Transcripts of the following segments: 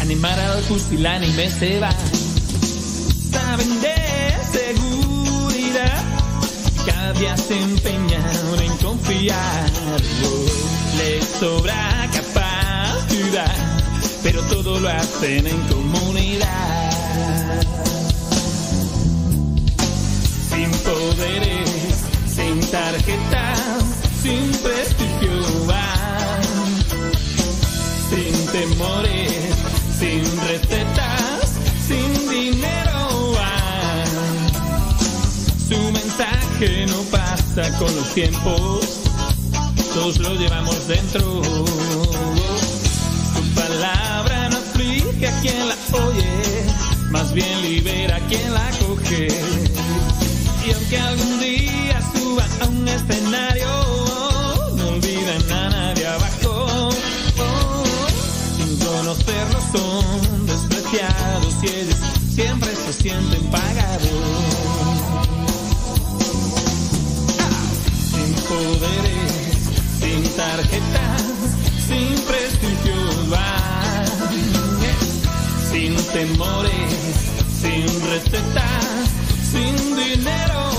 animar al pusilánime se va. Saben de seguridad, cada día se empeñan en confiar. Les sobra capacidad, pero todo lo hacen en comunidad. Sin poderes, sin tarjetas, sin sin recetas, sin dinero. Su mensaje no pasa con los tiempos, todos lo llevamos dentro. Su palabra no aflige a quien la oye, más bien libera a quien la coge. Y aunque algún día suba a un escenario, sienten pagados. Sin poderes, sin tarjetas, sin prestigio van. Sin temores, sin recetas, sin dinero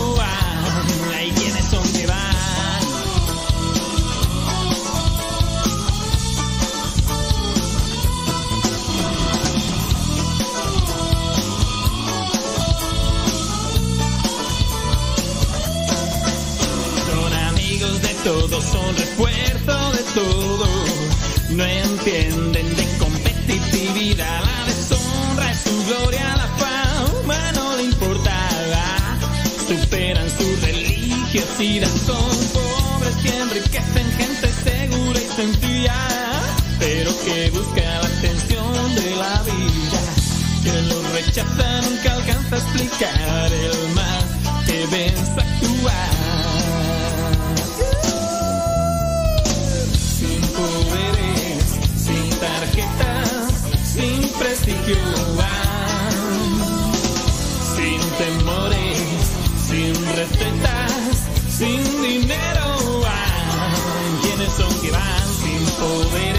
refuerzo de todo. No entienden de competitividad. La deshonra es su gloria, la fama no le importa. Superan su religiosidad. Son pobres que enriquecen gente segura y sencilla. Pero que busca la atención de la vida. Que los rechaza nunca alcanza a explicar el mal que ven actuar. Sin temores, sin recetas, sin dinero van. ¿Quiénes son que van sin poderes,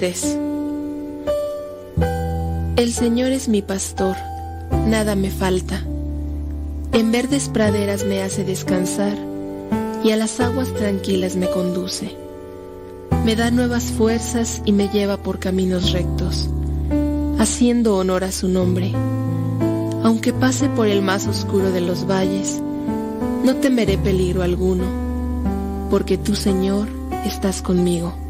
23 El Señor es mi pastor, nada me falta. En verdes praderas me hace descansar y a las aguas tranquilas me conduce. Me da nuevas fuerzas y me lleva por caminos rectos, haciendo honor a su nombre. Aunque pase por el más oscuro de los valles, no temeré peligro alguno, porque tú, Señor, estás conmigo.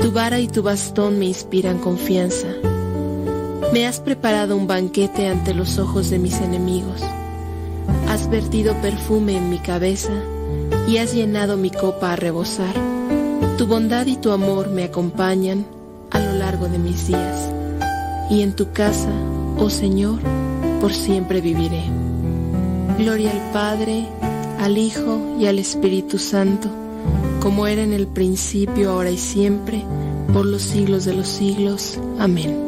Tu vara y tu bastón me inspiran confianza. Me has preparado un banquete ante los ojos de mis enemigos. Has vertido perfume en mi cabeza y has llenado mi copa a rebosar. Tu bondad y tu amor me acompañan a lo largo de mis días. Y en tu casa, oh Señor, por siempre viviré. Gloria al Padre, al Hijo y al Espíritu Santo, como era en el principio, ahora y siempre, por los siglos de los siglos. Amén.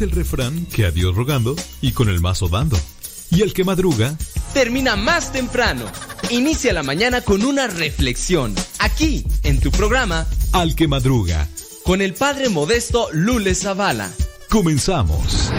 el refrán que a Dios rogando y con el mazo dando. Y el que madruga termina más temprano. Inicia la mañana con una reflexión. Aquí, en tu programa Al que madruga. Con el padre modesto Lule Zavala. Comenzamos.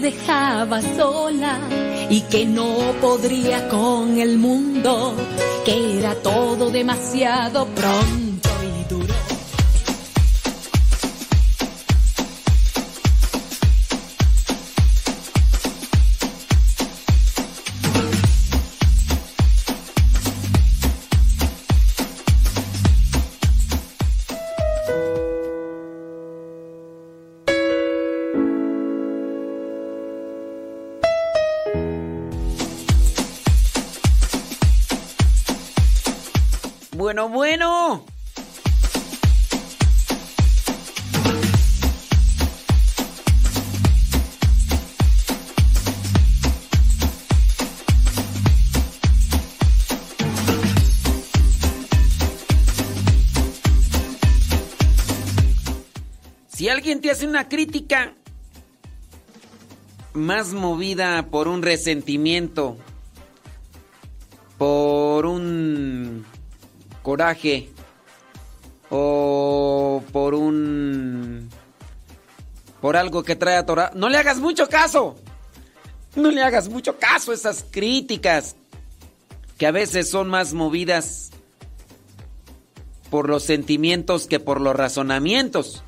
Dejaba sola y que no podría con el mundo, que era todo demasiado pronto alguien te hace una crítica más movida por un resentimiento, por un coraje o por un por algo que trae a Torah, no le hagas mucho caso. No le hagas mucho caso a esas críticas que a veces son más movidas por los sentimientos que por los razonamientos.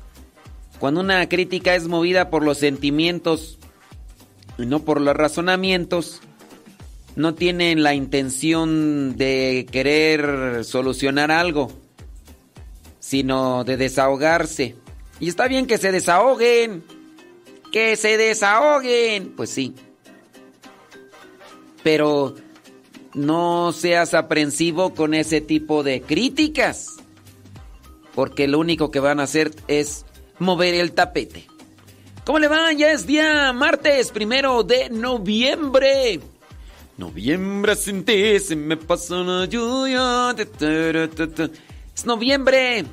Cuando una crítica es movida por los sentimientos y no por los razonamientos, no tienen la intención de querer solucionar algo, sino de desahogarse. Y está bien que se desahoguen, que se desahoguen, pues sí. Pero no seas aprensivo con ese tipo de críticas, porque lo único que van a hacer es mover el tapete. ¿Cómo le va? Ya es día martes, primero de noviembre. Noviembre sin ti se me pasa la lluvia. Es noviembre,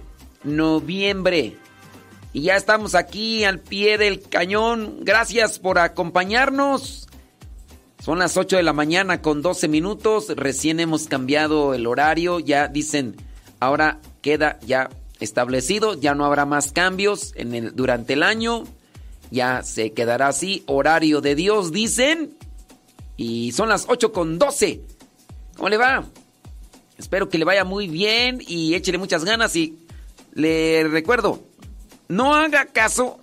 noviembre. Y ya estamos aquí al pie del cañón. Gracias por acompañarnos. Son las 8 de la mañana con 12 minutos. Recién hemos cambiado el horario. Ya dicen, ahora queda ya establecido, ya no habrá más cambios en el, durante el año, ya se quedará así, horario de Dios, dicen, y son las 8 con 12. ¿Cómo le va? Espero que le vaya muy bien y échele muchas ganas y le recuerdo, no haga caso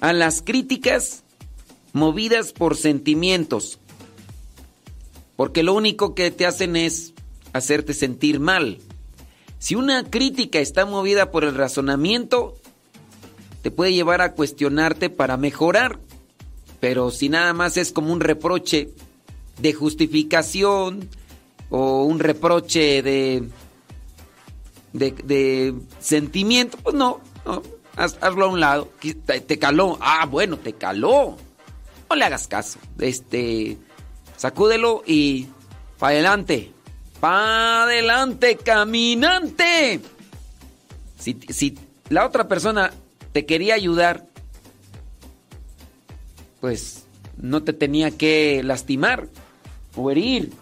a las críticas movidas por sentimientos, porque lo único que te hacen es hacerte sentir mal. Si una crítica está movida por el razonamiento, te puede llevar a cuestionarte para mejorar. Pero si nada más es como un reproche de justificación o un reproche de, de, sentimiento, pues no, hazlo a un lado. Te, te caló. Ah, bueno, te caló. no le hagas caso. Este, sacúdelo y para adelante. Para adelante, caminante. Si, si la otra persona te quería ayudar, pues no te tenía que lastimar o herir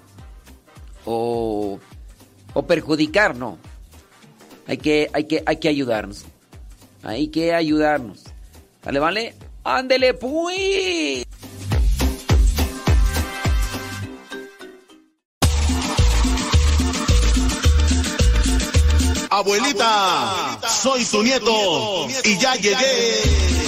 o, o perjudicar, no. Hay que, hay, que, hay que ayudarnos. Hay que ayudarnos. ¿Vale, vale? ¡Ándele, pues! Abuelita, soy su nieto y ya llegué.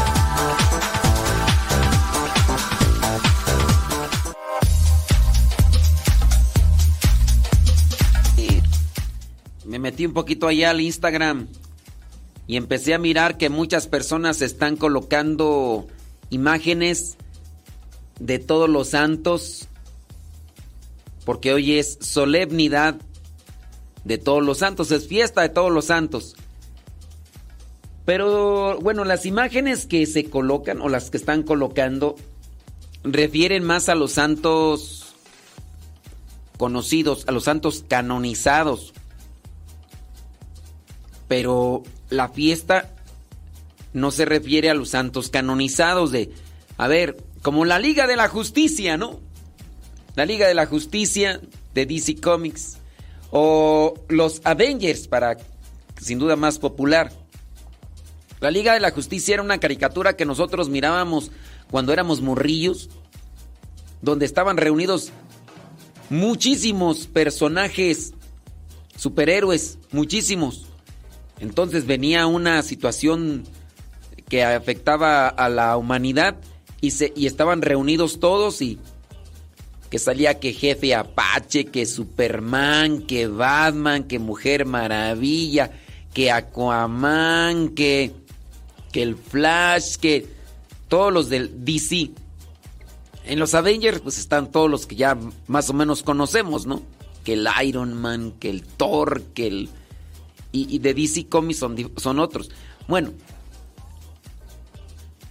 Metí un poquito allá al Instagram y empecé a mirar que muchas personas están colocando imágenes de todos los santos porque hoy es solemnidad de todos los santos, es fiesta de todos los santos. Pero bueno, las imágenes que se colocan o las que están colocando refieren más a los santos conocidos, a los santos canonizados pero la fiesta no se refiere a los santos canonizados de, a ver, como la Liga de la Justicia, ¿no? La Liga de la Justicia de DC Comics o los Avengers para sin duda más popular. La Liga de la Justicia era una caricatura que nosotros mirábamos cuando éramos morrillos, donde estaban reunidos muchísimos personajes superhéroes, muchísimos. Entonces venía una situación que afectaba a la humanidad y, se, y estaban reunidos todos y que salía que jefe Apache, que Superman, que Batman, que Mujer Maravilla, que Aquaman, que, que el Flash, que todos los del DC. En los Avengers pues están todos los que ya más o menos conocemos, ¿no? Que el Iron Man, que el Thor, que el y, de DC Comics son, otros. Bueno,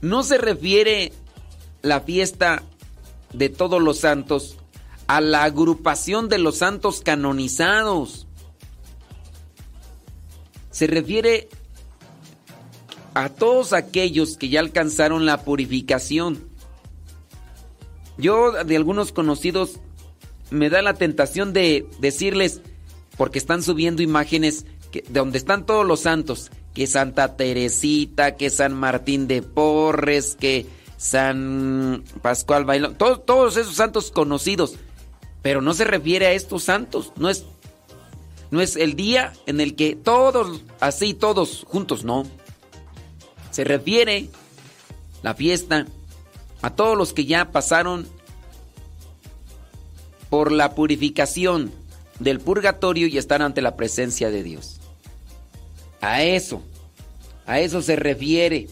no se refiere la fiesta de todos los santos a la agrupación de los santos canonizados. Se refiere a todos aquellos que ya alcanzaron la purificación. Yo de algunos conocidos me da la tentación de decirles, porque están subiendo imágenes de donde están todos los santos, que Santa Teresita, que San Martín de Porres, que San Pascual Bailón, todos, todos esos santos conocidos, pero no se refiere a estos santos, no es, no es el día en el que todos, así todos juntos, no. Se refiere la fiesta a todos los que ya pasaron por la purificación del purgatorio y están ante la presencia de Dios. A eso, a eso se refiere.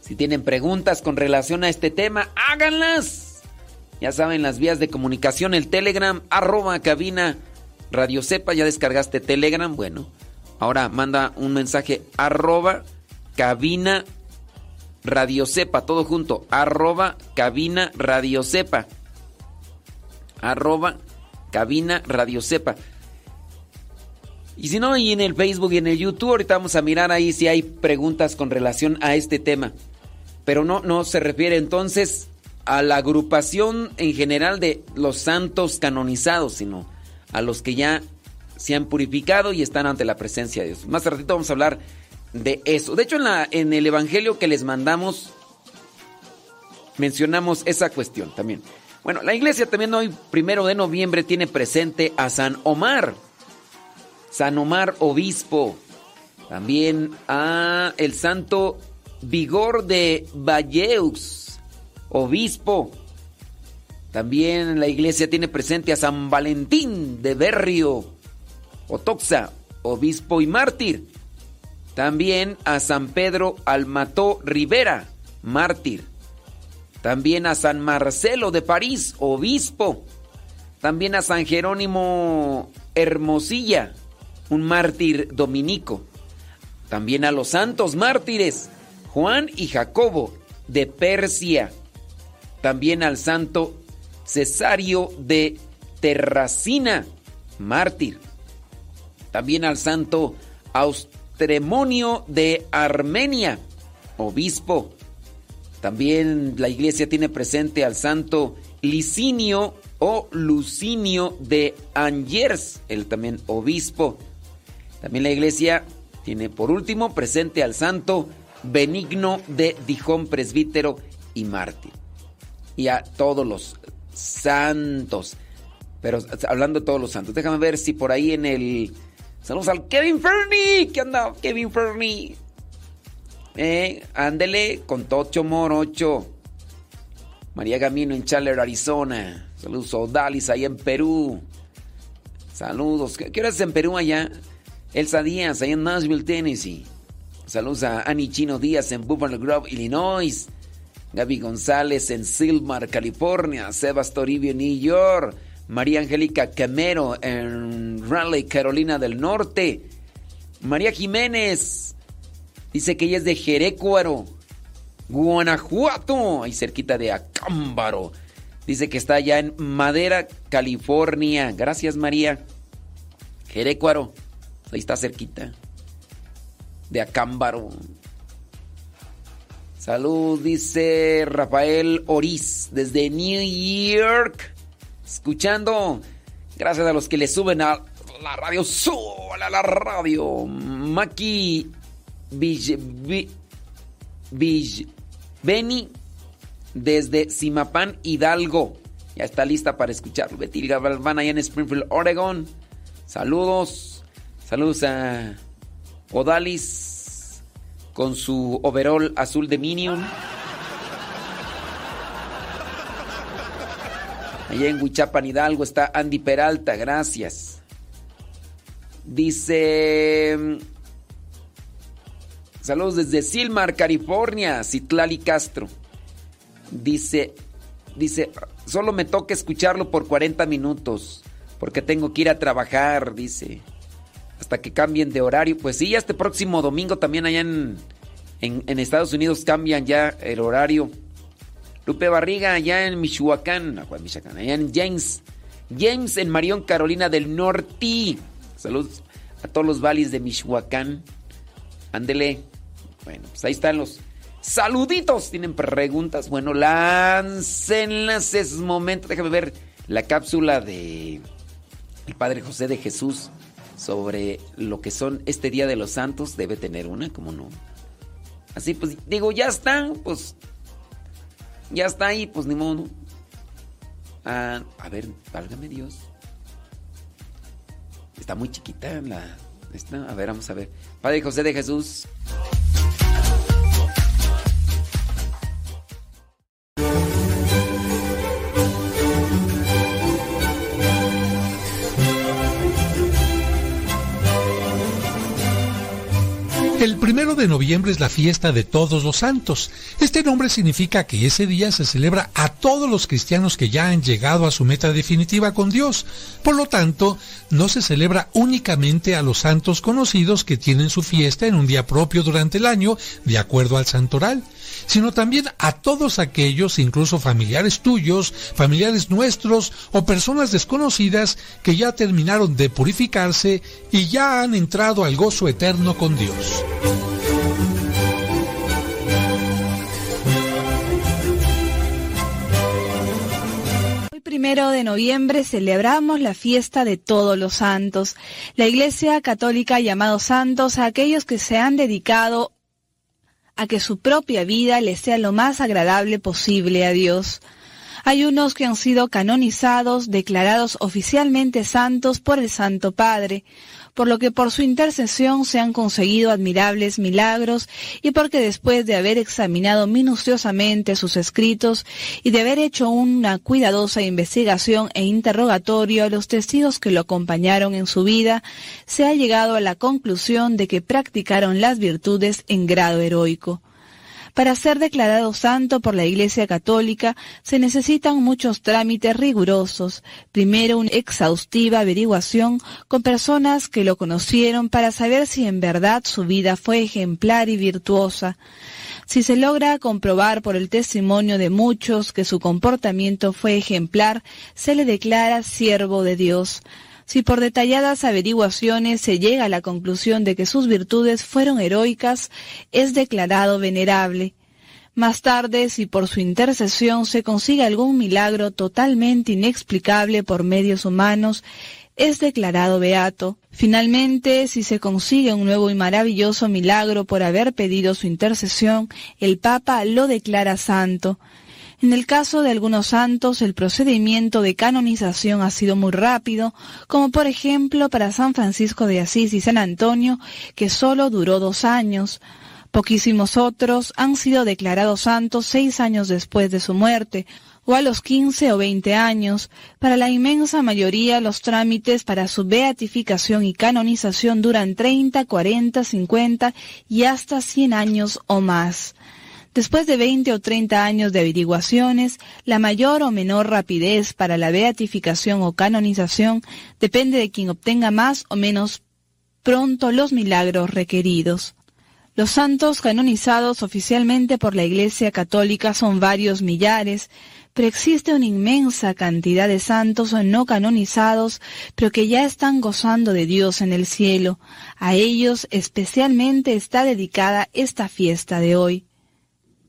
Si tienen preguntas con relación a este tema, háganlas. Ya saben, las vías de comunicación, el Telegram, arroba cabina Radio Sepa. Ya descargaste Telegram. Bueno, ahora manda un mensaje arroba cabina Radio Sepa, todo junto, arroba cabina Radio Sepa. Arroba cabina Radio Sepa. Y si no, y en el Facebook y en el YouTube, ahorita vamos a mirar ahí si hay preguntas con relación a este tema. Pero no, no se refiere entonces a la agrupación en general de los santos canonizados, sino a los que ya se han purificado y están ante la presencia de Dios. Más ratito vamos a hablar de eso. De hecho, en, la, en el Evangelio que les mandamos, mencionamos esa cuestión también. Bueno, la iglesia también hoy, primero de noviembre, tiene presente a San Omar. San Omar, obispo. También a el santo Vigor de Valleux, obispo. También la iglesia tiene presente a San Valentín de Berrio, Otoxa, obispo y mártir. También a San Pedro Almató Rivera, mártir. También a San Marcelo de París, obispo. También a San Jerónimo Hermosilla, un mártir dominico. También a los santos mártires, Juan y Jacobo de Persia. También al santo Cesario de Terracina, mártir. También al santo Austremonio de Armenia, obispo. También la iglesia tiene presente al santo Licinio o Lucinio de Angers, él también obispo. También la iglesia tiene por último presente al santo Benigno de Dijón, presbítero y mártir. Y a todos los santos. Pero hablando de todos los santos, déjame ver si por ahí en el... Saludos al Kevin Fernie. ¿Qué anda, Kevin Fernie? Eh, ándele con Tocho Morocho. María Gamino en Chandler, Arizona. Saludos a Odalis ahí en Perú. Saludos. ¿Qué hora es en Perú allá? Elsa Díaz ahí en Nashville, Tennessee. Saludos a Annie Chino Díaz en Buffalo Grove, Illinois. Gaby González en Silmar, California. Sebas Toribio New York. María Angélica Camero en Raleigh, Carolina del Norte. María Jiménez dice que ella es de Jerecuaro, Guanajuato, ahí cerquita de Acámbaro. Dice que está allá en Madera, California. Gracias, María. Jerecuaro, ahí está cerquita. De Acámbaro. Salud, dice Rafael Oriz desde New York. Escuchando. Gracias a los que le suben a la radio. Sube a la radio. Maki Beni desde Simapán, Hidalgo. Ya está lista para escuchar. Betty Galván allá en Springfield, Oregon. Saludos. Saludos a Odalis con su overall azul de Minion. Allá en Huichapan, Hidalgo está Andy Peralta, gracias. Dice... Saludos desde Silmar, California, Citlali Castro. Dice, dice, solo me toca escucharlo por 40 minutos, porque tengo que ir a trabajar, dice. Hasta que cambien de horario. Pues sí, este próximo domingo también allá en, en, Estados Unidos cambian ya el horario. Lupe Barriga allá en Michoacán, allá en James. James en Marión, Carolina del Norte. Saludos a todos los valles de Michoacán. Ándele. Bueno, pues ahí están los saluditos. ¿Tienen preguntas? Bueno, láncenlas. Es momento. Déjame ver la cápsula de el Padre José de Jesús sobre lo que son este Día de los Santos. Debe tener una, ¿cómo no? Así pues, digo, ya están, pues. Ya está ahí, pues ni modo. Ah, a ver, válgame Dios. Está muy chiquita la. A ver, vamos a ver. Padre José de Jesús. De noviembre es la fiesta de todos los santos. Este nombre significa que ese día se celebra a todos los cristianos que ya han llegado a su meta definitiva con Dios. Por lo tanto, no se celebra únicamente a los santos conocidos que tienen su fiesta en un día propio durante el año, de acuerdo al santoral sino también a todos aquellos, incluso familiares tuyos, familiares nuestros o personas desconocidas que ya terminaron de purificarse y ya han entrado al gozo eterno con Dios. Primero de noviembre celebramos la fiesta de todos los santos. La Iglesia Católica ha llamado santos a aquellos que se han dedicado a que su propia vida le sea lo más agradable posible a Dios. Hay unos que han sido canonizados, declarados oficialmente santos por el Santo Padre, por lo que por su intercesión se han conseguido admirables milagros y porque después de haber examinado minuciosamente sus escritos y de haber hecho una cuidadosa investigación e interrogatorio a los testigos que lo acompañaron en su vida, se ha llegado a la conclusión de que practicaron las virtudes en grado heroico. Para ser declarado santo por la Iglesia Católica se necesitan muchos trámites rigurosos. Primero, una exhaustiva averiguación con personas que lo conocieron para saber si en verdad su vida fue ejemplar y virtuosa. Si se logra comprobar por el testimonio de muchos que su comportamiento fue ejemplar, se le declara siervo de Dios. Si por detalladas averiguaciones se llega a la conclusión de que sus virtudes fueron heroicas, es declarado venerable. Más tarde, si por su intercesión se consigue algún milagro totalmente inexplicable por medios humanos, es declarado beato. Finalmente, si se consigue un nuevo y maravilloso milagro por haber pedido su intercesión, el Papa lo declara santo. En el caso de algunos santos, el procedimiento de canonización ha sido muy rápido, como por ejemplo para San Francisco de Asís y San Antonio, que solo duró dos años. Poquísimos otros han sido declarados santos seis años después de su muerte, o a los quince o veinte años. Para la inmensa mayoría, los trámites para su beatificación y canonización duran treinta, cuarenta, cincuenta y hasta cien años o más. Después de 20 o 30 años de averiguaciones, la mayor o menor rapidez para la beatificación o canonización depende de quien obtenga más o menos pronto los milagros requeridos. Los santos canonizados oficialmente por la Iglesia Católica son varios millares, pero existe una inmensa cantidad de santos no canonizados, pero que ya están gozando de Dios en el cielo. A ellos especialmente está dedicada esta fiesta de hoy.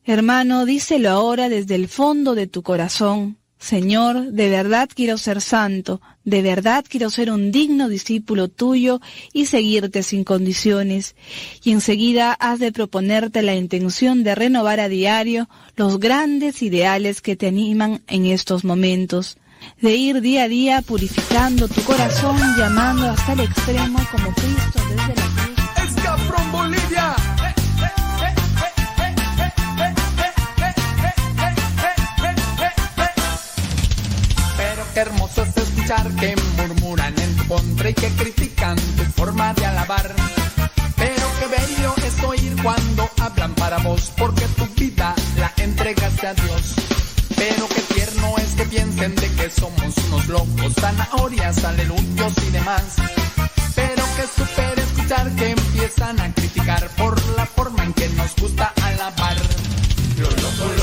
Hermano, díselo ahora desde el fondo de tu corazón. Señor, de verdad quiero ser santo, de verdad quiero ser un digno discípulo tuyo y seguirte sin condiciones. Y enseguida has de proponerte la intención de renovar a diario los grandes ideales que te animan en estos momentos, de ir día a día purificando tu corazón, llamando hasta el extremo como Cristo desde la hermoso es escuchar que murmuran en tu contra y que critican tu forma de alabar. Pero qué bello es oír cuando hablan para vos, porque tu vida la entregaste a Dios. Pero qué tierno es que piensen de que somos unos locos, zanahorias, aleluyos y demás. Pero que super escuchar que empiezan a criticar por la forma en que nos gusta alabar. Lo loco, loco, loco,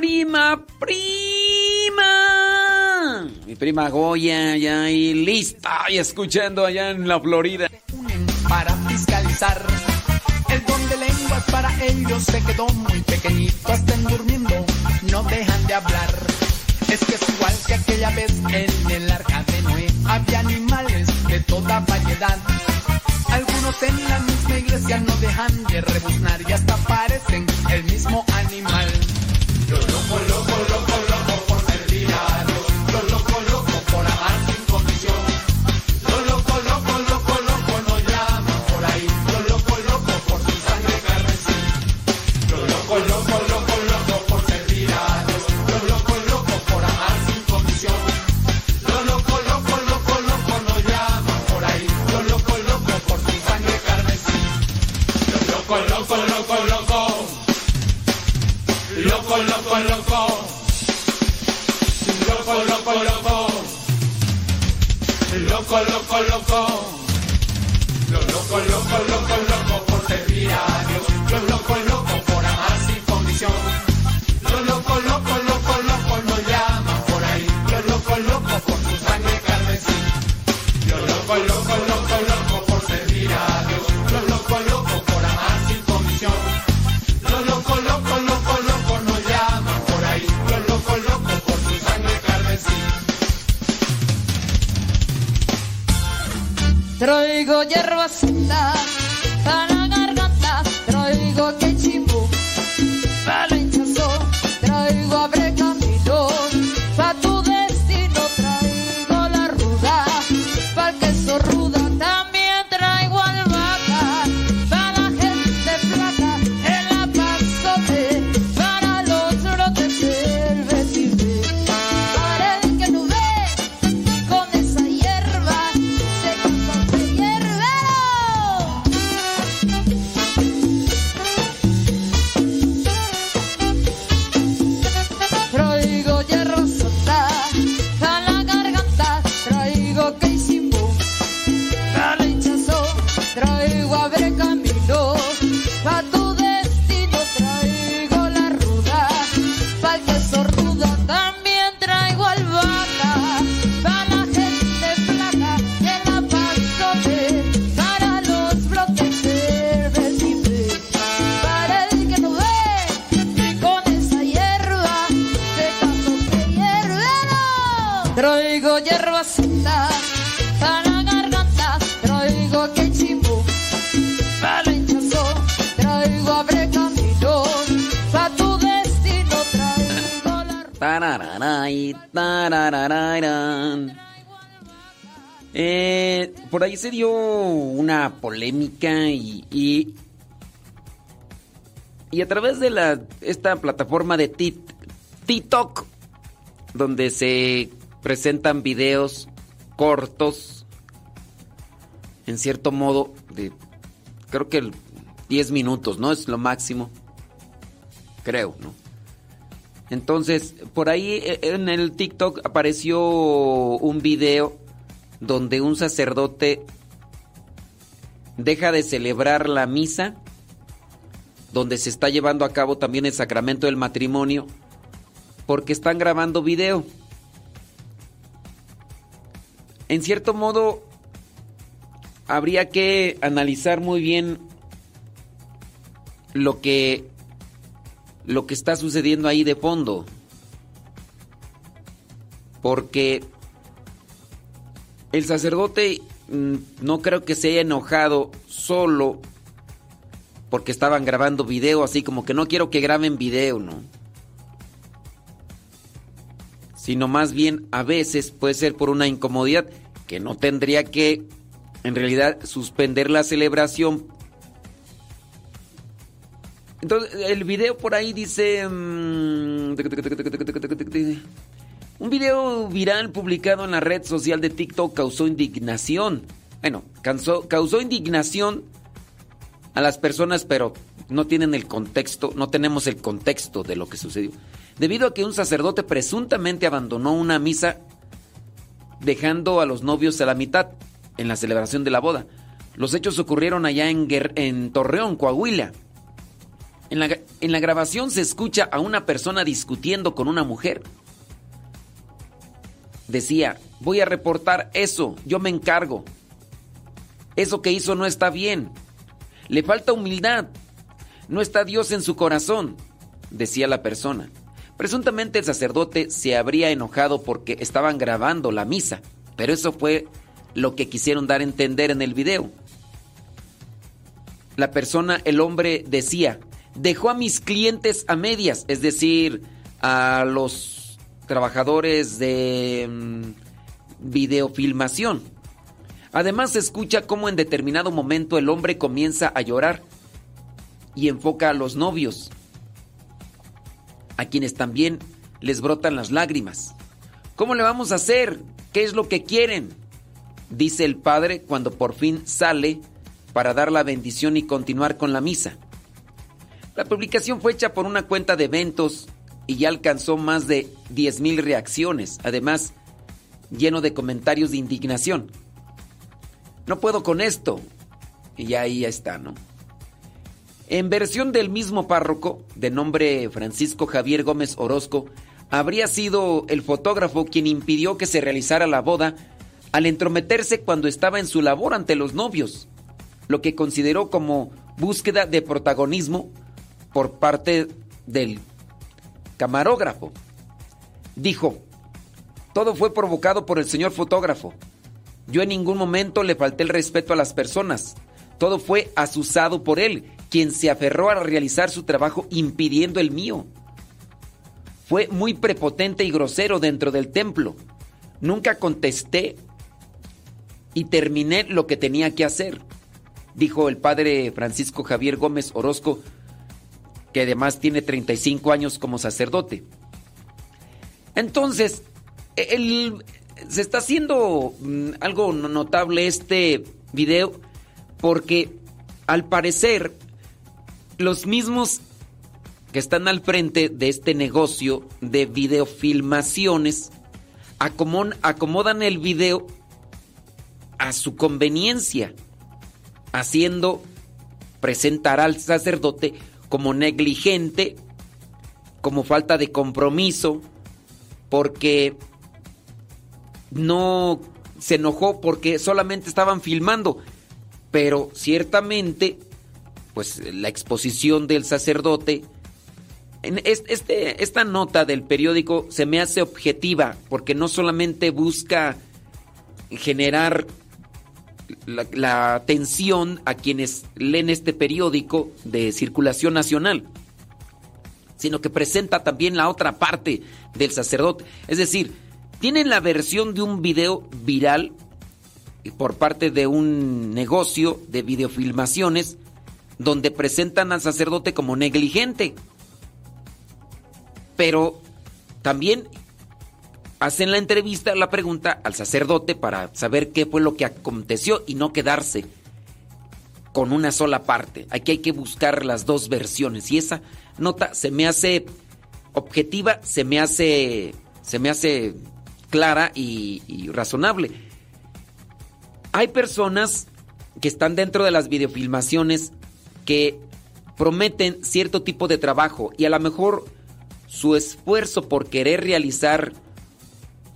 Prima, prima. Mi prima Goya, ya ahí lista y escuchando allá en la Florida. para fiscalizar. El don de lenguas para ellos se quedó muy pequeñito, estén durmiendo, no dejan de hablar. Es que es igual que aquella vez en el arca de Noé, había animales de toda variedad. Algunos en la misma iglesia no dejan de rebuznar y hasta parecen el mismo animal. Lo loco, Loco, loco, loco. Loco, loco, loco. Lo loco, loco, loco, Traigo hierbacita para por ahí se dio una polémica y, y, a través de la, esta plataforma de Tik- TikTok, donde se presentan videos cortos, en cierto modo, de creo que el 10 minutos, ¿no? Es lo máximo, creo, ¿no? Entonces, por ahí eh, en el TikTok apareció un video donde un sacerdote deja de celebrar la misa, donde se está llevando a cabo también el sacramento del matrimonio, porque están grabando video. En cierto modo, habría que analizar muy bien lo que lo que está sucediendo ahí de fondo. Porque el sacerdote mm, no creo que se haya enojado solo porque estaban grabando video, así como que no quiero que graben video, ¿no? Sino más bien a veces puede ser por una incomodidad que no tendría que en realidad suspender la celebración entonces, el video por ahí dice... mm, un video viral publicado en la red social de TikTok causó indignación. Bueno, causó, indignación a las personas, pero no tienen el contexto, no tenemos el contexto de lo que sucedió. Debido a que un sacerdote presuntamente abandonó una misa dejando a los novios a la mitad en la celebración de la boda. Los hechos ocurrieron allá en, en Torreón, Coahuila. En la, en la grabación se escucha a una persona discutiendo con una mujer. Decía, voy a reportar eso, yo me encargo. Eso que hizo no está bien. Le falta humildad. No está Dios en su corazón, decía la persona. Presuntamente el sacerdote se habría enojado porque estaban grabando la misa, pero eso fue lo que quisieron dar a entender en el video. la persona, el hombre decía, dejó a mis clientes a medias, es decir, a los trabajadores de mm, videofilmación. Además se escucha cómo en determinado momento el hombre comienza a llorar y enfoca a los novios, a quienes también les brotan las lágrimas. ¿Cómo le vamos a hacer? ¿Qué es lo que quieren? Dice el padre cuando por fin sale para dar la bendición y continuar con la misa. La publicación fue hecha por una cuenta de eventos y ya alcanzó más de 10.000 reacciones, además lleno de comentarios de indignación. No puedo con esto. Y ya ahí está, ¿no? En versión del mismo párroco, de nombre Francisco Javier Gómez Orozco, habría sido el fotógrafo quien impidió que se realizara la boda al entrometerse cuando estaba en su labor ante los novios, lo que consideró como búsqueda de protagonismo por parte del camarógrafo. Dijo, todo fue provocado por el señor fotógrafo. Yo en ningún momento le falté el respeto a las personas. Todo fue asusado por él, quien se aferró a realizar su trabajo impidiendo el mío. Fue muy prepotente y grosero dentro del templo. Nunca contesté y terminé lo que tenía que hacer, dijo el padre Francisco Javier Gómez Orozco, que además tiene 35 años como sacerdote. Entonces, se está haciendo mm, algo notable este video porque al parecer los mismos que están al frente de este negocio de videofilmaciones acomodan el video a su conveniencia, haciendo presentar al sacerdote como negligente, como falta de compromiso, porque no se enojó porque solamente estaban filmando, pero ciertamente, pues la exposición del sacerdote, en este, esta nota del periódico se me hace objetiva porque no solamente busca generar la, atención a quienes leen este periódico de circulación nacional, sino que presenta también la otra parte del sacerdote. Es decir, tienen la versión de un video viral por parte de un negocio de videofilmaciones donde presentan al sacerdote como negligente. Pero también hacen la entrevista, la pregunta al sacerdote para saber qué fue lo que aconteció y no quedarse con una sola parte. Aquí hay que buscar las dos versiones y esa nota se me hace objetiva, se me hace se me hace clara y, razonable. Hay personas que están dentro de las videofilmaciones que prometen cierto tipo de trabajo y a lo mejor su esfuerzo por querer realizar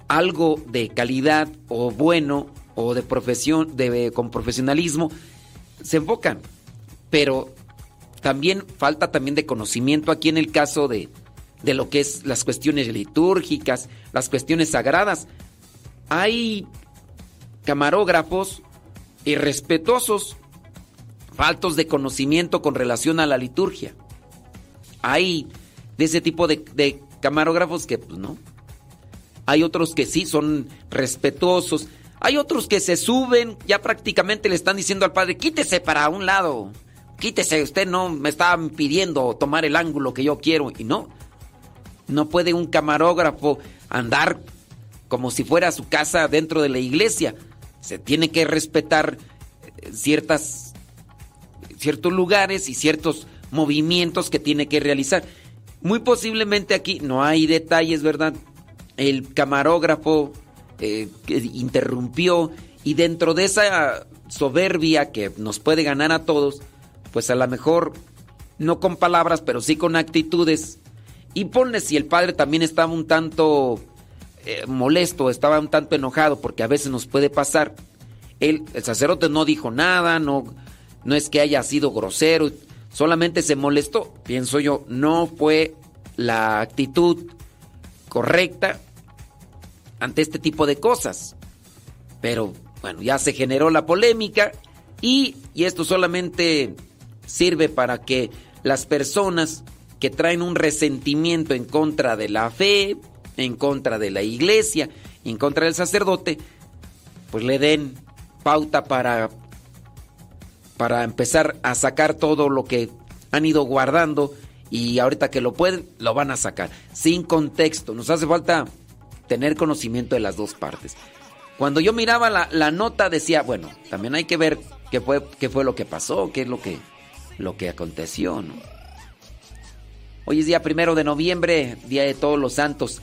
algo de calidad o bueno o de profesión de, con profesionalismo se enfocan pero también falta también de conocimiento aquí en el caso de de lo que es las cuestiones litúrgicas, las cuestiones sagradas. Hay camarógrafos irrespetuosos, faltos de conocimiento con relación a la liturgia. Hay de ese tipo de, camarógrafos que pues no. Hay otros que sí son respetuosos. Hay otros que se suben, ya prácticamente le están diciendo al padre, quítese para un lado, quítese, usted no me está pidiendo tomar el ángulo que yo quiero. Y no, no puede un camarógrafo andar como si fuera su casa dentro de la iglesia. Se tiene que respetar eh, ciertas, ciertos lugares y ciertos movimientos que tiene que realizar. Muy posiblemente aquí no hay detalles, ¿verdad? El camarógrafo eh, interrumpió y dentro de esa soberbia que nos puede ganar a todos, pues a lo mejor no con palabras, pero sí con actitudes, y ponle si el padre también estaba un tanto eh, molesto, estaba un tanto enojado, porque a veces nos puede pasar. el sacerdote no dijo nada, no, no es que haya sido grosero, solamente se molestó. Pienso yo, no fue la actitud correcta ante este tipo de cosas. Pero bueno, ya se generó la polémica y, y esto solamente sirve para que las personas que traen un resentimiento en contra de la fe, en contra de la iglesia, en contra del sacerdote, pues le den pauta para para empezar a sacar todo lo que han ido guardando y ahorita que lo pueden, lo van a sacar. Sin contexto, nos hace falta tener conocimiento de las dos partes. Cuando yo miraba la, nota decía, bueno, también hay que ver qué fue, qué fue lo que pasó, qué es lo que, lo que aconteció. Hoy es día primero de noviembre, día de todos los santos.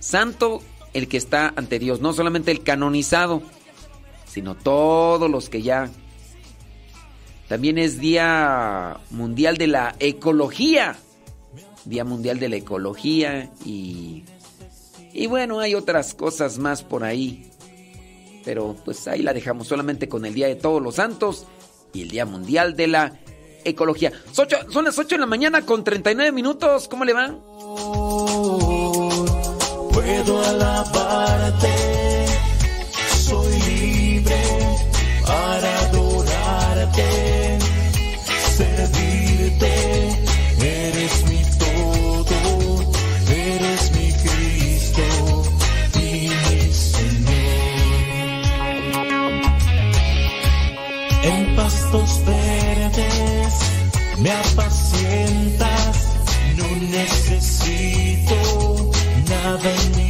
Santo el que está ante Dios, no solamente el canonizado, sino todos los que ya también es Día Mundial de la Ecología. Día Mundial de la Ecología y... Y bueno, hay otras cosas más por ahí. Pero pues ahí la dejamos solamente con el Día de Todos los Santos y el Día Mundial de la Ecología. son las 8 de la mañana con 39 minutos. ¿Cómo le van? puedo alabarte. Soy libre para adorarte. Me apacientas, no necesito nada en mi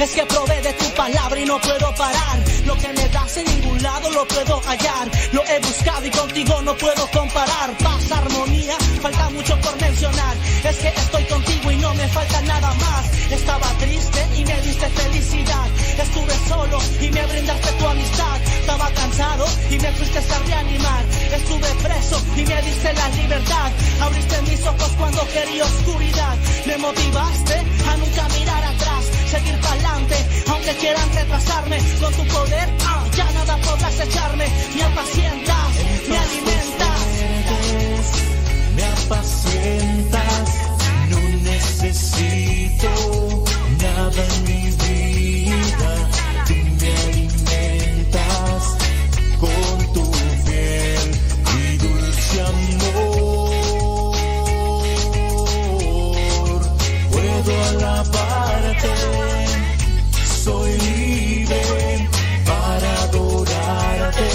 Es que probé de tu palabra y no puedo parar. Lo que me das en ningún lado lo puedo hallar. Lo he buscado y contigo no puedo comparar. Paz, armonía, falta mucho por mencionar. Es que estoy contigo y no me falta nada más. Estaba triste y me diste felicidad. Estuve solo y me brindaste tu amistad. Estaba cansado y me fuiste a reanimar. Estuve preso y me diste la libertad. Abriste mis ojos cuando quería oscuridad. Me motivaste a nunca mirar atrás, seguir para adelante, aunque quieran retrasarme. Con tu poder ah, ya nada podrás echarme. Me apacientas, me alimentas. Me apacientas, no necesito nada en mi vida. Alabarte, soy libre para adorarte,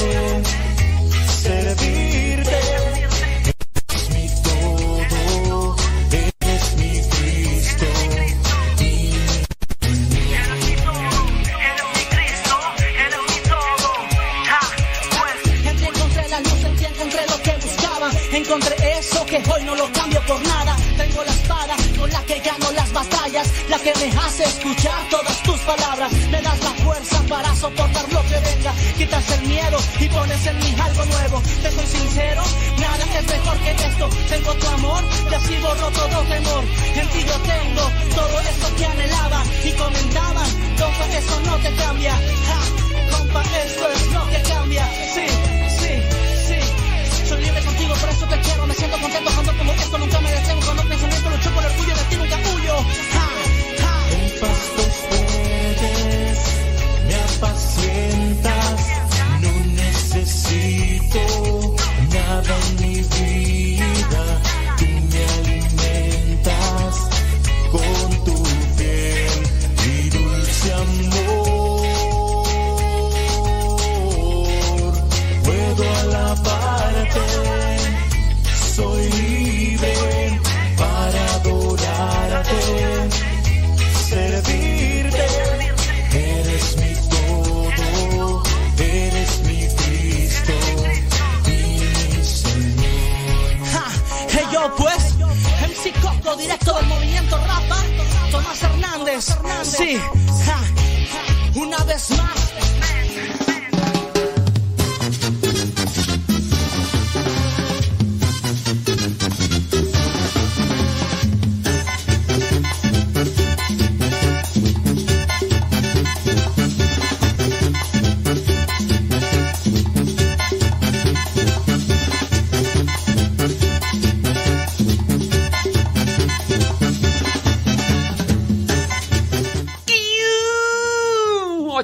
servirte. Es mi todo, eres mi Cristo. Encontré la luz, encontré lo que buscaba. Encontré eso que hoy no lo cambio por nada. Tengo la espada la que gano las batallas, la que me hace escuchar todas tus palabras. Me das la fuerza para soportar lo que venga. Quitas el miedo y pones en mí algo nuevo. Te soy sincero, nada es mejor que esto. Tengo tu amor y así borro todo temor. En ti yo tengo todo esto que anhelaba y comentaba. Compa, eso no te cambia. Ja, compa, esto es lo que cambia. Sí, sí, sí. Soy libre contigo, por eso te quiero. Me siento contento cuando como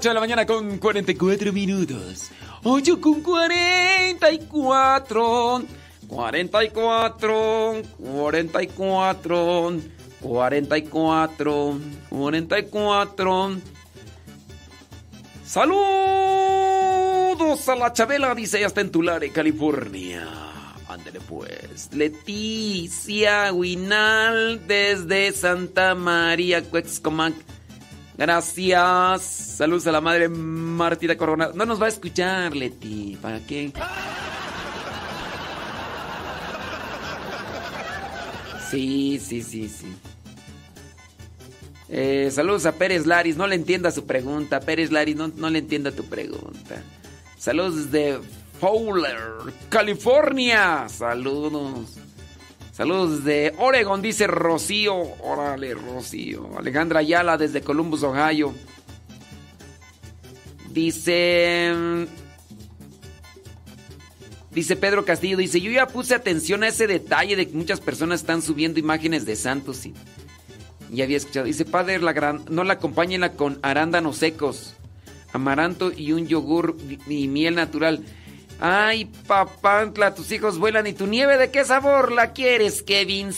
8 de la mañana con 44 minutos. 8 con 44. 44. 44. 44. 44. Saludos a la Chabela, dice, ella está en Tulare, California. Ándale pues. Leticia Huinal desde Santa María, Cuexcomac. Gracias. Saludos a la madre Martita Corona. No nos va a escuchar, Leti. ¿Para qué? Sí, sí, sí, sí. Eh, saludos a Pérez Laris. No le entienda su pregunta. Pérez Laris, no, no le entienda tu pregunta. Saludos de Fowler, California. Saludos. Saludos de Oregon, dice Rocío. Órale, Rocío. Alejandra Ayala desde Columbus, Ohio. Dice. Dice Pedro Castillo, dice, yo ya puse atención a ese detalle de que muchas personas están subiendo imágenes de santos y ya había escuchado. Dice, padre, la gran, no la acompáñenla con arándanos secos, amaranto y un yogur y miel natural. Ay, papantla, tus hijos vuelan y tu nieve de qué sabor la quieres, Kevin.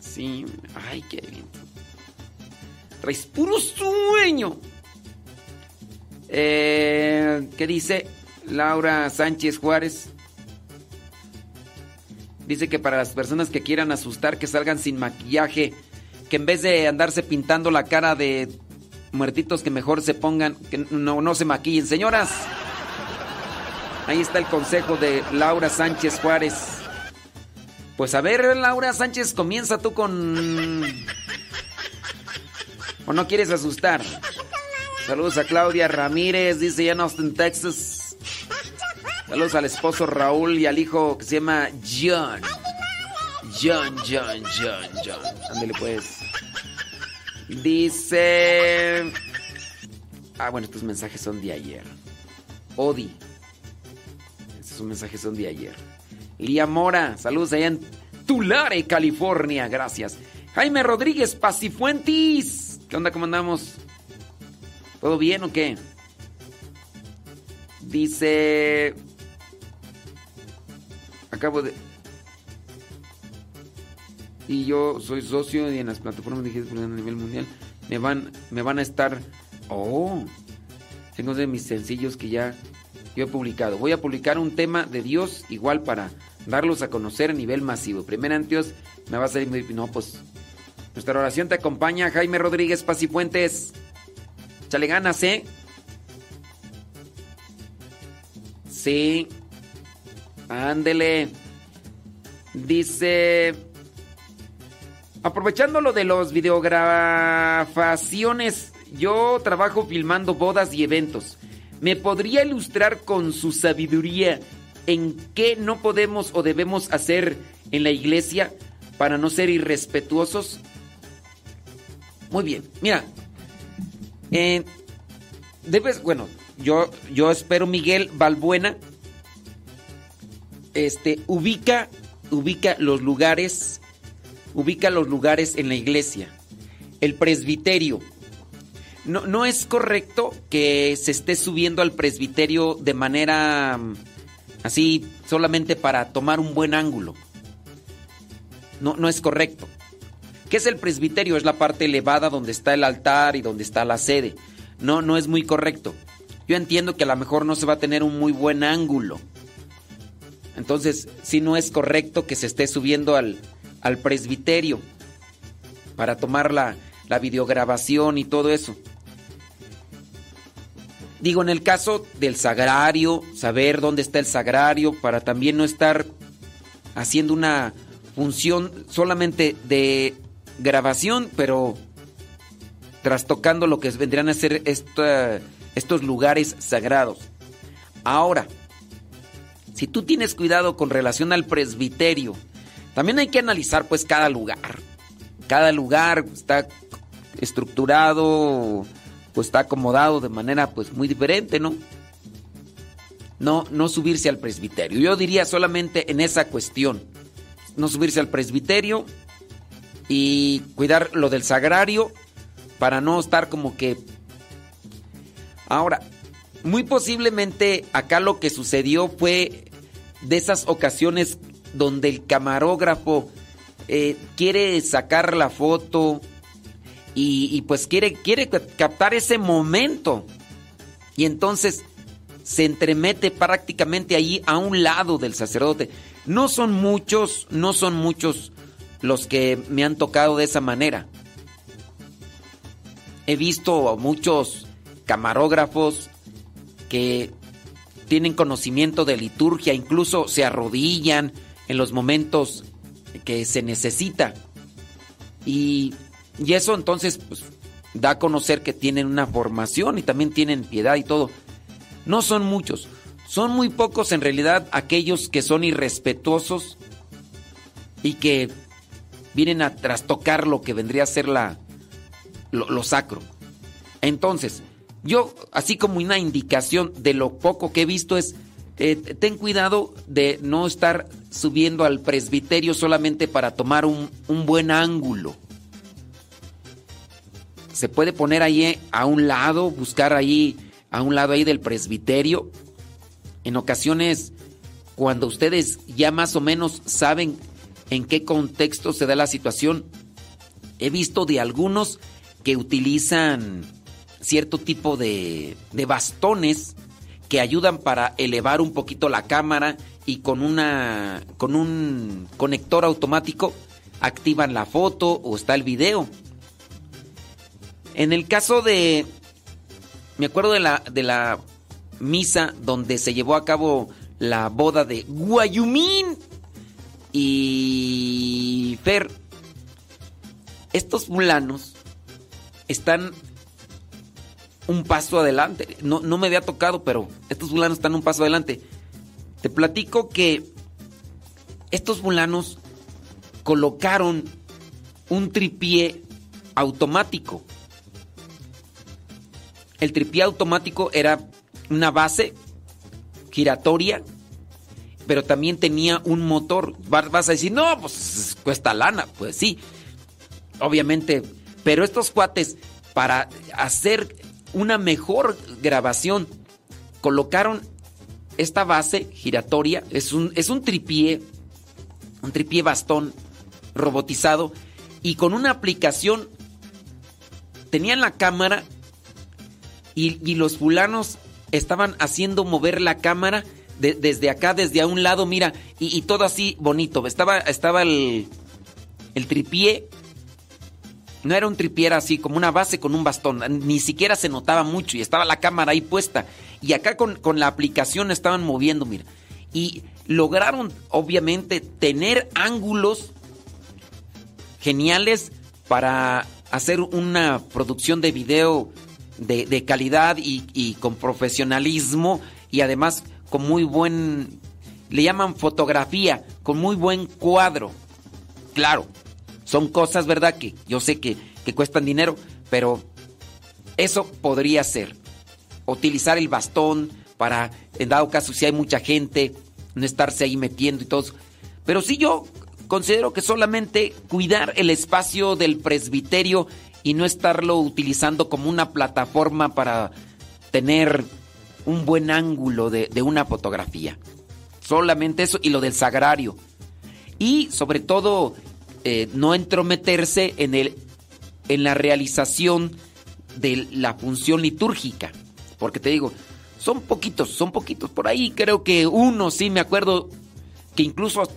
Sí, ay, Kevin. Traes puro sueño. Eh, ¿Qué dice Laura Sánchez Juárez? Dice que para las personas que quieran asustar, que salgan sin maquillaje, que en vez de andarse pintando la cara de muertitos, que mejor se pongan, que no, no se maquillen. Señoras, ahí está el consejo de Laura Sánchez Juárez. Pues a ver, Laura Sánchez, comienza tú con... ¿O no quieres asustar? Saludos a Claudia Ramírez, dice ya en Austin, Texas. Saludos al esposo Raúl y al hijo que se llama John. John, John, John, John. Ándale pues. Dice... Ah, bueno, estos mensajes son de ayer. Odi. Estos mensajes son de ayer. Lía Mora, saludos allá en Tulare, California, gracias. Jaime Rodríguez Pacifuentis. ¿Qué onda? ¿Cómo andamos? ¿Todo bien o qué? Dice... Acabo de... Y yo soy socio y en las plataformas digitales a nivel mundial me van, me van a estar... Oh, tengo de mis sencillos que ya yo he publicado. Voy a publicar un tema de Dios igual para darlos a conocer a nivel masivo. Primeramente Dios me va a salir muy... No, pues... Nuestra oración te acompaña, Jaime Rodríguez Pacifuentes. Chale ganas, ¿eh? Sí. Ándele. Dice... Aprovechando lo de los videografaciones, yo trabajo filmando bodas y eventos. ¿Me podría ilustrar con su sabiduría en qué no podemos o debemos hacer en la iglesia para no ser irrespetuosos? Muy bien, mira, eh, debes, bueno, yo, yo espero Miguel Balbuena, este, ubica, ubica los lugares, ubica los lugares en la iglesia, el presbiterio. No, no es correcto que se esté subiendo al presbiterio de manera mm, así, solamente para tomar un buen ángulo. No, no es correcto. ¿Qué es el presbiterio? Es la parte elevada donde está el altar y donde está la sede. No, no es muy correcto. Yo entiendo que a lo mejor no se va a tener un muy buen ángulo. Entonces, sí no es correcto que se esté subiendo al, al presbiterio para tomar la, la videograbación y todo eso. Digo, en el caso del sagrario, saber dónde está el sagrario para también no estar haciendo una función solamente de grabación, pero trastocando lo que vendrían a ser estos lugares sagrados. Ahora, si tú tienes cuidado con relación al presbiterio, también hay que analizar pues cada lugar. Cada lugar está estructurado, pues está acomodado de manera pues muy diferente, ¿no? No, no subirse al presbiterio. Yo diría solamente en esa cuestión. No subirse al presbiterio y cuidar lo del sagrario para no estar como que... Ahora, muy posiblemente acá lo que sucedió fue de esas ocasiones donde el camarógrafo eh, quiere sacar la foto y, pues quiere, quiere ca- captar ese momento. Y entonces se entremete prácticamente allí a un lado del sacerdote. No son muchos, no son muchos los que me han tocado de esa manera. He visto a muchos camarógrafos que tienen conocimiento de liturgia, incluso se arrodillan en los momentos que se necesita. Y, y eso entonces pues, da a conocer que tienen una formación y también tienen piedad y todo. No son muchos, son muy pocos en realidad aquellos que son irrespetuosos y que vienen a trastocar lo que vendría a ser la, lo, sacro. Entonces, yo, así como una indicación de lo poco que he visto es, eh, ten cuidado de no estar subiendo al presbiterio solamente para tomar un, un buen ángulo. Se puede poner ahí eh, a un lado, buscar ahí, a un lado ahí del presbiterio. En ocasiones, cuando ustedes ya más o menos saben en qué contexto se da la situación, he visto de algunos que utilizan cierto tipo de, de bastones que ayudan para elevar un poquito la cámara y con una con un conector automático activan la foto o está el video. En el caso de me acuerdo de la de la misa donde se llevó a cabo la boda de Guayumín y Fer estos fulanos están un paso adelante. No, no me había tocado, pero estos fulanos están un paso adelante. Te platico que estos fulanos colocaron un tripié automático. El tripié automático era una base giratoria, pero también tenía un motor. Va- Vas a decir, no, pues cuesta lana. Pues sí, obviamente. Pero estos cuates, para hacer una mejor grabación, colocaron esta base giratoria. Es un, es un tripié, un tripié bastón robotizado. Y con una aplicación tenían la cámara y, los fulanos estaban haciendo mover la cámara de- desde acá, desde a un lado, mira, y, y todo así bonito. Estaba, estaba el, el tripié, no era un tripié, era así como una base con un bastón, ni siquiera se notaba mucho y estaba la cámara ahí puesta. Y acá con, con la aplicación estaban moviendo, mira. Y lograron, obviamente, tener ángulos geniales para hacer una producción de video de, calidad y, y con profesionalismo y además con muy buen, le llaman fotografía, con muy buen cuadro. Claro, son cosas, ¿verdad? Que yo sé que, que cuestan dinero, pero eso podría ser. Utilizar el bastón para, en dado caso, si hay mucha gente, no estarse ahí metiendo y todo. Pero sí yo considero que solamente cuidar el espacio del presbiterio y no estarlo utilizando como una plataforma para tener un buen ángulo de, una fotografía. Solamente eso y lo del sagrario. Y sobre todo, eh, no entrometerse en, el, en la realización de la función litúrgica. Porque te digo, son poquitos, son poquitos. Por ahí creo que uno, sí, me acuerdo que incluso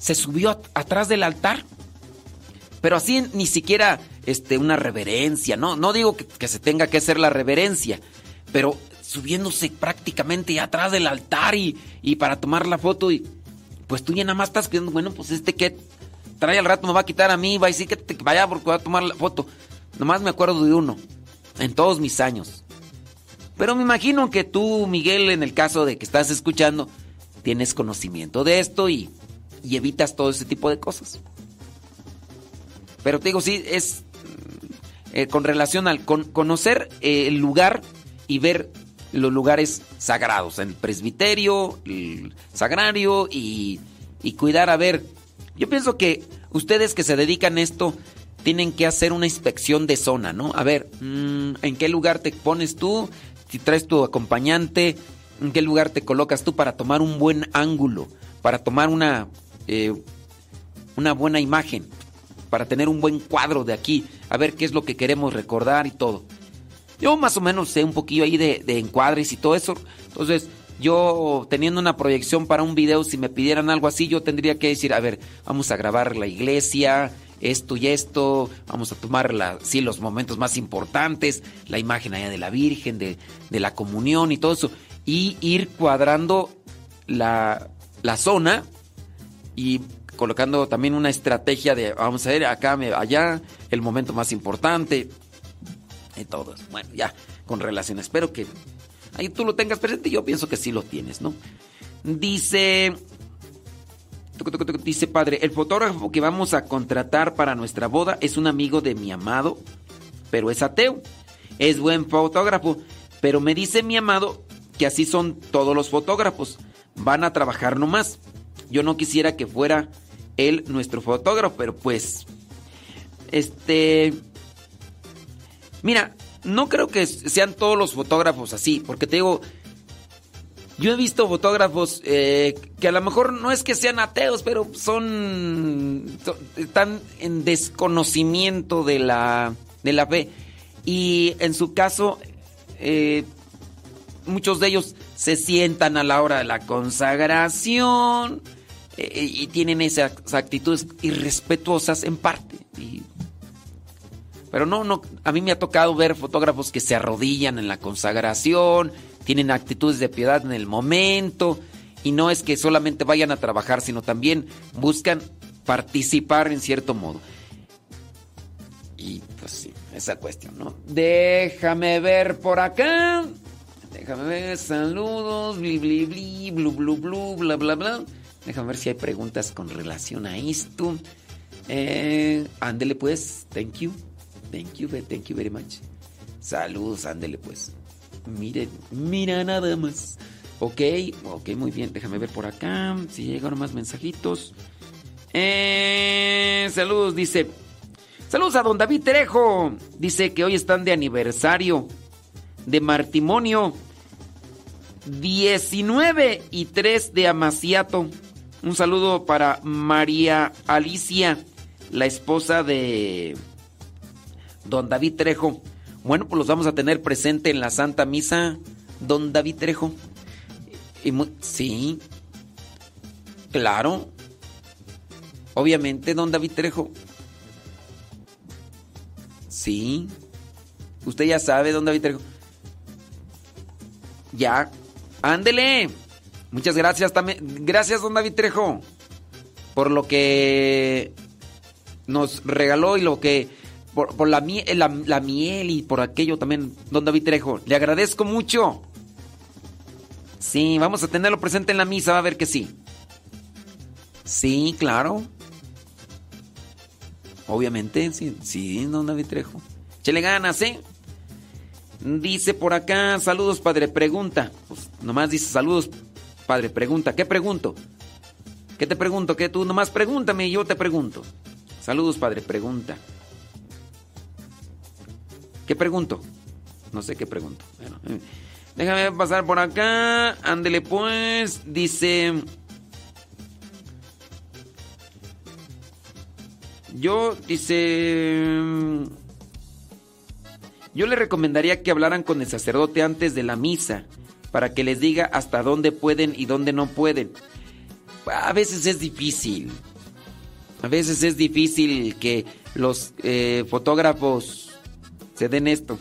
se subió at- atrás del altar. Pero así ni siquiera este, una reverencia, ¿no? No digo que, que se tenga que hacer la reverencia, pero subiéndose prácticamente atrás del altar y, y para tomar la foto y pues tú ya nada más estás pidiendo, bueno, pues este que trae al rato me va a quitar a mí, va a decir que te vaya porque va a tomar la foto. Nomás me acuerdo de uno. en todos mis años. Pero me imagino que tú, Miguel, en el caso de que estás escuchando, tienes conocimiento de esto y, y evitas todo ese tipo de cosas. Pero te digo, sí, es eh, con relación al con- conocer eh, el lugar y ver los lugares sagrados, el presbiterio, el sagrario y, y cuidar a ver. Yo pienso que ustedes que se dedican a esto tienen que hacer una inspección de zona, ¿no? A ver, mm, ¿en qué lugar te pones tú? Si traes tu acompañante, ¿en qué lugar te colocas tú para tomar un buen ángulo? Para tomar una, eh, una buena imagen, para tener un buen cuadro de aquí, a ver qué es lo que queremos recordar y todo. Yo más o menos sé un poquillo ahí de, encuadres y todo eso. Entonces, yo teniendo una proyección para un video, si me pidieran algo así, yo tendría que decir, a ver, vamos a grabar la iglesia, esto y esto, vamos a tomar la, sí, los momentos más importantes, la imagen allá de la Virgen, de, de la comunión y todo eso, y ir cuadrando la, la zona y colocando también una estrategia de, vamos a ver, acá, me- allá, el momento más importante, y todo. Bueno, ya, con relación. Espero que ahí tú lo tengas presente. Yo pienso que sí lo tienes, ¿no? Dice. Dice padre, el fotógrafo que vamos a contratar para nuestra boda es un amigo de mi amado, pero es ateo. Es buen fotógrafo, pero me dice mi amado que así son todos los fotógrafos. Van a trabajar nomás. Yo no quisiera que fuera él nuestro fotógrafo, pero pues. Este. Mira, no creo que sean todos los fotógrafos así, porque te digo, yo he visto fotógrafos eh, que a lo mejor no es que sean ateos, pero son, están en desconocimiento de la, de la fe. Y en su caso, eh, muchos de ellos se sientan a la hora de la consagración eh, y tienen esas actitudes irrespetuosas en parte. Pero no, no, a mí me ha tocado ver fotógrafos que se arrodillan en la consagración, tienen actitudes de piedad en el momento, y no es que solamente vayan a trabajar, sino también buscan participar en cierto modo. Y pues sí, esa cuestión, ¿no? Déjame ver por acá. Déjame ver, saludos, bli, bli, bli, blu, blu, blu, bla, bla, bla. Déjame ver si hay preguntas con relación a esto. Eh, ándele pues, thank you. Thank you, thank you very much. Saludos, ándele pues. Mire, mira nada más. Ok, ok, muy bien. Déjame ver por acá. Si llegaron más mensajitos. Eh, saludos, dice. Saludos a don David Trejo. Dice que hoy están de aniversario. De matrimonio. 19 y 3 de Amaciato. Un saludo para María Alicia, la esposa de don David Trejo. Bueno, pues los vamos a tener presente en la Santa Misa, don David Trejo. Y sí, claro. Obviamente, don David Trejo. Sí. Usted ya sabe, don David Trejo. Ya. Ándele. Muchas gracias también. Gracias, don David Trejo. Por lo que nos regaló y lo que. Por, la, mie- la, la miel y por aquello también, don David Trejo. Le agradezco mucho. Sí, vamos a tenerlo presente en la misa, va a ver que sí. Sí, claro. Obviamente, sí, sí, don David Trejo. Chele ganas, ¿eh? Dice por acá, saludos, padre, pregunta. Pues nomás dice saludos, padre, pregunta. ¿Qué pregunto? ¿Qué te pregunto? ¿Qué tú? Nomás pregúntame y yo te pregunto. Saludos, padre, pregunta. ¿Qué pregunto? No sé qué pregunto. Bueno, déjame pasar por acá. Ándele pues. Dice... Yo, dice... Yo le recomendaría que hablaran con el sacerdote antes de la misa, para que les diga hasta dónde pueden y dónde no pueden. A veces es difícil. A veces es difícil que los eh, fotógrafos se den esto.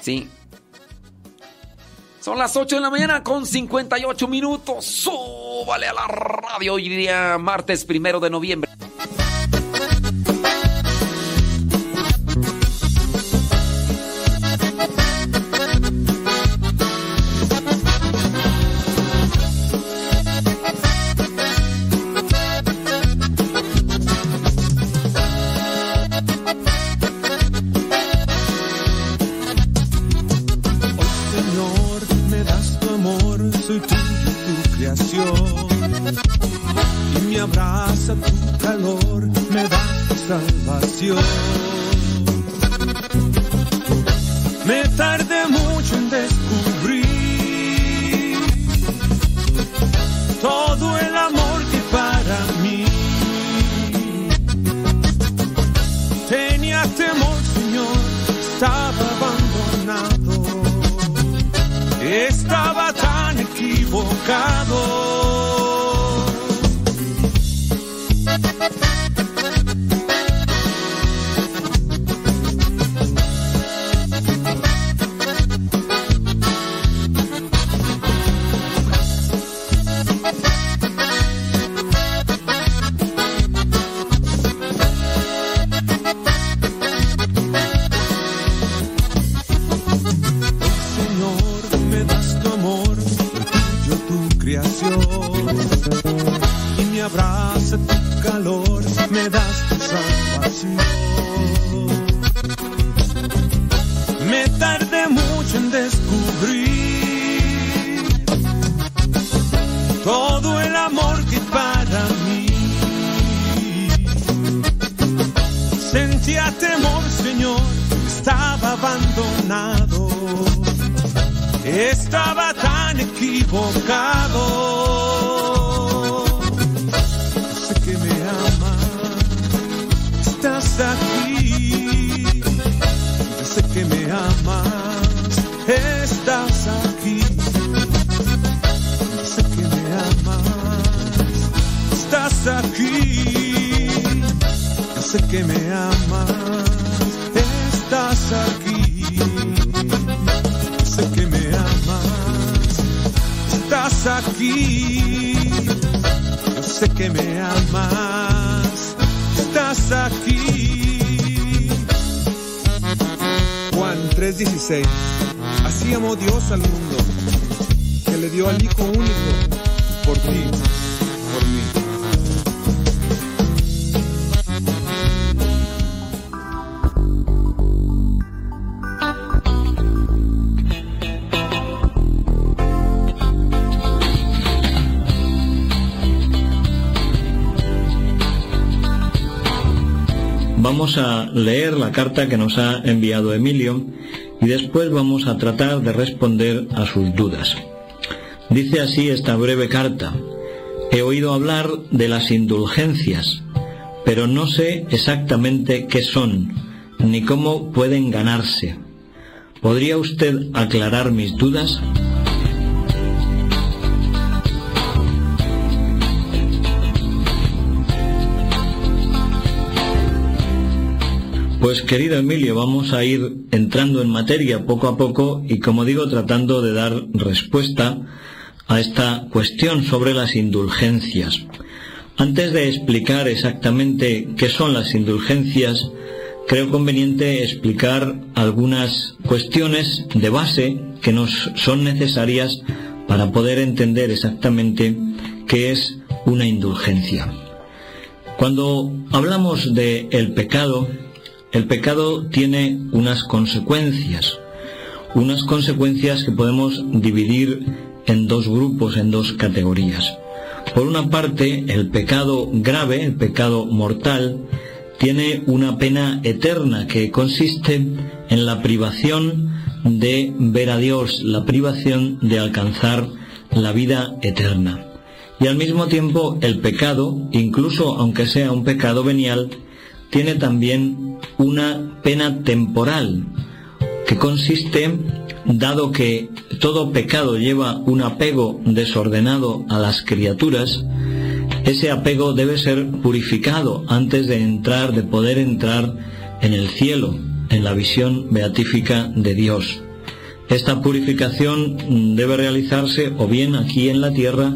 Sí. Son las 8 de la mañana con 58 minutos. Súbale a la radio hoy día, martes primero de noviembre. Carta que nos ha enviado Emilio y después vamos a tratar de responder a sus dudas. Dice así esta breve carta. He oído hablar de las indulgencias, pero no sé exactamente qué son, ni cómo pueden ganarse. ¿Podría usted aclarar mis dudas? Pues querido Emilio, vamos a ir entrando en materia poco a poco y como digo tratando de dar respuesta a esta cuestión sobre las indulgencias. Antes de explicar exactamente qué son las indulgencias, creo conveniente explicar algunas cuestiones de base que nos son necesarias para poder entender exactamente qué es una indulgencia. Cuando hablamos de el pecado, el pecado tiene unas consecuencias, unas consecuencias que podemos dividir en dos grupos, en dos categorías. Por una parte, el pecado grave, el pecado mortal, tiene una pena eterna que consiste en la privación de ver a Dios, la privación de alcanzar la vida eterna. Y al mismo tiempo el pecado, incluso aunque sea un pecado venial, tiene también una pena temporal que consiste, dado que todo pecado lleva un apego desordenado a las criaturas, ese apego debe ser purificado antes de entrar, de poder entrar en el cielo, en la visión beatífica de Dios. Esta purificación debe realizarse o bien aquí en la tierra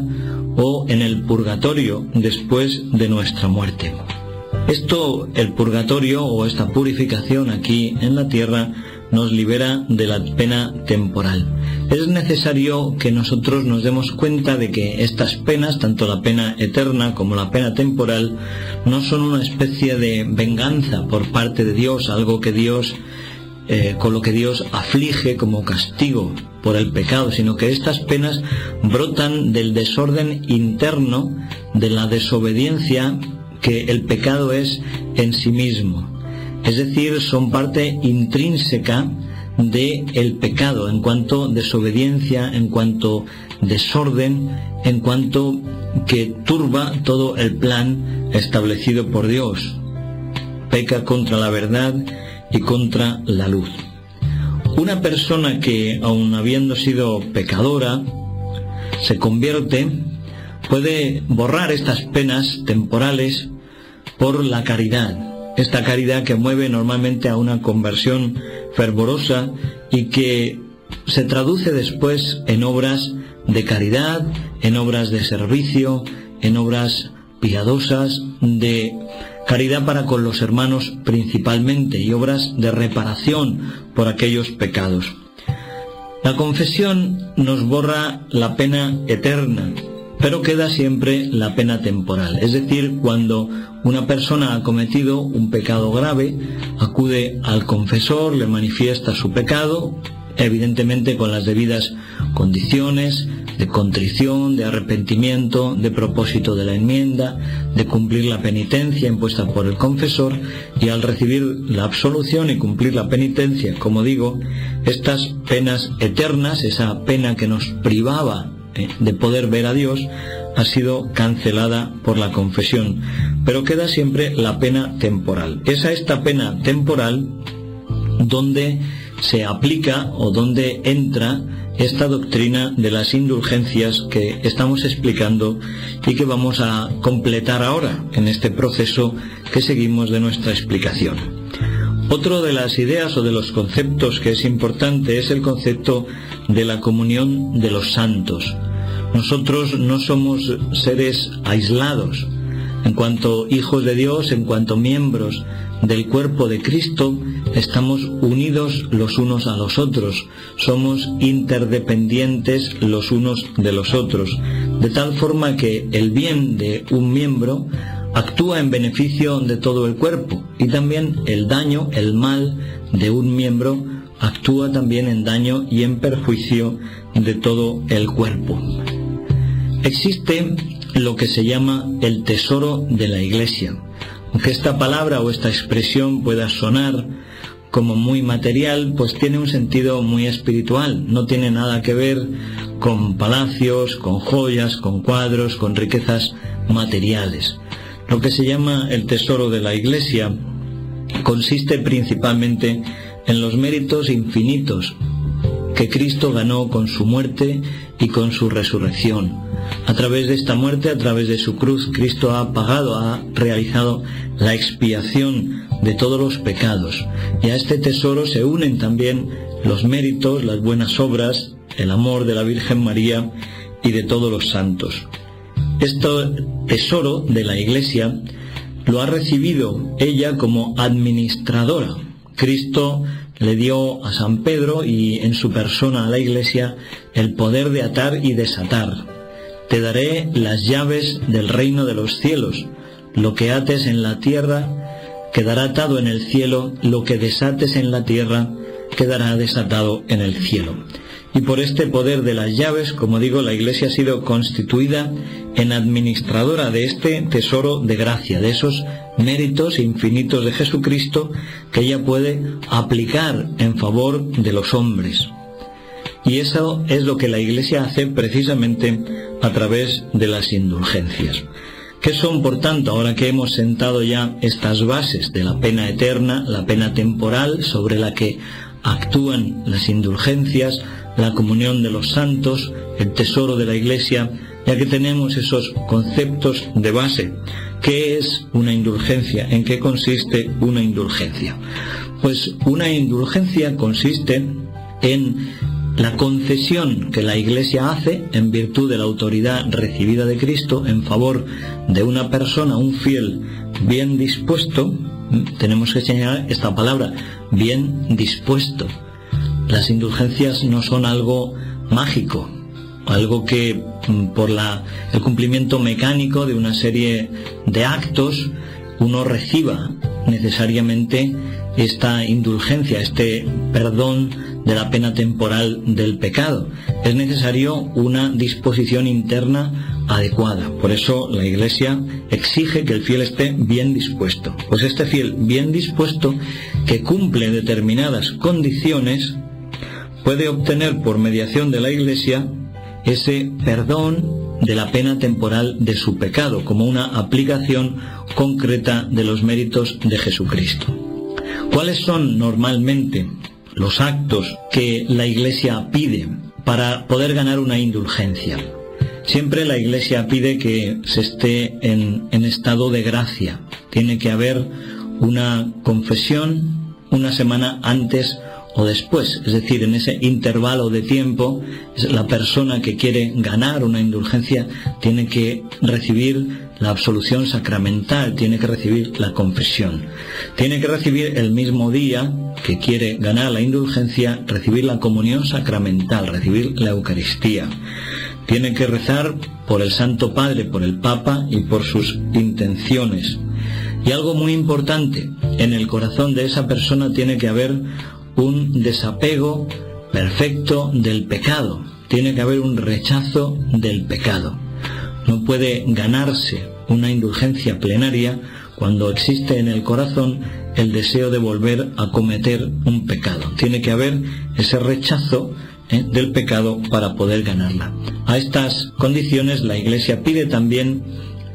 o en el purgatorio después de nuestra muerte. Esto, el purgatorio o esta purificación aquí en la tierra, nos libera de la pena temporal. Es necesario que nosotros nos demos cuenta de que estas penas, tanto la pena eterna como la pena temporal, no son una especie de venganza por parte de Dios, algo que Dios eh, con lo que Dios aflige como castigo por el pecado, sino que estas penas brotan del desorden interno, de la desobediencia que el pecado es en sí mismo. Es decir, son parte intrínseca de el pecado en cuanto desobediencia, en cuanto desorden, en cuanto que turba todo el plan establecido por Dios. Peca contra la verdad y contra la luz. Una persona que, aun habiendo sido pecadora, se convierte, puede borrar estas penas temporales por la caridad. Esta caridad que mueve normalmente a una conversión fervorosa y que se traduce después en obras de caridad, en obras de servicio, en obras piadosas, de caridad para con los hermanos principalmente y obras de reparación por aquellos pecados. La confesión nos borra la pena eterna, pero queda siempre la pena temporal. Es decir, cuando una persona ha cometido un pecado grave, acude al confesor, le manifiesta su pecado, evidentemente con las debidas condiciones de contrición, de arrepentimiento, de propósito de la enmienda, de cumplir la penitencia impuesta por el confesor y al recibir la absolución y cumplir la penitencia, como digo, estas penas eternas, esa pena que nos privaba eh, de poder ver a Dios, ha sido cancelada por la confesión, pero queda siempre la pena temporal. Es a esta pena temporal donde se aplica o donde entra esta doctrina de las indulgencias que estamos explicando y que vamos a completar ahora en este proceso que seguimos de nuestra explicación. Otro de las ideas o de los conceptos que es importante es el concepto de la comunión de los santos. Nosotros no somos seres aislados. En cuanto hijos de Dios, en cuanto miembros del cuerpo de Cristo, estamos unidos los unos a los otros, somos interdependientes los unos de los otros, de tal forma que el bien de un miembro actúa en beneficio de todo el cuerpo y también el daño, el mal de un miembro actúa también en daño y en perjuicio de todo el cuerpo. Existe lo que se llama el tesoro de la iglesia. Aunque esta palabra o esta expresión pueda sonar como muy material, pues tiene un sentido muy espiritual. No tiene nada que ver con palacios, con joyas, con cuadros, con riquezas materiales. Lo que se llama el tesoro de la iglesia consiste principalmente en los méritos infinitos que Cristo ganó con su muerte y con su resurrección a través de esta muerte, a través de su cruz, Cristo ha pagado, ha realizado la expiación de todos los pecados. Y a este tesoro se unen también los méritos, las buenas obras, el amor de la Virgen María y de todos los santos. Este tesoro de la Iglesia lo ha recibido ella como administradora. Cristo le dio a San Pedro y en su persona a la Iglesia el poder de atar y desatar, te daré las llaves del reino de los cielos. Lo que ates en la tierra quedará atado en el cielo, lo que desates en la tierra quedará desatado en el cielo. Y por este poder de las llaves, como digo, la Iglesia ha sido constituida en administradora de este tesoro de gracia, de esos méritos infinitos de Jesucristo que ella puede aplicar en favor de los hombres. Y eso es lo que la Iglesia hace precisamente a través de las indulgencias. ¿Qué son, por tanto, ahora que hemos sentado ya estas bases de la pena eterna, la pena temporal sobre la que actúan las indulgencias, la comunión de los santos, el tesoro de la Iglesia, ya que tenemos esos conceptos de base. ¿Qué es una indulgencia? ¿En qué consiste una indulgencia? Pues una indulgencia consiste en la concesión que la Iglesia hace en virtud de la autoridad recibida de Cristo en favor de una persona, un fiel bien dispuesto, tenemos que señalar esta palabra, bien dispuesto. Las indulgencias no son algo mágico, algo que por la, el cumplimiento mecánico de una serie de actos uno reciba necesariamente esta indulgencia, este perdón de la pena temporal del pecado. Es necesario una disposición interna adecuada. Por eso la Iglesia exige que el fiel esté bien dispuesto. Pues este fiel bien dispuesto, que cumple determinadas condiciones, puede obtener por mediación de la Iglesia ese perdón de la pena temporal de su pecado, como una aplicación concreta de los méritos de Jesucristo. ¿Cuáles son normalmente los actos que la Iglesia pide para poder ganar una indulgencia? Siempre la Iglesia pide que se esté en, en estado de gracia. Tiene que haber una confesión una semana antes o después, es decir, en ese intervalo de tiempo, la persona que quiere ganar una indulgencia tiene que recibir la absolución sacramental, tiene que recibir la confesión. Tiene que recibir el mismo día que quiere ganar la indulgencia, recibir la comunión sacramental, recibir la Eucaristía. Tiene que rezar por el Santo Padre, por el Papa y por sus intenciones. Y algo muy importante, en el corazón de esa persona tiene que haber un desapego perfecto del pecado. Tiene que haber un rechazo del pecado. No puede ganarse una indulgencia plenaria cuando existe en el corazón el deseo de volver a cometer un pecado. Tiene que haber ese rechazo ¿eh? del pecado para poder ganarla. A estas condiciones la Iglesia pide también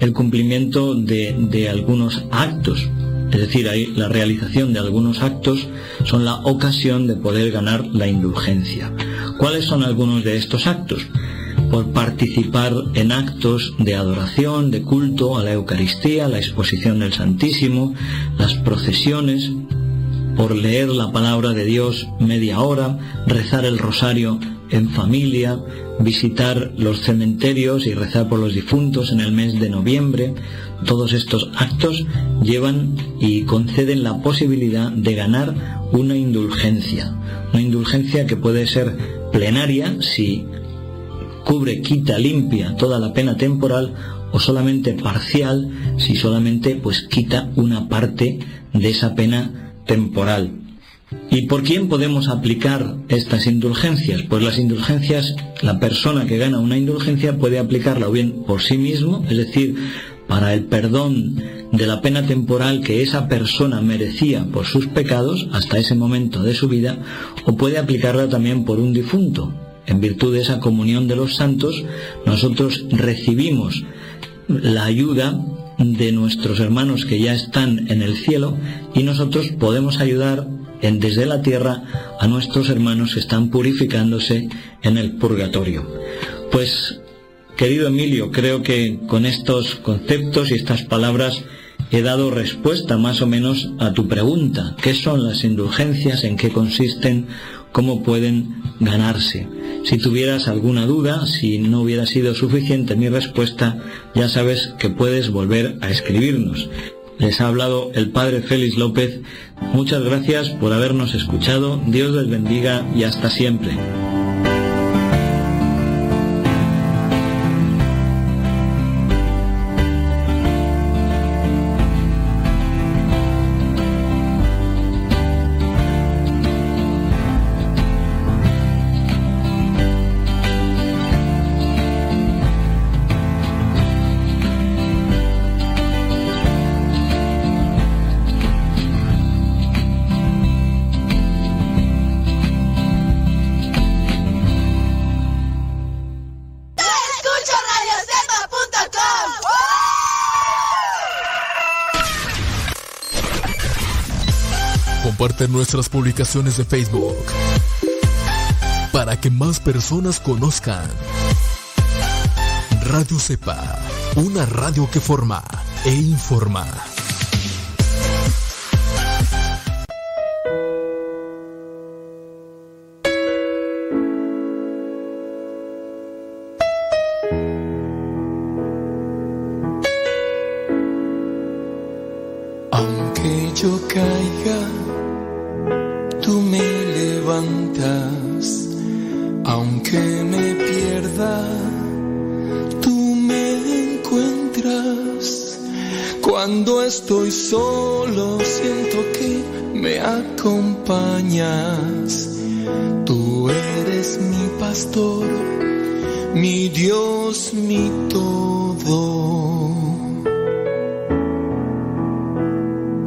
el cumplimiento de, de algunos actos es decir, ahí la realización de algunos actos son la ocasión de poder ganar la indulgencia. ¿Cuáles son algunos de estos actos? Por participar en actos de adoración, de culto a la Eucaristía, la exposición del Santísimo, las procesiones, por leer la palabra de Dios media hora, rezar el rosario en familia, visitar los cementerios y rezar por los difuntos en el mes de noviembre. Todos estos actos llevan y conceden la posibilidad de ganar una indulgencia. Una indulgencia que puede ser plenaria si cubre, quita, limpia toda la pena temporal o solamente parcial si solamente pues quita una parte de esa pena temporal. ¿Y por quién podemos aplicar estas indulgencias? Pues las indulgencias, la persona que gana una indulgencia puede aplicarla o bien por sí mismo, es decir, para el perdón de la pena temporal que esa persona merecía por sus pecados hasta ese momento de su vida, o puede aplicarla también por un difunto. En virtud de esa comunión de los santos, nosotros recibimos la ayuda de nuestros hermanos que ya están en el cielo y nosotros podemos ayudar en, desde la tierra a nuestros hermanos están purificándose en el purgatorio. Pues, querido Emilio, creo que con estos conceptos y estas palabras he dado respuesta más o menos a tu pregunta. ¿Qué son las indulgencias? ¿En qué consisten? ¿Cómo pueden ganarse? Si tuvieras alguna duda, si no hubiera sido suficiente mi respuesta, ya sabes que puedes volver a escribirnos. Les ha hablado el Padre Félix López. Muchas gracias por habernos escuchado. Dios les bendiga y hasta siempre. Nuestras publicaciones de Facebook para que más personas conozcan Radio Cepa, una radio que forma e informa. Cuando estoy solo siento que me acompañas. Tú eres mi pastor, mi Dios, mi todo.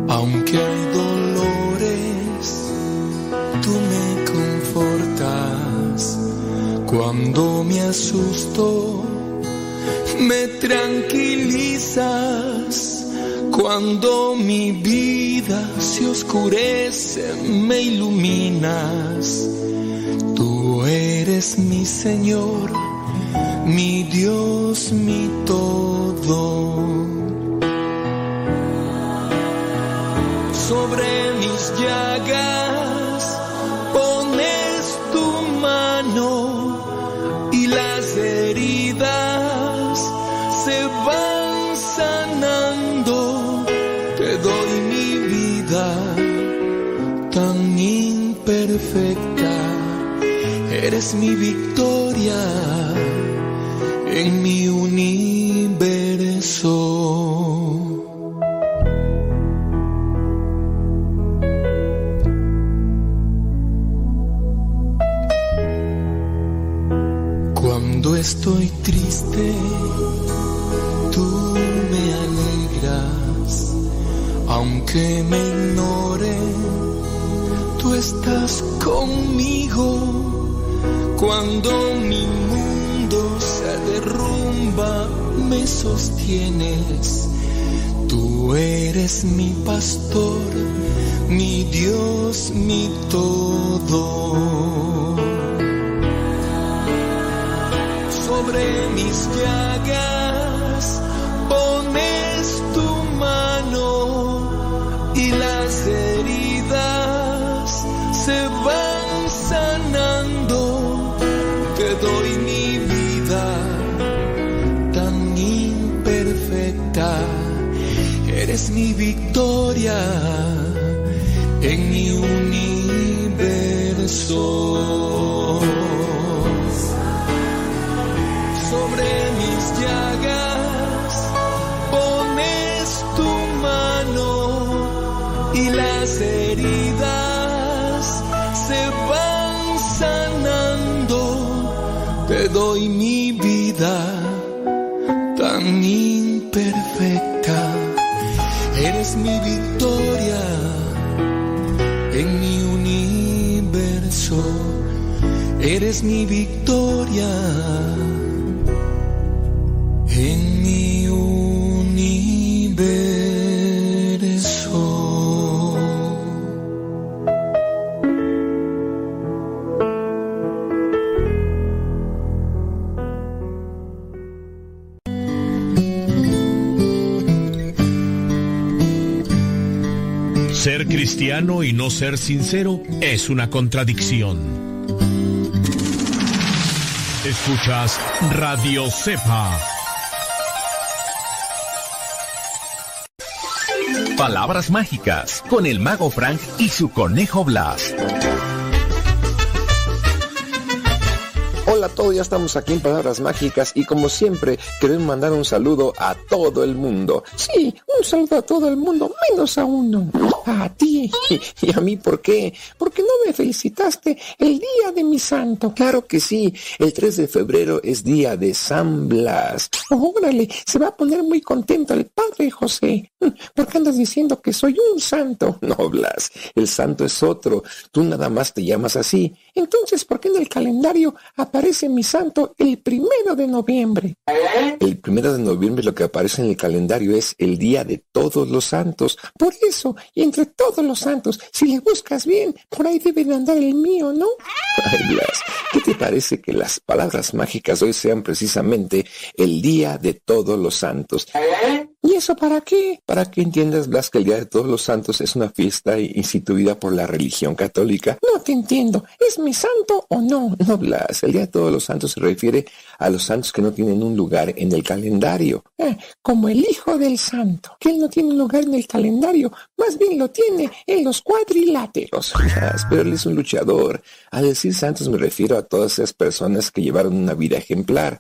Aunque hay dolores, tú me confortas. Cuando me asusto, me tranquilizas. Cuando mi vida se oscurece, me iluminas. Tú eres mi Señor, mi Dios, mi todo. Sobre mis llagas Eres mi victoria en mi universo. Cuando estoy triste, tú me alegras. Aunque me ignore, tú estás conmigo. Cuando mi mundo se derrumba, me sostienes. Tú eres mi pastor, mi Dios, mi todo. sobre mis llagas pones tu en mi universo. Eres mi victoria en mi universo. Eres mi victoria cristiano y no ser sincero es una contradicción. Escuchas Radio Cepa. Palabras mágicas con el mago Frank y su conejo Blas. Hola a todos, ya estamos aquí en Palabras Mágicas y como siempre queremos mandar un saludo a todo el mundo. Sí, un saludo a todo el mundo, menos a uno. A ti y a mí, ¿por qué? Porque no me felicitaste el día de mi santo. Claro que sí, el 3 de febrero es día de San Blas. Órale, se va a poner muy contento el padre José. ¿Por qué andas diciendo que soy un santo? No, Blas, el santo es otro. Tú nada más te llamas así. Entonces, ¿por qué en el calendario aparece mi santo el primero de noviembre? El primero de noviembre lo que aparece en el calendario es el día de todos los santos. Por eso, y entre todos los santos, si le buscas bien, por ahí debe de andar el mío, ¿no? Ay, Blas, ¿qué te parece que las palabras mágicas hoy sean precisamente el día de todos los santos? ¿Y eso para qué? Para que entiendas, Blas, que el Día de Todos los Santos es una fiesta instituida por la religión católica. No te entiendo. ¿Es mi santo o no? No, Blas. El Día de Todos los Santos se refiere a los santos que no tienen un lugar en el calendario. Eh, como el Hijo del Santo, que él no tiene un lugar en el calendario. Más bien lo tiene en los cuadriláteros. Pero él es un luchador. Al decir santos me refiero a todas esas personas que llevaron una vida ejemplar.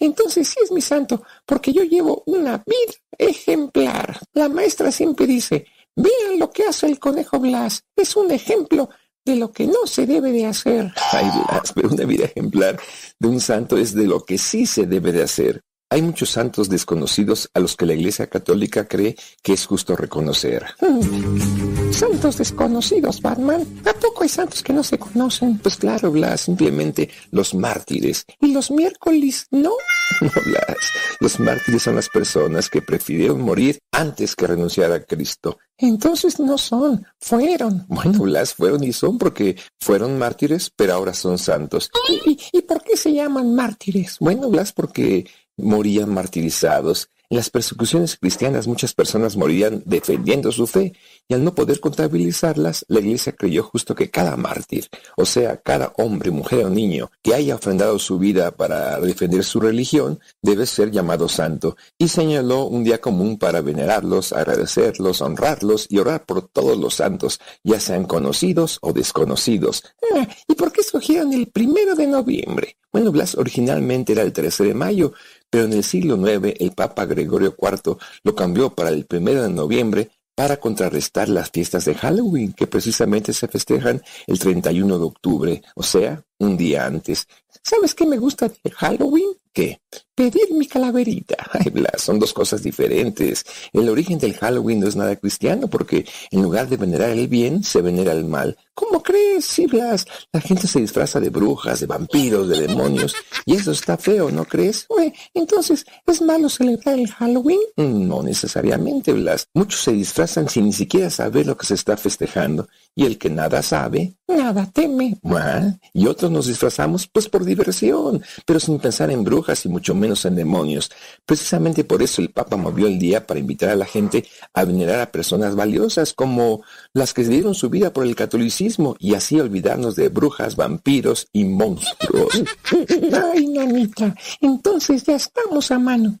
Entonces sí es mi santo, porque yo llevo una vida ejemplar. La maestra siempre dice, vean lo que hace el conejo Blas. Es un ejemplo de lo que no se debe de hacer. Ay, Blas, pero una vida ejemplar de un santo es de lo que sí se debe de hacer. Hay muchos santos desconocidos a los que la Iglesia Católica cree que es justo reconocer. Hmm. Santos desconocidos, Batman. ¿A poco hay santos que no se conocen? Pues claro, Blas, simplemente los mártires. ¿Y los miércoles no? No, Blas. Los mártires son las personas que prefirieron morir antes que renunciar a Cristo. Entonces no son, fueron. Bueno, Blas, fueron y son porque fueron mártires, pero ahora son santos. ¿Y, y, y por qué se llaman mártires? Bueno, Blas, porque morían martirizados. En las persecuciones cristianas muchas personas morían defendiendo su fe y al no poder contabilizarlas, la iglesia creyó justo que cada mártir, o sea, cada hombre, mujer o niño que haya ofrendado su vida para defender su religión, debe ser llamado santo y señaló un día común para venerarlos, agradecerlos, honrarlos y orar por todos los santos, ya sean conocidos o desconocidos. Ah, ¿Y por qué escogieron el primero de noviembre? Bueno, Blas originalmente era el 13 de mayo, pero en el siglo IX el Papa Gregorio IV lo cambió para el primero de noviembre para contrarrestar las fiestas de Halloween, que precisamente se festejan el 31 de octubre, o sea, un día antes. ¿Sabes qué me gusta de Halloween? ¿Qué? Pedir mi calaverita. Ay, Blas, son dos cosas diferentes. El origen del Halloween no es nada cristiano porque en lugar de venerar el bien, se venera el mal. ¿Cómo crees? Sí, Blas. La gente se disfraza de brujas, de vampiros, de demonios. Y eso está feo, ¿no crees? Oye, entonces, ¿es malo celebrar el Halloween? No necesariamente, Blas. Muchos se disfrazan sin ni siquiera saber lo que se está festejando. Y el que nada sabe, nada teme. Y otros nos disfrazamos pues por diversión, pero sin pensar en brujas y mucho menos en demonios. Precisamente por eso el Papa movió el día para invitar a la gente a venerar a personas valiosas como las que dieron su vida por el catolicismo y así olvidarnos de brujas, vampiros y monstruos. Ay, nanita, entonces ya estamos a mano.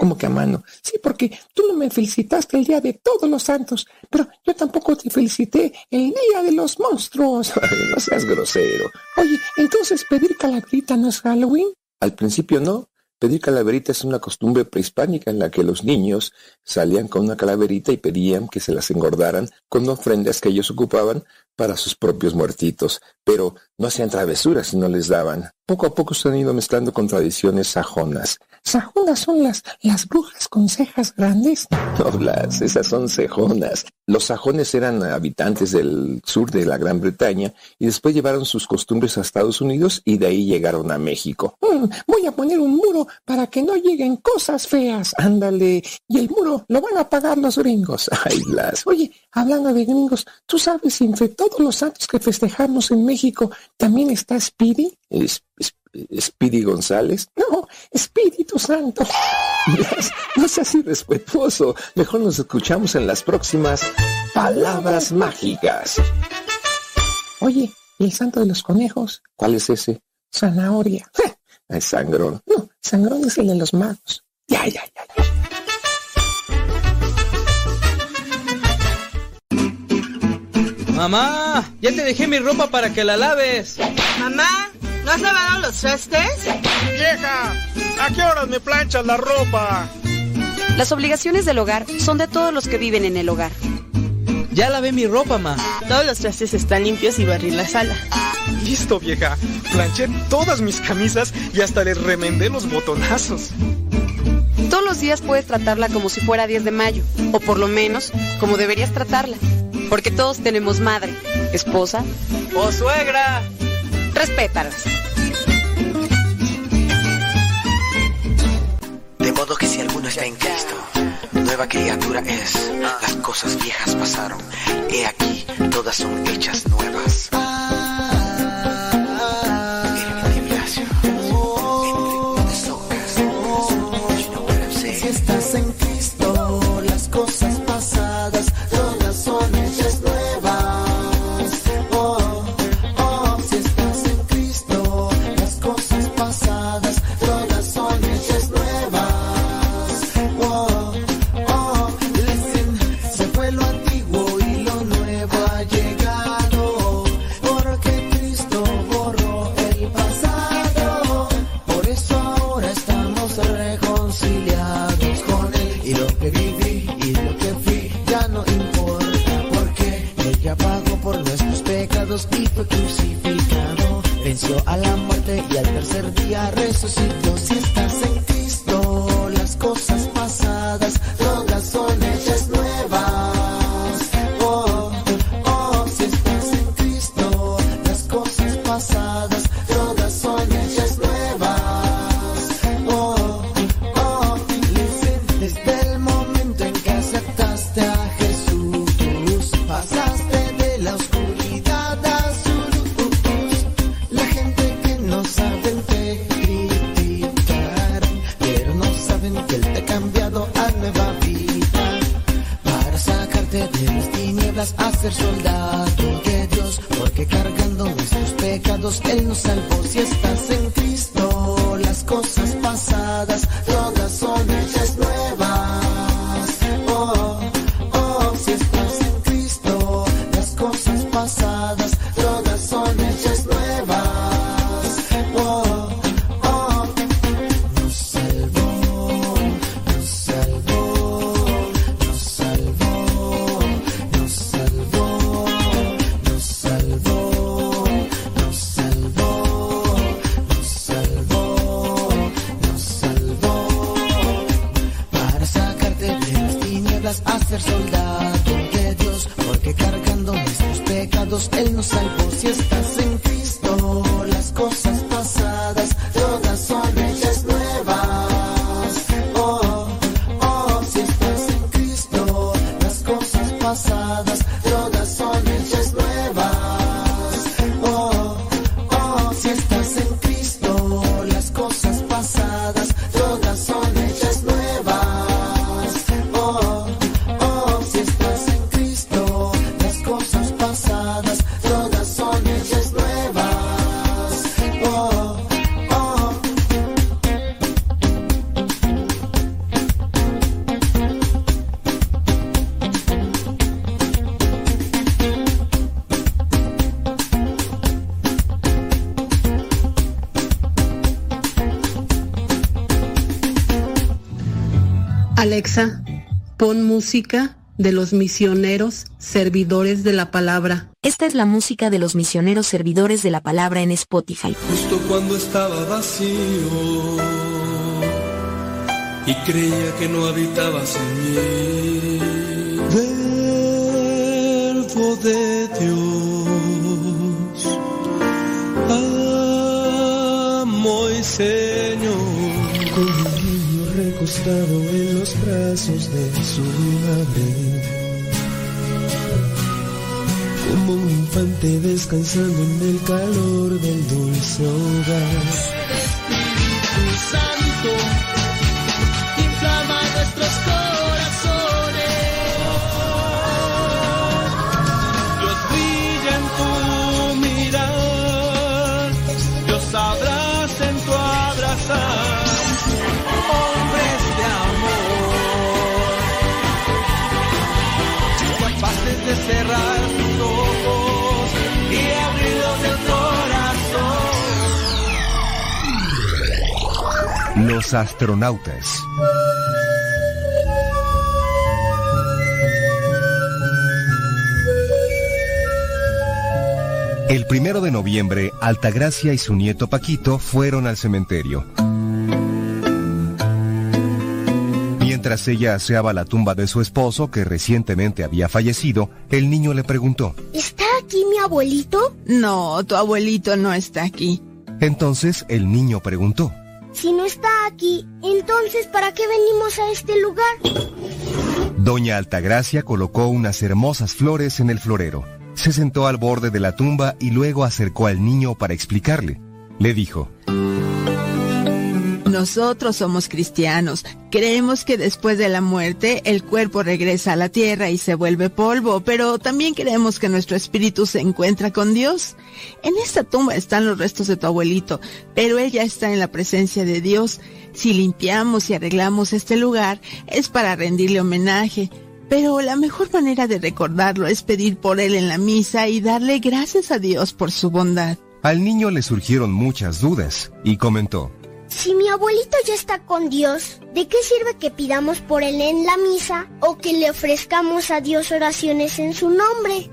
¿Cómo que a mano? Sí, porque tú no me felicitaste el día de todos los santos, pero yo tampoco te felicité el día de los monstruos. no seas grosero. Oye, entonces pedir calaverita no es Halloween? Al principio no. Pedir calaverita es una costumbre prehispánica en la que los niños salían con una calaverita y pedían que se las engordaran con ofrendas que ellos ocupaban para sus propios muertitos, pero no hacían travesuras si no les daban. Poco a poco se han ido mezclando con tradiciones sajonas. ¿Sajonas son las, las brujas con cejas grandes? No, Blas, esas son cejonas. Los sajones eran habitantes del sur de la Gran Bretaña y después llevaron sus costumbres a Estados Unidos y de ahí llegaron a México. Mm, voy a poner un muro para que no lleguen cosas feas. Ándale. Y el muro lo van a pagar los gringos. Ay, Blas. Oye, hablando de gringos, ¿tú sabes si entre todos los santos que festejamos en México también está Speedy? Es, es, Speedy González. No, Espíritu Santo. No seas irrespetuoso. Mejor nos escuchamos en las próximas palabras mágicas. Oye, ¿y el santo de los conejos? ¿Cuál es ese? Zanahoria. Es sangrón. No, sangrón es el de los magos. Ya, ya, ya, ya. Mamá, ya te dejé mi ropa para que la laves. Mamá, ¿no has lavado los trastes? Vieja, ¿a qué horas me planchas la ropa? Las obligaciones del hogar son de todos los que viven en el hogar. Ya lavé mi ropa, ma. Todos los trastes están limpios y barrí la sala. Listo, vieja. Planché todas mis camisas y hasta les remendé los botonazos. Todos los días puedes tratarla como si fuera 10 de mayo, o por lo menos como deberías tratarla. Porque todos tenemos madre, esposa o suegra. Respétalas. De modo que si alguno está en Cristo, nueva criatura es. Las cosas viejas pasaron. He aquí, todas son hechas nuevas. Alexa, pon música de los misioneros servidores de la palabra. Esta es la música de los misioneros servidores de la palabra en Spotify. Justo cuando estaba vacío y creía que no habitabas en mí. Verbo de Dios, amo y Señor. Con un niño recostado brazos de su madre. Como un infante descansando en el calor del dulce hogar. Los astronautas. El primero de noviembre, Altagracia y su nieto Paquito fueron al cementerio. Mientras ella aseaba la tumba de su esposo, que recientemente había fallecido, el niño le preguntó. ¿Está aquí mi abuelito? No, tu abuelito no está aquí. Entonces el niño preguntó. Si no está aquí, entonces ¿para qué venimos a este lugar? Doña Altagracia colocó unas hermosas flores en el florero. Se sentó al borde de la tumba y luego acercó al niño para explicarle. Le dijo, Nosotros somos cristianos. Creemos que después de la muerte el cuerpo regresa a la tierra y se vuelve polvo, pero también creemos que nuestro espíritu se encuentra con Dios. En esta tumba están los restos de tu abuelito, pero él ya está en la presencia de Dios. Si limpiamos y arreglamos este lugar es para rendirle homenaje. Pero la mejor manera de recordarlo es pedir por él en la misa y darle gracias a Dios por su bondad. al niño le surgieron muchas dudas y comentó, Si mi abuelito ya está con Dios, ¿de qué sirve que pidamos por él en la misa o que le ofrezcamos a Dios oraciones en su nombre?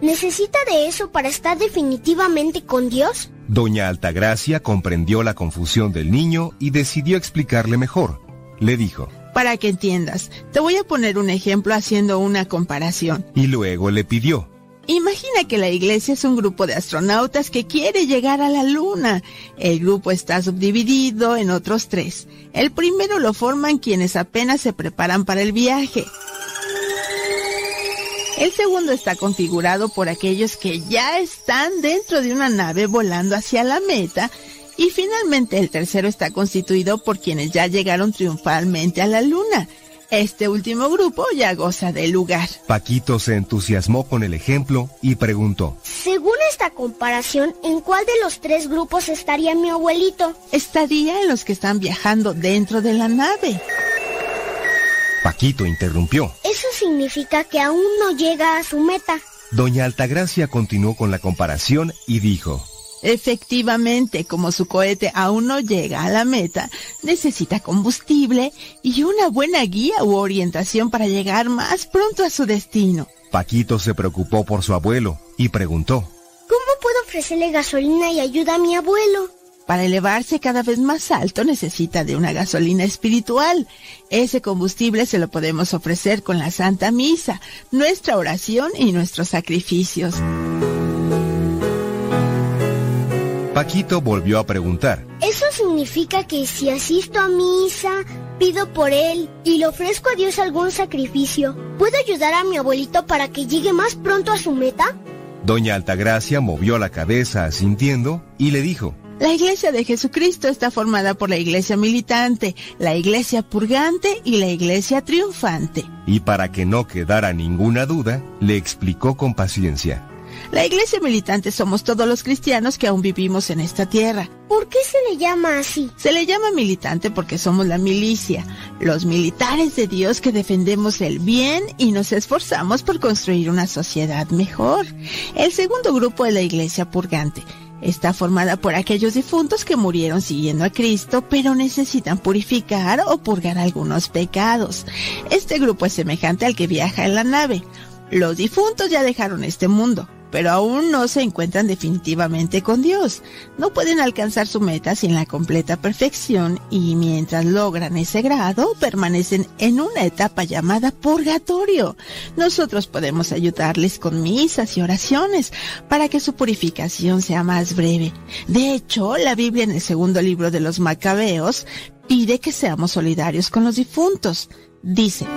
¿Necesita de eso para estar definitivamente con Dios? Doña Altagracia comprendió la confusión del niño y decidió explicarle mejor. Le dijo, Para que entiendas, te voy a poner un ejemplo haciendo una comparación. y luego le pidió, Imagina que la iglesia es un grupo de astronautas que quiere llegar a la luna. El grupo está subdividido en otros tres. El primero lo forman quienes apenas se preparan para el viaje. El segundo está configurado por aquellos que ya están dentro de una nave volando hacia la meta. Y finalmente el tercero está constituido por quienes ya llegaron triunfalmente a la luna. Este último grupo ya goza del lugar. Paquito se entusiasmó con el ejemplo y preguntó. Según esta comparación, ¿en cuál de los tres grupos estaría mi abuelito? Estaría en los que están viajando dentro de la nave. Paquito interrumpió. Eso significa que aún no llega a su meta. Doña Altagracia continuó con la comparación y dijo. Efectivamente, como su cohete aún no llega a la meta, necesita combustible y una buena guía u orientación para llegar más pronto a su destino. Paquito se preocupó por su abuelo y preguntó. ¿Cómo puedo ofrecerle gasolina y ayuda a mi abuelo? Para elevarse cada vez más alto necesita de una gasolina espiritual. Ese combustible se lo podemos ofrecer con la Santa Misa, nuestra oración y nuestros sacrificios. Paquito volvió a preguntar. Eso significa que si asisto a misa, pido por él y le ofrezco a Dios algún sacrificio, ¿puedo ayudar a mi abuelito para que llegue más pronto a su meta? Doña Altagracia movió la cabeza asintiendo y le dijo. La iglesia de Jesucristo está formada por la iglesia militante, la iglesia purgante y la iglesia triunfante. Y para que no quedara ninguna duda, le explicó con paciencia. La iglesia militante somos todos los cristianos que aún vivimos en esta tierra. ¿Por qué se le llama así? Se le llama militante porque somos la milicia, los militares de Dios que defendemos el bien y nos esforzamos por construir una sociedad mejor. El segundo grupo es la iglesia purgante. Está formada por aquellos difuntos que murieron siguiendo a Cristo, pero necesitan purificar o purgar algunos pecados. Este grupo es semejante al que viaja en la nave. Los difuntos ya dejaron este mundo, pero aún no se encuentran definitivamente con Dios. No pueden alcanzar su meta sin la completa perfección y mientras logran ese grado permanecen en una etapa llamada purgatorio. Nosotros podemos ayudarles con misas y oraciones para que su purificación sea más breve. De hecho, la Biblia en el segundo libro de los Macabeos pide que seamos solidarios con los difuntos. Dice,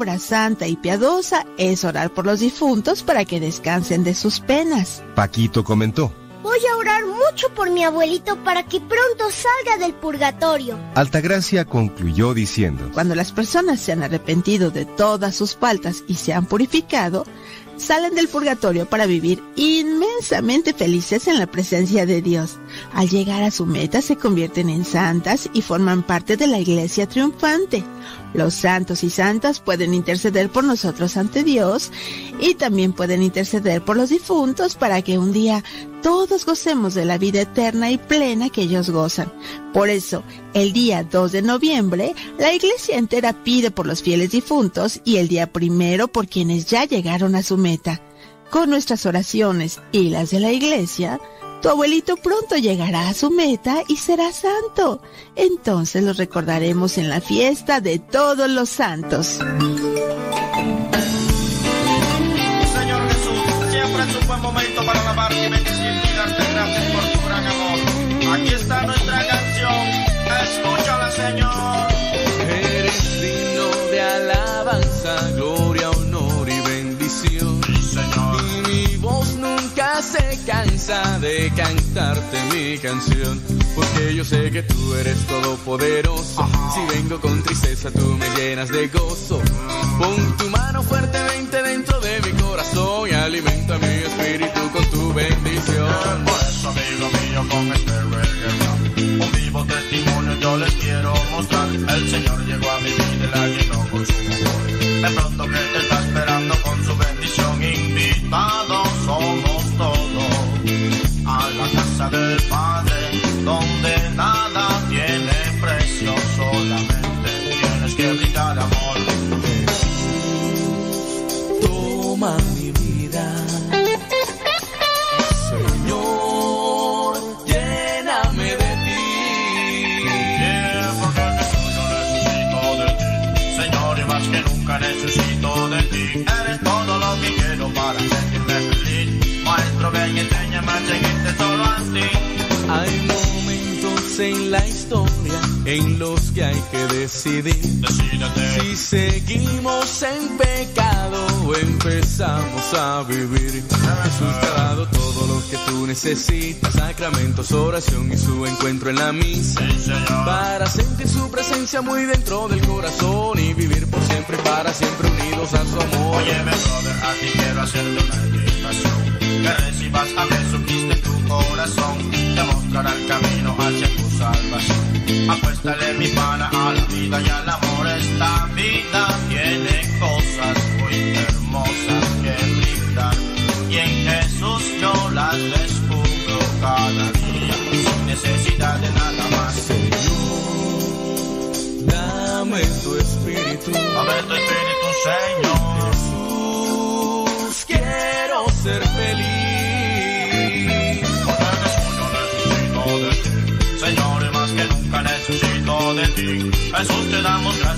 obra santa y piadosa es orar por los difuntos para que descansen de sus penas. Paquito comentó. Voy a orar mucho por mi abuelito para que pronto salga del purgatorio. Altagracia concluyó diciendo. Cuando las personas se han arrepentido de todas sus faltas y se han purificado, salen del purgatorio para vivir inmensamente felices en la presencia de Dios. Al llegar a su meta se convierten en santas y forman parte de la iglesia triunfante. Los santos y santas pueden interceder por nosotros ante Dios y también pueden interceder por los difuntos para que un día todos gocemos de la vida eterna y plena que ellos gozan. Por eso, el día 2 de noviembre, la iglesia entera pide por los fieles difuntos y el día primero por quienes ya llegaron a su meta. Con nuestras oraciones y las de la iglesia, tu abuelito pronto llegará a su meta y será santo. Entonces lo recordaremos en la fiesta de todos los santos. Nunca se cansa de cantarte mi canción. Porque yo sé que tú eres todopoderoso. Si vengo con tristeza, tú me llenas de gozo. Pon tu mano fuertemente dentro de mi corazón y alimenta mi espíritu con tu bendición. Por eso, amigo mío, con este reggae un vivo testimonio yo les quiero mostrar. El Señor llegó a mi vida y la llenó con su amor. De pronto que te en la historia en los que hay que decidir si seguimos en pecado o empezamos a vivir. Jesús te ha dado todo lo que tú necesitas, sacramentos, oración y su encuentro en la misa. Para sentir su presencia muy dentro del corazón y vivir por siempre y para siempre unidos a su amor. Óyeme, brother, a ti quiero hacerte una invitación. Que recibas a Jesucristo en tu corazón. Te mostrará el camino. Apuéstale mi pana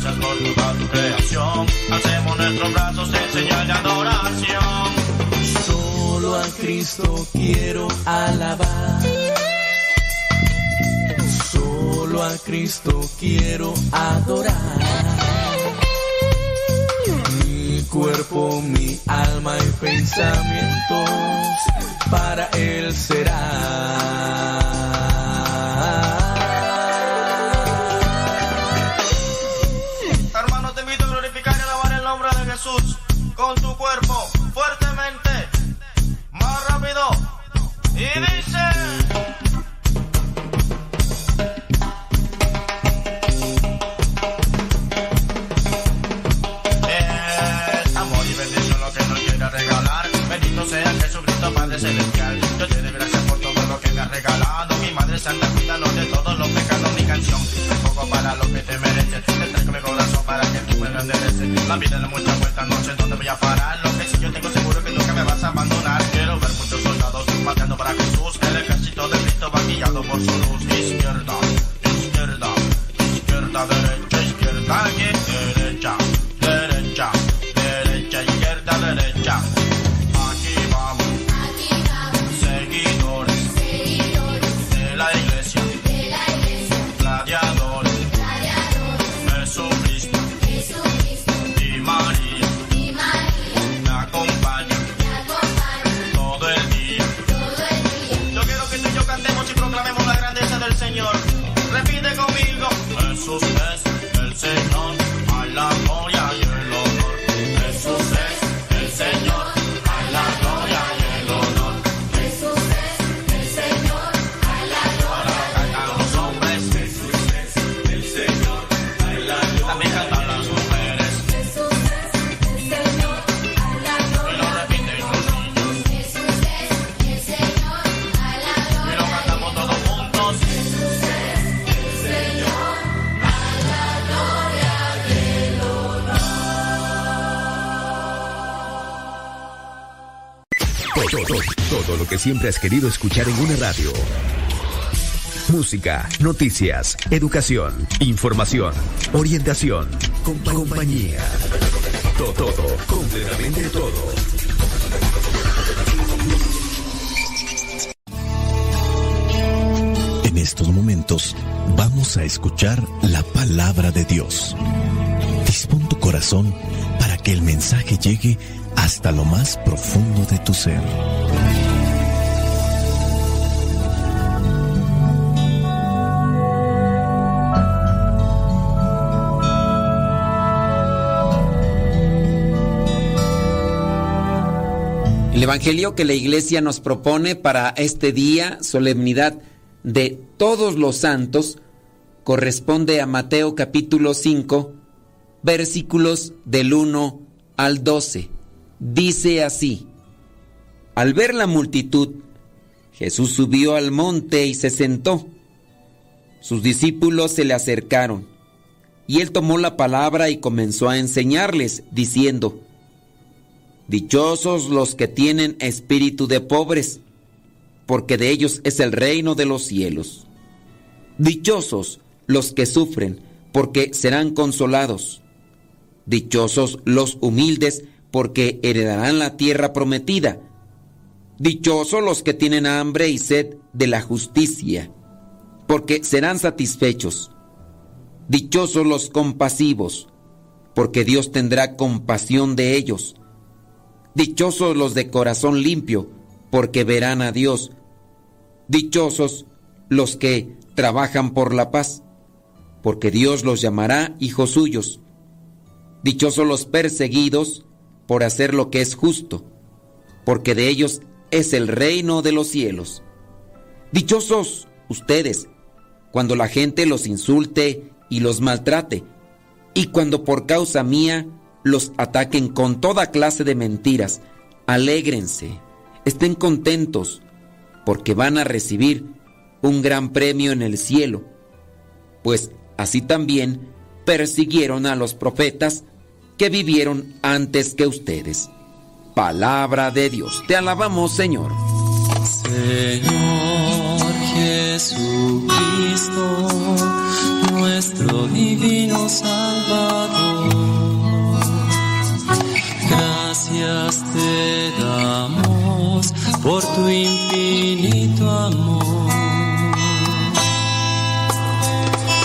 gracias por toda tu creación. Hacemos nuestros brazos en señal de adoración. Solo a Cristo quiero alabar. Solo a Cristo quiero adorar. Mi cuerpo, mi alma y pensamientos para Él será. Jesús con tu cuerpo que siempre has querido escuchar en una radio. Música, noticias, educación, información, orientación, compa- compañía. Todo, todo, completamente todo. En estos momentos vamos a escuchar la palabra de Dios. Dispón tu corazón para que el mensaje llegue hasta lo más profundo de tu ser. El Evangelio que la Iglesia nos propone para este día, solemnidad de todos los santos, corresponde a Mateo capítulo 5, versículos del 1 al 12. Dice así, al ver la multitud, Jesús subió al monte y se sentó. Sus discípulos se le acercaron, y él tomó la palabra y comenzó a enseñarles, diciendo, Dichosos los que tienen espíritu de pobres, porque de ellos es el reino de los cielos. Dichosos los que sufren, porque serán consolados. Dichosos los humildes, porque heredarán la tierra prometida. Dichosos los que tienen hambre y sed de la justicia, porque serán satisfechos. Dichosos los compasivos, porque Dios tendrá compasión de ellos. Dichosos los de corazón limpio, porque verán a Dios. Dichosos los que trabajan por la paz, porque Dios los llamará hijos suyos. Dichosos los perseguidos por hacer lo que es justo, porque de ellos es el reino de los cielos. Dichosos ustedes cuando la gente los insulte y los maltrate, y cuando por causa mía los ataquen con toda clase de mentiras. Alégrense, estén contentos, porque van a recibir un gran premio en el cielo, pues así también persiguieron a los profetas que vivieron antes que ustedes. Palabra de Dios, te alabamos Señor. Señor Jesucristo, nuestro divino Salvador, te damos por tu infinito amor.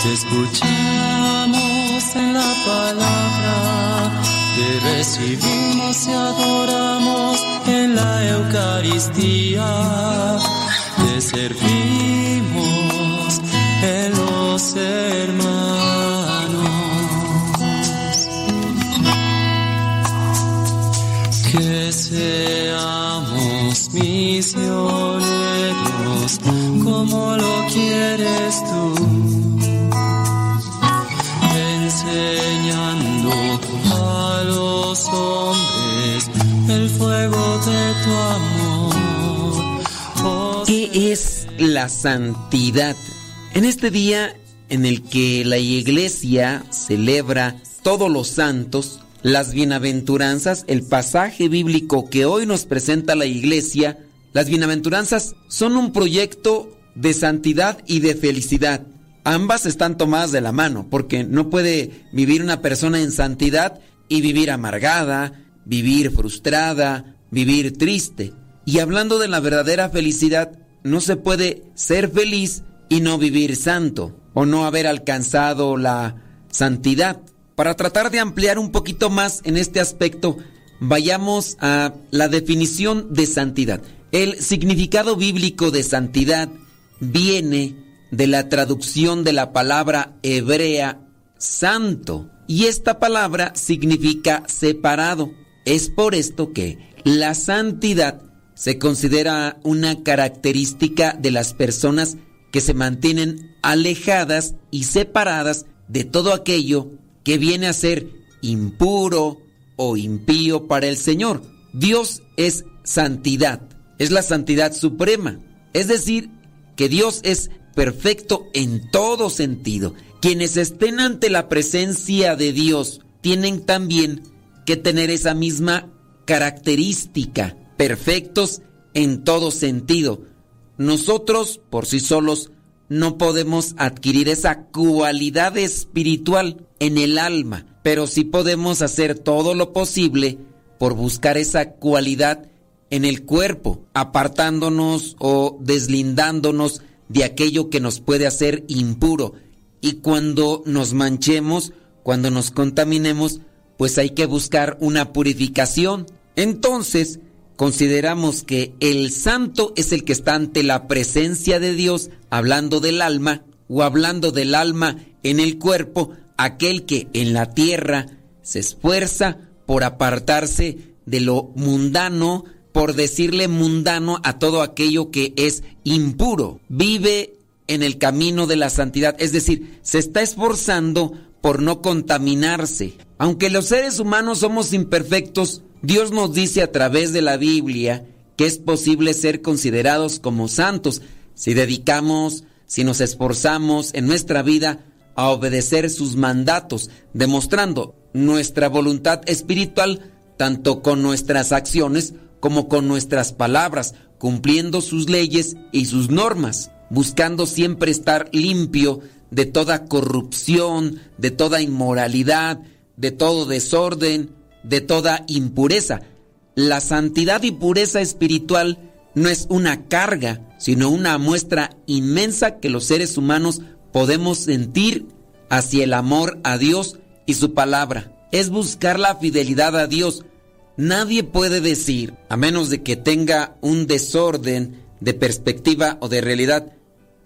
Te escuchamos en la palabra, te recibimos y adoramos en la Eucaristía, te servimos en los hermanos. Seamos misioneros como lo quieres tú enseñando a los hombres el fuego de tu amor. Oh, ¿Qué es la santidad? En este día en el que la iglesia celebra todos los santos, las bienaventuranzas, el pasaje bíblico que hoy nos presenta la iglesia, las bienaventuranzas son un proyecto de santidad y de felicidad. Ambas están tomadas de la mano, porque no puede vivir una persona en santidad y vivir amargada, vivir frustrada, vivir triste. Y hablando de la verdadera felicidad, no se puede ser feliz y no vivir santo, o no haber alcanzado la santidad. Para tratar de ampliar un poquito más en este aspecto, vayamos a la definición de santidad. El significado bíblico de santidad viene de la traducción de la palabra hebrea santo. Y esta palabra significa separado. Es por esto que la santidad se considera una característica de las personas que se mantienen alejadas y separadas de todo aquello que viene a ser impuro o impío para el Señor. Dios es santidad, es la santidad suprema. Es decir, que Dios es perfecto en todo sentido. Quienes estén ante la presencia de Dios tienen también que tener esa misma característica, perfectos en todo sentido. Nosotros por sí solos no podemos adquirir esa cualidad espiritual en el alma, pero sí podemos hacer todo lo posible por buscar esa cualidad en el cuerpo, apartándonos o deslindándonos de aquello que nos puede hacer impuro. Y cuando nos manchemos, cuando nos contaminemos, pues hay que buscar una purificación. Entonces, consideramos que el santo es el que está ante la presencia de Dios, hablando del alma o hablando del alma en el cuerpo, aquel que en la tierra se esfuerza por apartarse de lo mundano, por decirle mundano a todo aquello que es impuro. Vive en el camino de la santidad, es decir, se está esforzando por no contaminarse. Aunque los seres humanos somos imperfectos, Dios nos dice a través de la Biblia que es posible ser considerados como santos si dedicamos, si nos esforzamos en nuestra vida a obedecer sus mandatos, demostrando nuestra voluntad espiritual tanto con nuestras acciones como con nuestras palabras, cumpliendo sus leyes y sus normas, buscando siempre estar limpio de toda corrupción, de toda inmoralidad, de todo desorden, de toda impureza. La santidad y pureza espiritual no es una carga, sino una muestra inmensa que los seres humanos podemos sentir hacia el amor a Dios y su palabra. Es buscar la fidelidad a Dios, nadie puede decir, a menos de que tenga un desorden de perspectiva o de realidad,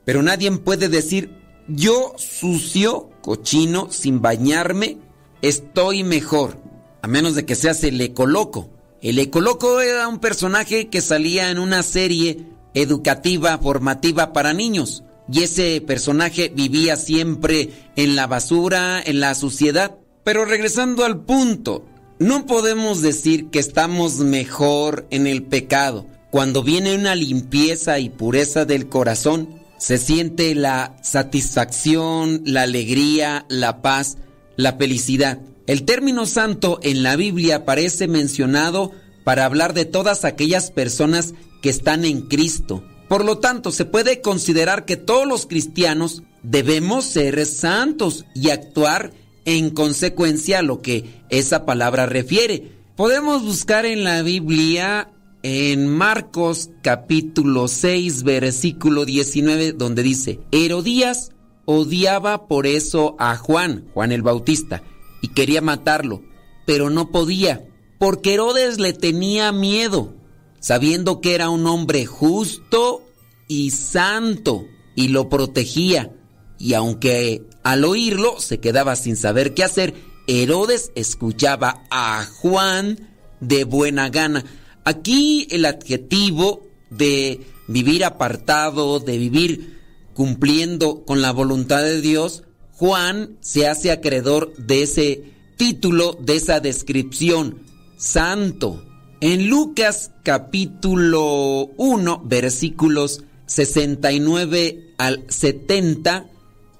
pero nadie puede decir, yo sucio, cochino, sin bañarme, estoy mejor, a menos de que seas el ecoloco. El ecoloco era un personaje que salía en una serie educativa, formativa para niños. Y ese personaje vivía siempre en la basura, en la suciedad. Pero regresando al punto, no podemos decir que estamos mejor en el pecado. Cuando viene una limpieza y pureza del corazón, se siente la satisfacción, la alegría, la paz, la felicidad. El término santo en la Biblia aparece mencionado para hablar de todas aquellas personas que están en Cristo. Por lo tanto, se puede considerar que todos los cristianos debemos ser santos y actuar en consecuencia a lo que esa palabra refiere. Podemos buscar en la Biblia en Marcos capítulo 6 versículo 19 donde dice, Herodías odiaba por eso a Juan, Juan el Bautista, y quería matarlo, pero no podía, porque Herodes le tenía miedo, sabiendo que era un hombre justo y santo, y lo protegía. Y aunque al oírlo se quedaba sin saber qué hacer, Herodes escuchaba a Juan de buena gana. Aquí el adjetivo de vivir apartado, de vivir cumpliendo con la voluntad de Dios, Juan se hace acreedor de ese título, de esa descripción, santo. En Lucas capítulo 1, versículos 69 al 70,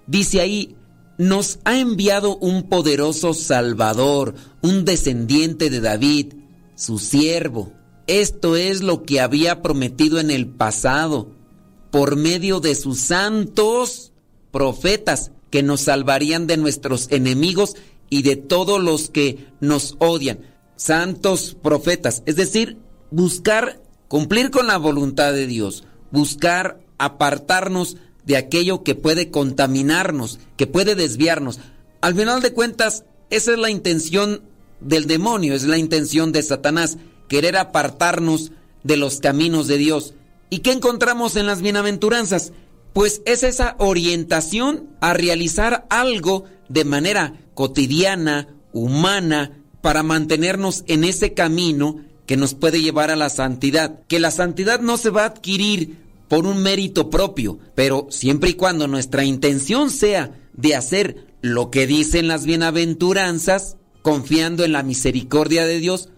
dice ahí, nos ha enviado un poderoso Salvador, un descendiente de David, su siervo. Esto es lo que había prometido en el pasado, por medio de sus santos profetas que nos salvarían de nuestros enemigos y de todos los que nos odian. Santos profetas, es decir, buscar cumplir con la voluntad de Dios, buscar apartarnos de aquello que puede contaminarnos, que puede desviarnos. Al final de cuentas, esa es la intención del demonio, es la intención de Satanás, querer apartarnos de los caminos de Dios. ¿Y qué encontramos en las bienaventuranzas? Pues es esa orientación a realizar algo de manera cotidiana, humana, para mantenernos en ese camino que nos puede llevar a la santidad. Que la santidad no se va a adquirir por un mérito propio, pero siempre y cuando nuestra intención sea de hacer lo que dicen las bienaventuranzas, confiando en la misericordia de Dios,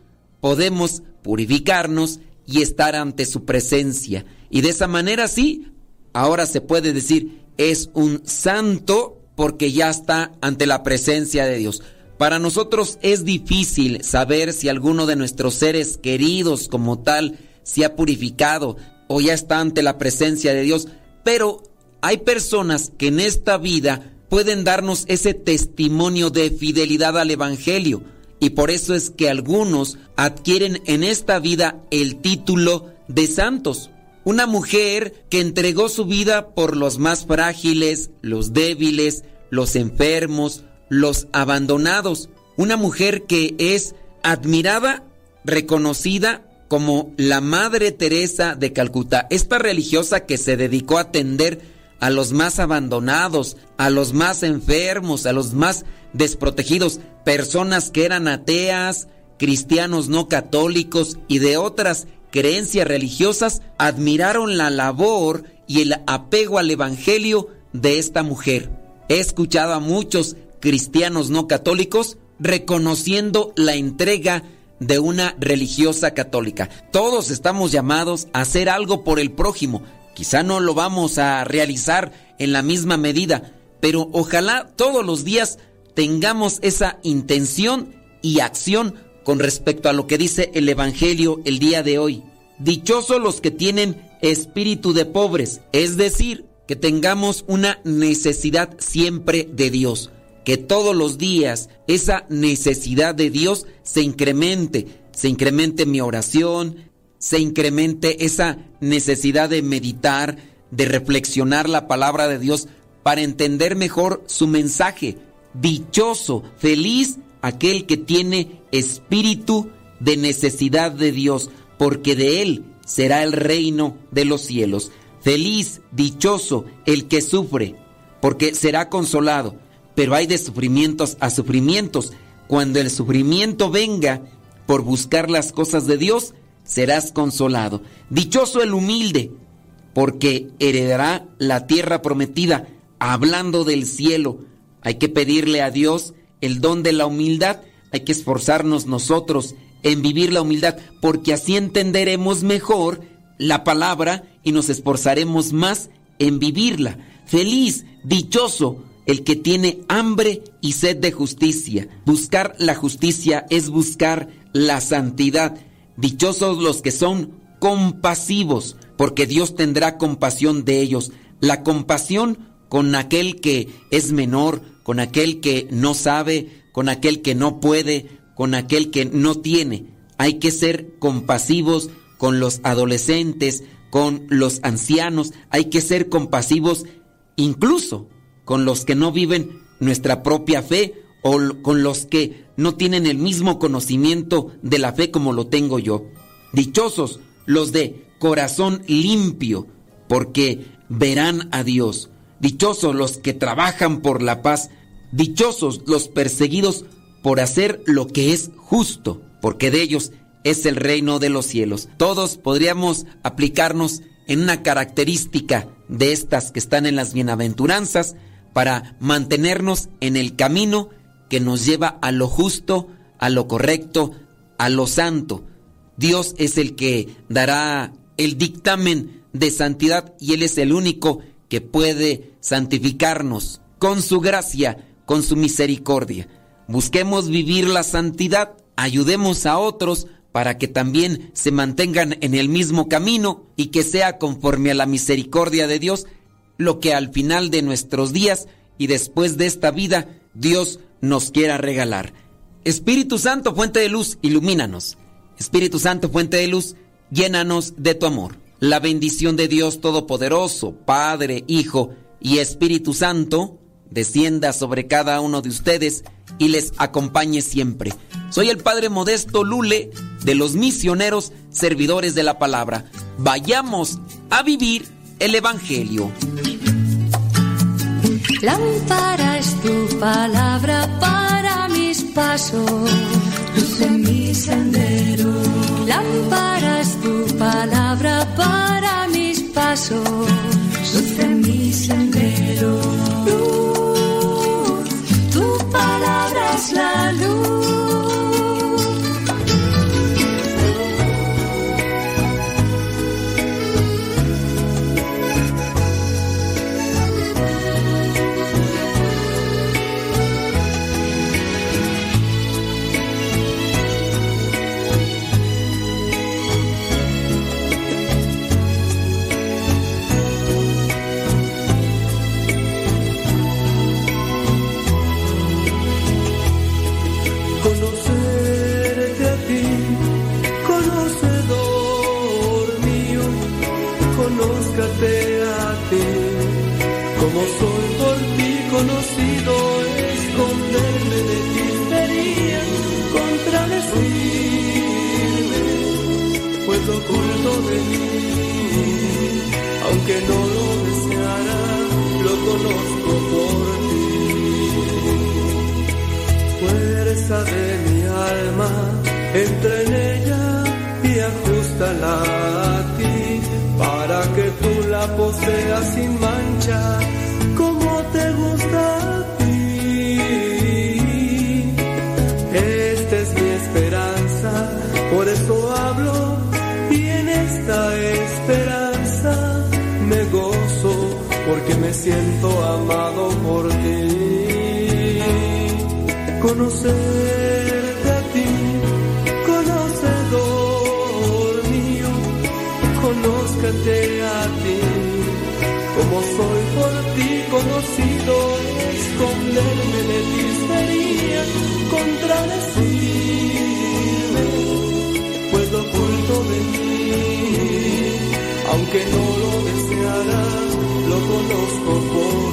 podemos purificarnos y estar ante su presencia. Y de esa manera sí, ahora se puede decir, es un santo porque ya está ante la presencia de Dios. Para nosotros es difícil saber si alguno de nuestros seres queridos como tal se ha purificado o ya está ante la presencia de Dios, pero hay personas que en esta vida pueden darnos ese testimonio de fidelidad al Evangelio y por eso es que algunos adquieren en esta vida el título de santos. Una mujer que entregó su vida por los más frágiles, los débiles, los enfermos, los abandonados. Una mujer que es admirada, reconocida como la Madre Teresa de Calcuta, esta religiosa que se dedicó a atender a los más abandonados, a los más enfermos, a los más desprotegidos, personas que eran ateas, cristianos no católicos y de otras creencias religiosas, admiraron la labor y el apego al Evangelio de esta mujer. He escuchado a muchos cristianos no católicos reconociendo la entrega de una religiosa católica. Todos estamos llamados a hacer algo por el prójimo. Quizá no lo vamos a realizar en la misma medida, pero ojalá todos los días tengamos esa intención y acción con respecto a lo que dice el Evangelio el día de hoy. Dichosos los que tienen espíritu de pobres, es decir, que tengamos una necesidad siempre de Dios, que todos los días esa necesidad de Dios se incremente, se incremente mi oración, se incremente esa necesidad de meditar, de reflexionar la palabra de Dios para entender mejor su mensaje. Dichoso, feliz aquel que tiene espíritu de necesidad de Dios, porque de Él será el reino de los cielos. Feliz, dichoso el que sufre, porque será consolado. Pero hay de sufrimientos a sufrimientos. Cuando el sufrimiento venga por buscar las cosas de Dios, serás consolado. Dichoso el humilde, porque heredará la tierra prometida, hablando del cielo. Hay que pedirle a Dios el don de la humildad, hay que esforzarnos nosotros en vivir la humildad, porque así entenderemos mejor la palabra y nos esforzaremos más en vivirla. Feliz, dichoso, el que tiene hambre y sed de justicia. Buscar la justicia es buscar la santidad. Dichosos los que son compasivos, porque Dios tendrá compasión de ellos. La compasión con aquel que es menor, con aquel que no sabe, con aquel que no puede, con aquel que no tiene. Hay que ser compasivos con los adolescentes, con los ancianos, hay que ser compasivos incluso con los que no viven nuestra propia fe o con los que no tienen el mismo conocimiento de la fe como lo tengo yo. Dichosos los de corazón limpio, porque verán a Dios. Dichosos los que trabajan por la paz. Dichosos los perseguidos por hacer lo que es justo, porque de ellos es el reino de los cielos. Todos podríamos aplicarnos en una característica de estas que están en las bienaventuranzas para mantenernos en el camino que nos lleva a lo justo, a lo correcto, a lo santo. Dios es el que dará el dictamen de santidad y Él es el único que puede santificarnos con su gracia, con su misericordia. Busquemos vivir la santidad, ayudemos a otros para que también se mantengan en el mismo camino y que sea conforme a la misericordia de Dios lo que al final de nuestros días y después de esta vida Dios nos quiera regalar. Espíritu Santo, fuente de luz, ilumínanos. Espíritu Santo, fuente de luz, llénanos de tu amor. La bendición de Dios Todopoderoso, Padre, Hijo y Espíritu Santo, descienda sobre cada uno de ustedes y les acompañe siempre. Soy el Padre Modesto Lule de los misioneros servidores de la palabra. Vayamos a vivir el Evangelio. Lámpara es tu palabra para mis pasos, luz en mi sendero. Lámpara es tu palabra para mis pasos, luz en mi sendero. Luz, tu palabra es la luz. Aunque no lo deseara, lo conozco por ti. Fuerza de mi alma, entra en ella y ajustala a ti, para que tú la poseas sin mancha, como te gusta siento amado por ti. Conocerte a ti, conocedor mío, conózcate a ti, como soy por ti conocido, esconderme de ti sería contradecirme, pues lo oculto de mí, aunque no lo deseara, lo conozco por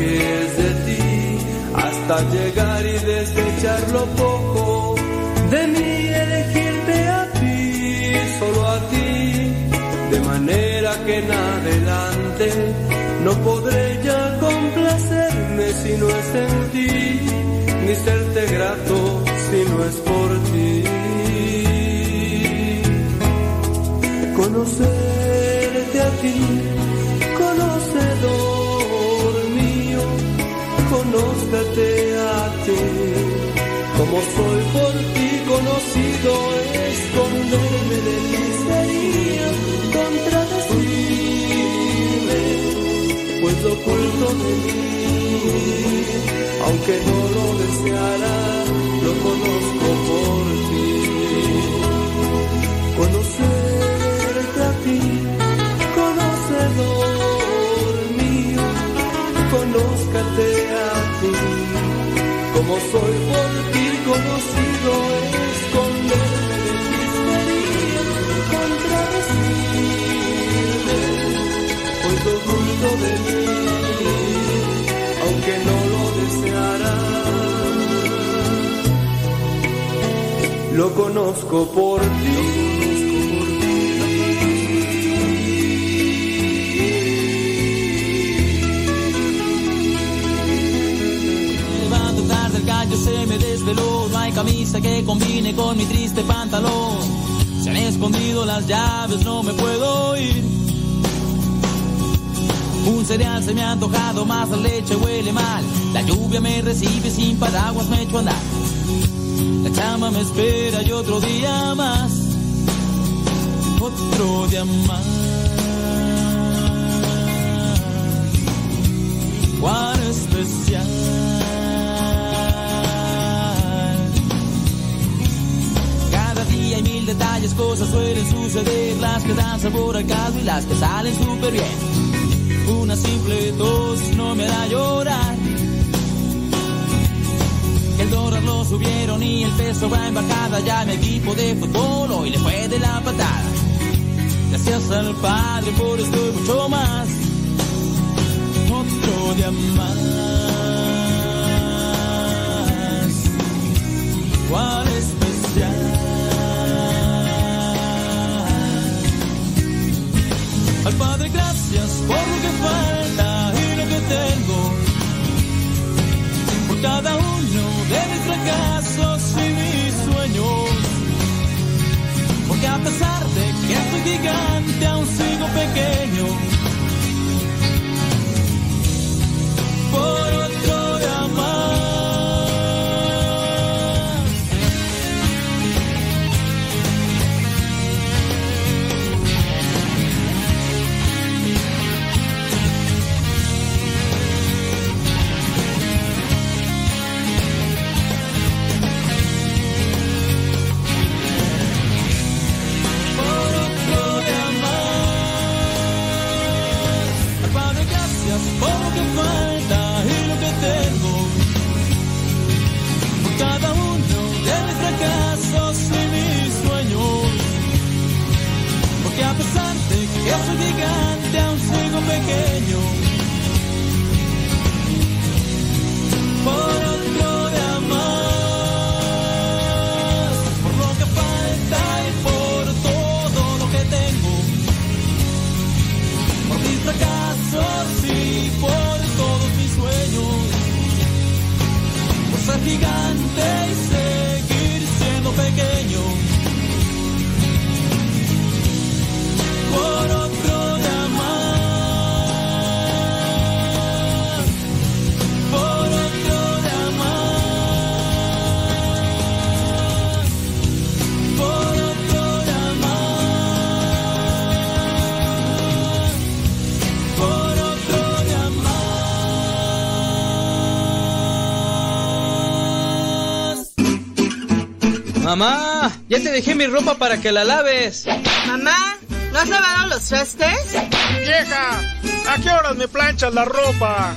que es de ti hasta llegar y desechar lo poco de mí elegirte a ti, solo a ti, de manera que en adelante no podré ya complacerme si no es en ti, ni serte grato si no es por ti. Conocerte a ti, conózcate a ti, como soy por ti conocido, esconderme de ti sería contradecirme, pues lo oculto de mí, aunque no lo deseara, lo conozco por ti. Conocerte a ti, como soy por ti conocido, esconderme de ti sería contradecirme, pues lo oculto de mí, aunque no lo deseara, lo conozco por. Camisa que combine con mi triste pantalón. Se han escondido las llaves, no me puedo ir. Un cereal se me ha antojado, más la leche huele mal. La lluvia me recibe sin paraguas, me echo a andar. La chama me espera y otro día más. Otro día más. Cuán especial. Detalles, cosas suelen suceder, las que dan sabor al caldo y las que salen súper bien. Una simple tos no me hará llorar. El dólar lo subieron y el peso va en bajada. Ya mi equipo de fútbol hoy le fue de la patada. Gracias al Padre por esto y mucho más. Otro día más. Cuál especial. Padre gracias por lo que falta y lo que tengo. Por cada uno de mis fracasos y mis sueños. Porque a pesar de que soy gigante, aún sigo pequeño. Por soy gigante, aún sigo pequeño. Mamá, ya te dejé mi ropa para que la laves. Mamá, ¿no has lavado los trastes? Vieja, ¿a qué horas me planchas la ropa?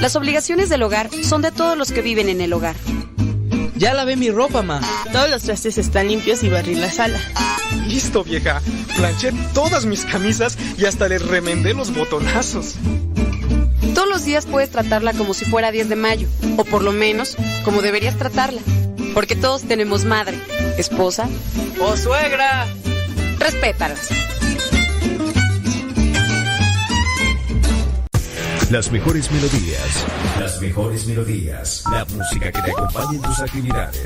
Las obligaciones del hogar son de todos los que viven en el hogar. Ya lavé mi ropa, ma. Todos los trastes están limpios y barrí la sala. listo, vieja. Planché todas mis camisas y hasta le remendé los botonazos. Todos los días puedes tratarla como si fuera 10 de mayo, o por lo menos como deberías tratarla. Porque todos tenemos madre, esposa o suegra. Respétalas. Las mejores melodías. Las mejores melodías. La música que te acompañe en tus actividades.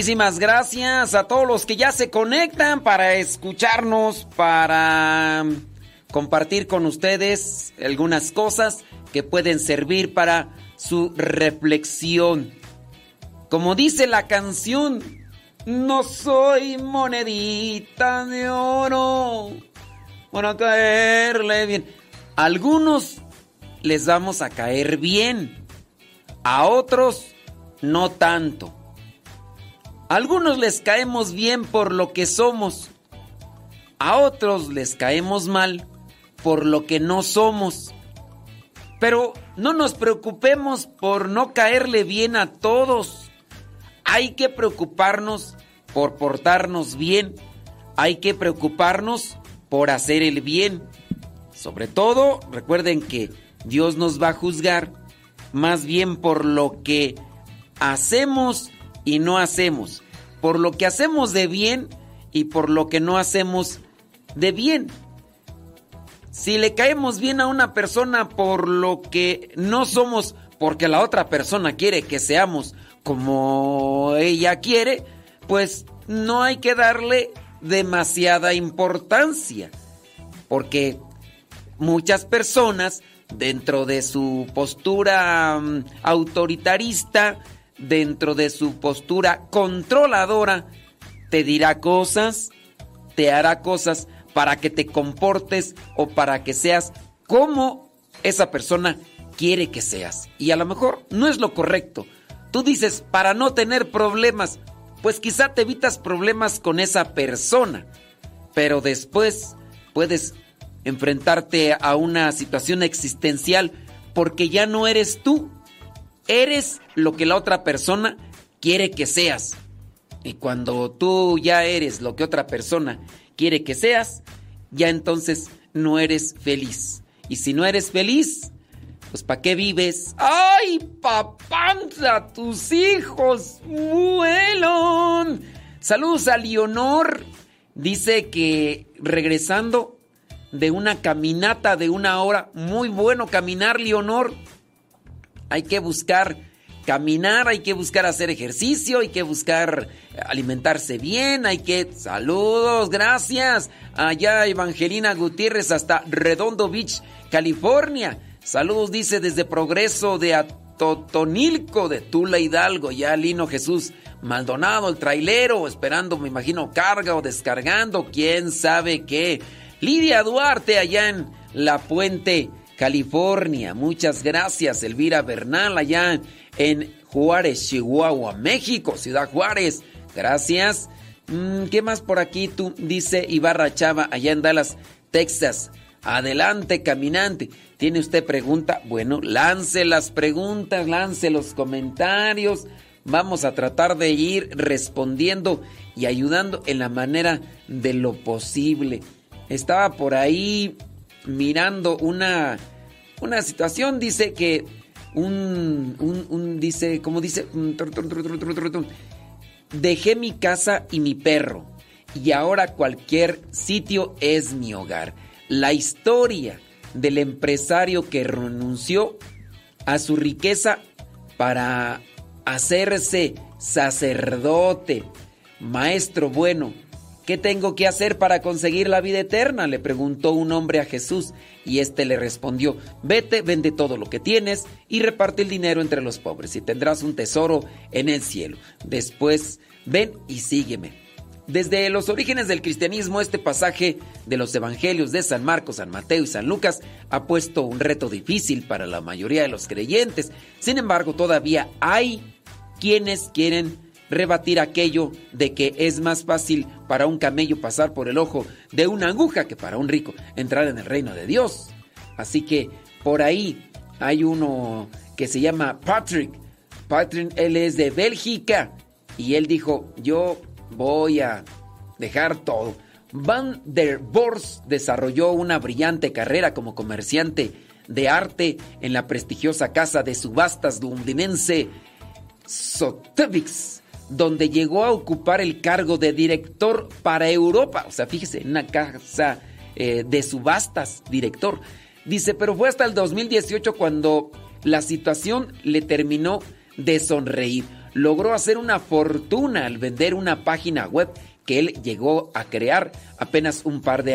Muchísimas gracias a todos los que ya se conectan para escucharnos, para compartir con ustedes algunas cosas que pueden servir para su reflexión. Como dice la canción, no soy monedita de oro para caerle bien. A algunos les vamos a caer bien, a otros no tanto algunos les caemos bien por lo que somos, a otros les caemos mal por lo que no somos. Pero no nos preocupemos por no caerle bien a todos. Hay que preocuparnos por portarnos bien. Hay que preocuparnos por hacer el bien. Sobre todo, recuerden que Dios nos va a juzgar más bien por lo que hacemos y no hacemos, por lo que hacemos de bien y por lo que no hacemos de bien. Si le caemos bien a una persona por lo que no somos, porque la otra persona quiere que seamos como ella quiere, pues no hay que darle demasiada importancia. Porque muchas personas, dentro de su postura mm, autoritarista, dentro de su postura controladora, te dirá cosas, te hará cosas para que te comportes o para que seas como esa persona quiere que seas. Y a lo mejor no es lo correcto. Tú dices, para no tener problemas, pues quizá te evitas problemas con esa persona, pero después puedes enfrentarte a una situación existencial porque ya no eres tú, eres lo que la otra persona quiere que seas. Y cuando tú ya eres lo que otra persona quiere que seas, ya entonces no eres feliz. Y si no eres feliz, pues ¿para qué vives? ¡Ay, papanza! ¡Tus hijos vuelan! Saludos a Leonor. Dice que regresando de una caminata de una hora, muy bueno caminar, Leonor. Hay que buscar caminar, hay que buscar hacer ejercicio, hay que buscar alimentarse bien, hay que... Saludos, gracias. Allá Evangelina Gutiérrez hasta Redondo Beach, California. Saludos, dice desde Progreso de Atotonilco, de Tula Hidalgo. Ya Lino Jesús Maldonado, el trailero, esperando, me imagino, carga o descargando, quién sabe qué. Lidia Duarte allá en La Puente, California. Muchas gracias. Elvira Bernal allá en Juárez, Chihuahua, México, Ciudad Juárez. Gracias. Mm, ¿Qué más por aquí tú? Dice Ibarra Chava allá en Dallas, Texas. Adelante, caminante. ¿Tiene usted pregunta? Bueno, lance las preguntas, lance los comentarios. Vamos a tratar de ir respondiendo y ayudando en la manera de lo posible. Estaba por ahí mirando una, una situación, dice que un, un, un dice, ¿cómo dice? Dejé mi casa y mi perro y ahora cualquier sitio es mi hogar. La historia del empresario que renunció a su riqueza para hacerse sacerdote, maestro bueno, ¿Qué tengo que hacer para conseguir la vida eterna? le preguntó un hombre a Jesús y éste le respondió, vete, vende todo lo que tienes y reparte el dinero entre los pobres y tendrás un tesoro en el cielo. Después, ven y sígueme. Desde los orígenes del cristianismo, este pasaje de los evangelios de San Marcos, San Mateo y San Lucas ha puesto un reto difícil para la mayoría de los creyentes. Sin embargo, todavía hay quienes quieren rebatir aquello de que es más fácil para un camello pasar por el ojo de una aguja que para un rico entrar en el reino de Dios. Así que por ahí hay uno que se llama Patrick. Patrick, él es de Bélgica y él dijo, yo voy a dejar todo. Van der Bors desarrolló una brillante carrera como comerciante de arte en la prestigiosa casa de subastas londinense Sotheby's donde llegó a ocupar el cargo de director para Europa. O sea, fíjese, en una casa eh, de subastas, director. Dice, pero fue hasta el 2018 cuando la situación le terminó de sonreír. Logró hacer una fortuna al vender una página web que él llegó a crear apenas un par de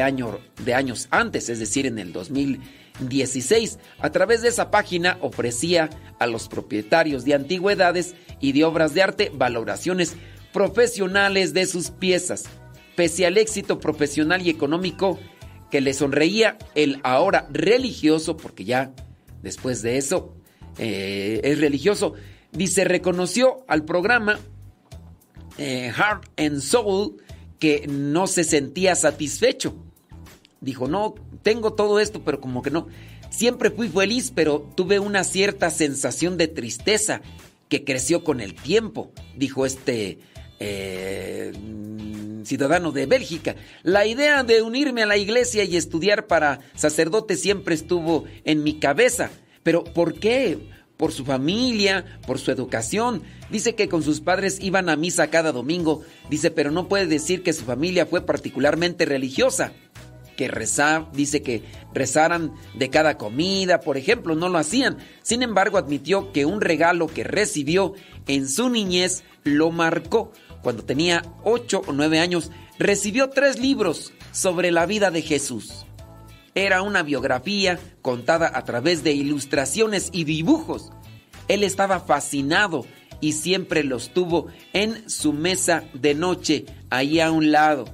de años antes, es decir, en el 2016. A través de esa página ofrecía a los propietarios de antigüedades y de obras de arte valoraciones profesionales de sus piezas. Pese al éxito profesional y económico que le sonreía el ahora religioso, porque ya después de eso eh, es religioso, dice, reconoció al programa eh, Heart and Soul que no se sentía satisfecho. Dijo, no, tengo todo esto, pero como que no. Siempre fui feliz, pero tuve una cierta sensación de tristeza que creció con el tiempo, dijo este eh, ciudadano de Bélgica. La idea de unirme a la iglesia y estudiar para sacerdote siempre estuvo en mi cabeza. Pero ¿por qué? Por su familia, por su educación. Dice que con sus padres iban a misa cada domingo. Dice, pero no puede decir que su familia fue particularmente religiosa. Que rezar, dice que rezaran de cada comida, por ejemplo, no lo hacían. Sin embargo, admitió que un regalo que recibió en su niñez lo marcó cuando tenía 8 o 9 años, recibió tres libros sobre la vida de Jesús. Era una biografía contada a través de ilustraciones y dibujos. Él estaba fascinado y siempre los tuvo en su mesa de noche, ahí a un lado.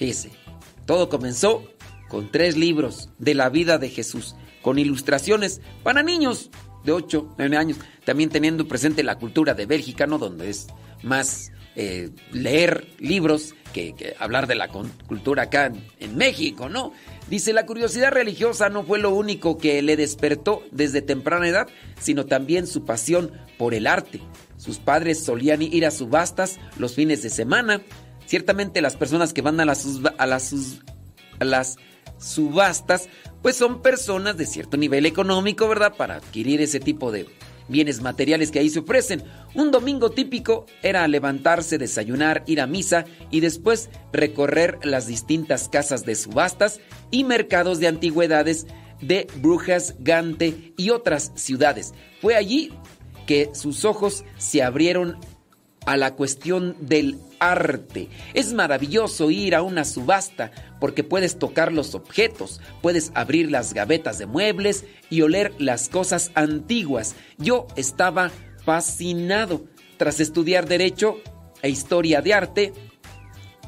Fíjese, todo comenzó con tres libros de la vida de Jesús, con ilustraciones para niños de 8, 9 años, también teniendo presente la cultura de Bélgica, ¿no? Donde es más eh, leer libros que, hablar de la cultura acá en, en México, ¿no? Dice, la curiosidad religiosa no fue lo único que le despertó desde temprana edad, sino también su pasión por el arte. Sus padres solían ir a subastas los fines de semana. Ciertamente las personas que van a las, subastas, pues son personas de cierto nivel económico, ¿verdad? Para adquirir ese tipo de, bienes materiales que ahí se ofrecen. Un domingo típico era levantarse, desayunar, ir a misa y después recorrer las distintas casas de subastas y mercados de antigüedades de Brujas, Gante y otras ciudades. Fue allí que sus ojos se abrieron a la cuestión del arte. Es maravilloso ir a una subasta porque puedes tocar los objetos, puedes abrir las gavetas de muebles y oler las cosas antiguas. Yo estaba fascinado. Tras estudiar Derecho e Historia de Arte,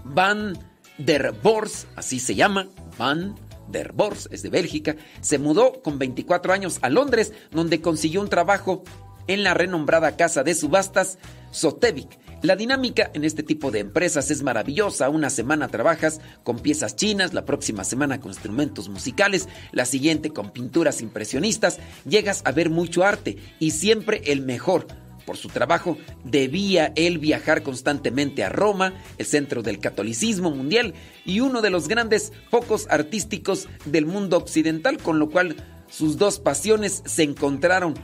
Van der Bors, así se llama, Van der Bors, es de Bélgica, se mudó con 24 años a Londres, donde consiguió un trabajo en la renombrada casa de subastas Sotheby's la dinámica en este tipo de empresas es maravillosa. Una semana trabajas con piezas chinas, la próxima semana con instrumentos musicales, la siguiente con pinturas impresionistas. Llegas a ver mucho arte y siempre el mejor. Por su trabajo debía él viajar constantemente a Roma, el centro del catolicismo mundial y uno de los grandes focos artísticos del mundo occidental, con lo cual sus dos pasiones se encontraron,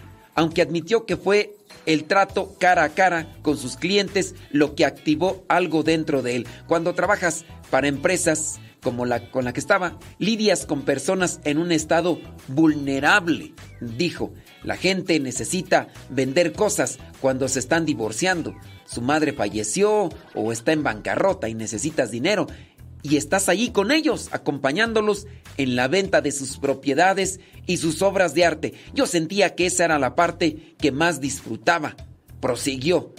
aunque admitió que fue el trato cara a cara con sus clientes lo que activó algo dentro de él. Cuando trabajas para empresas como la con la que estaba, lidias con personas en un estado vulnerable, dijo. La gente necesita vender cosas cuando se están divorciando. Su madre falleció o está en bancarrota y necesitas dinero y estás allí con ellos, acompañándolos en la venta de sus propiedades y sus obras de arte. Yo sentía que esa era la parte que más disfrutaba. Prosiguió.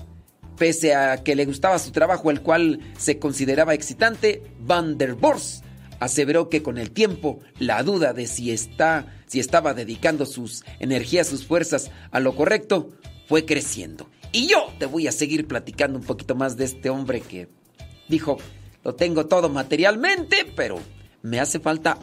Pese a que le gustaba su trabajo, el cual se consideraba excitante, Van der Bors aseveró que con el tiempo la duda de si está si estaba dedicando sus energías, sus fuerzas a lo correcto fue creciendo. Y yo te voy a seguir platicando un poquito más de este hombre que dijo lo tengo todo materialmente, pero me hace falta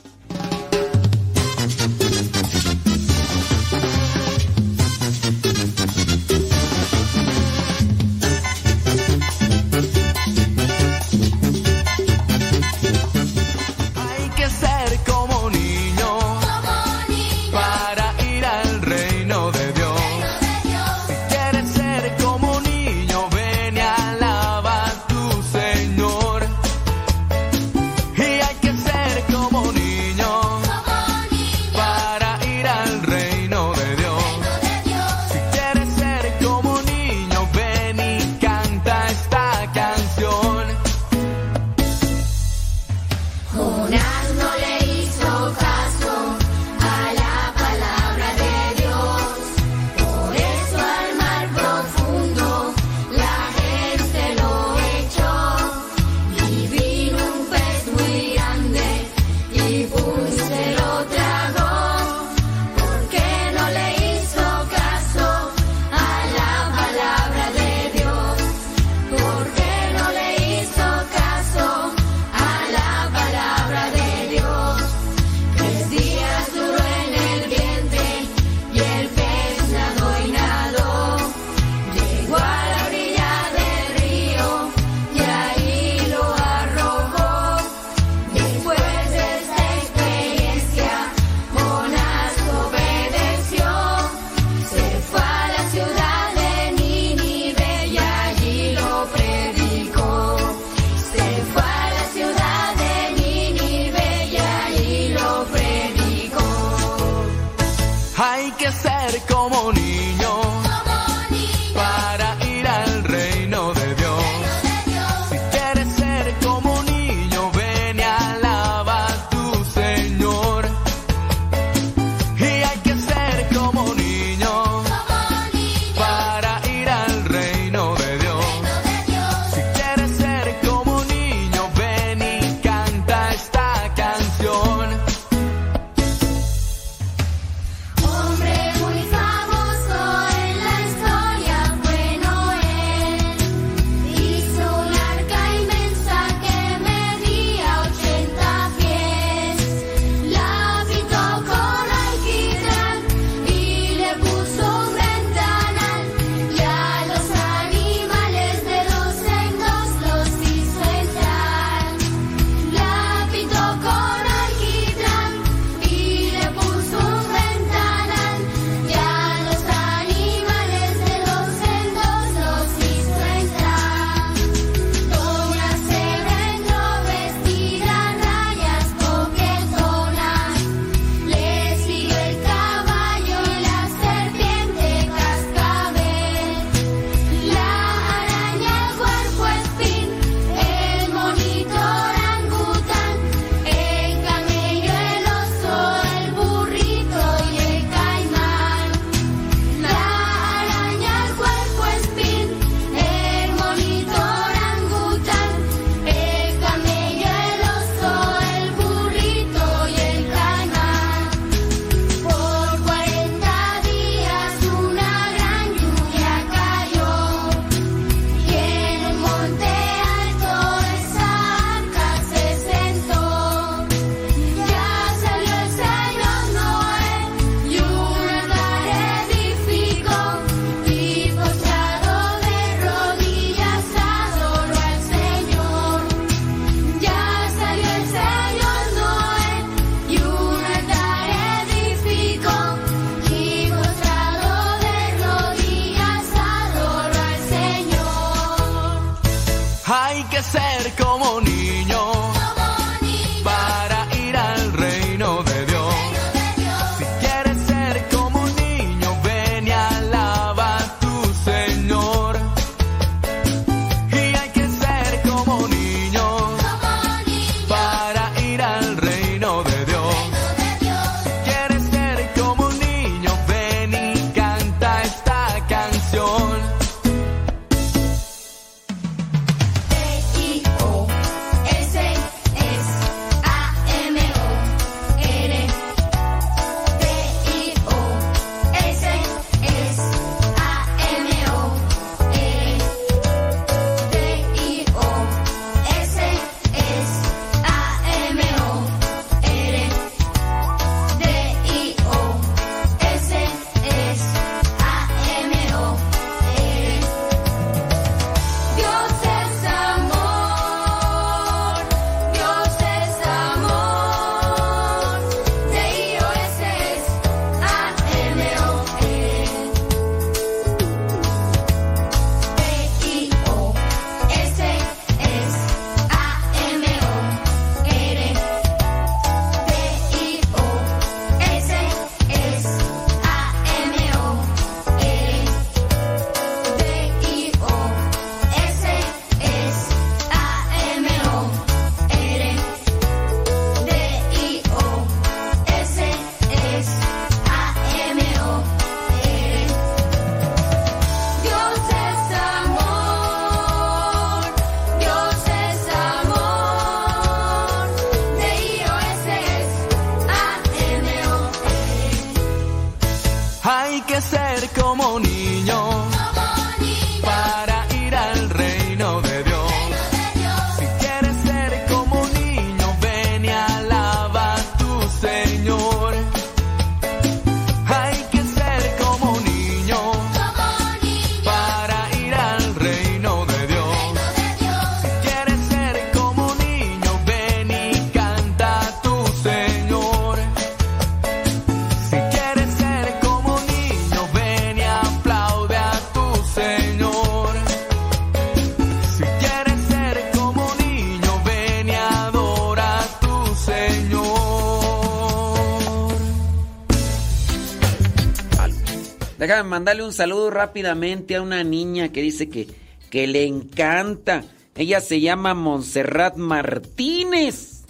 Déjame mandarle un saludo rápidamente a una niña que dice que, que le encanta. Ella se llama Montserrat Martínez.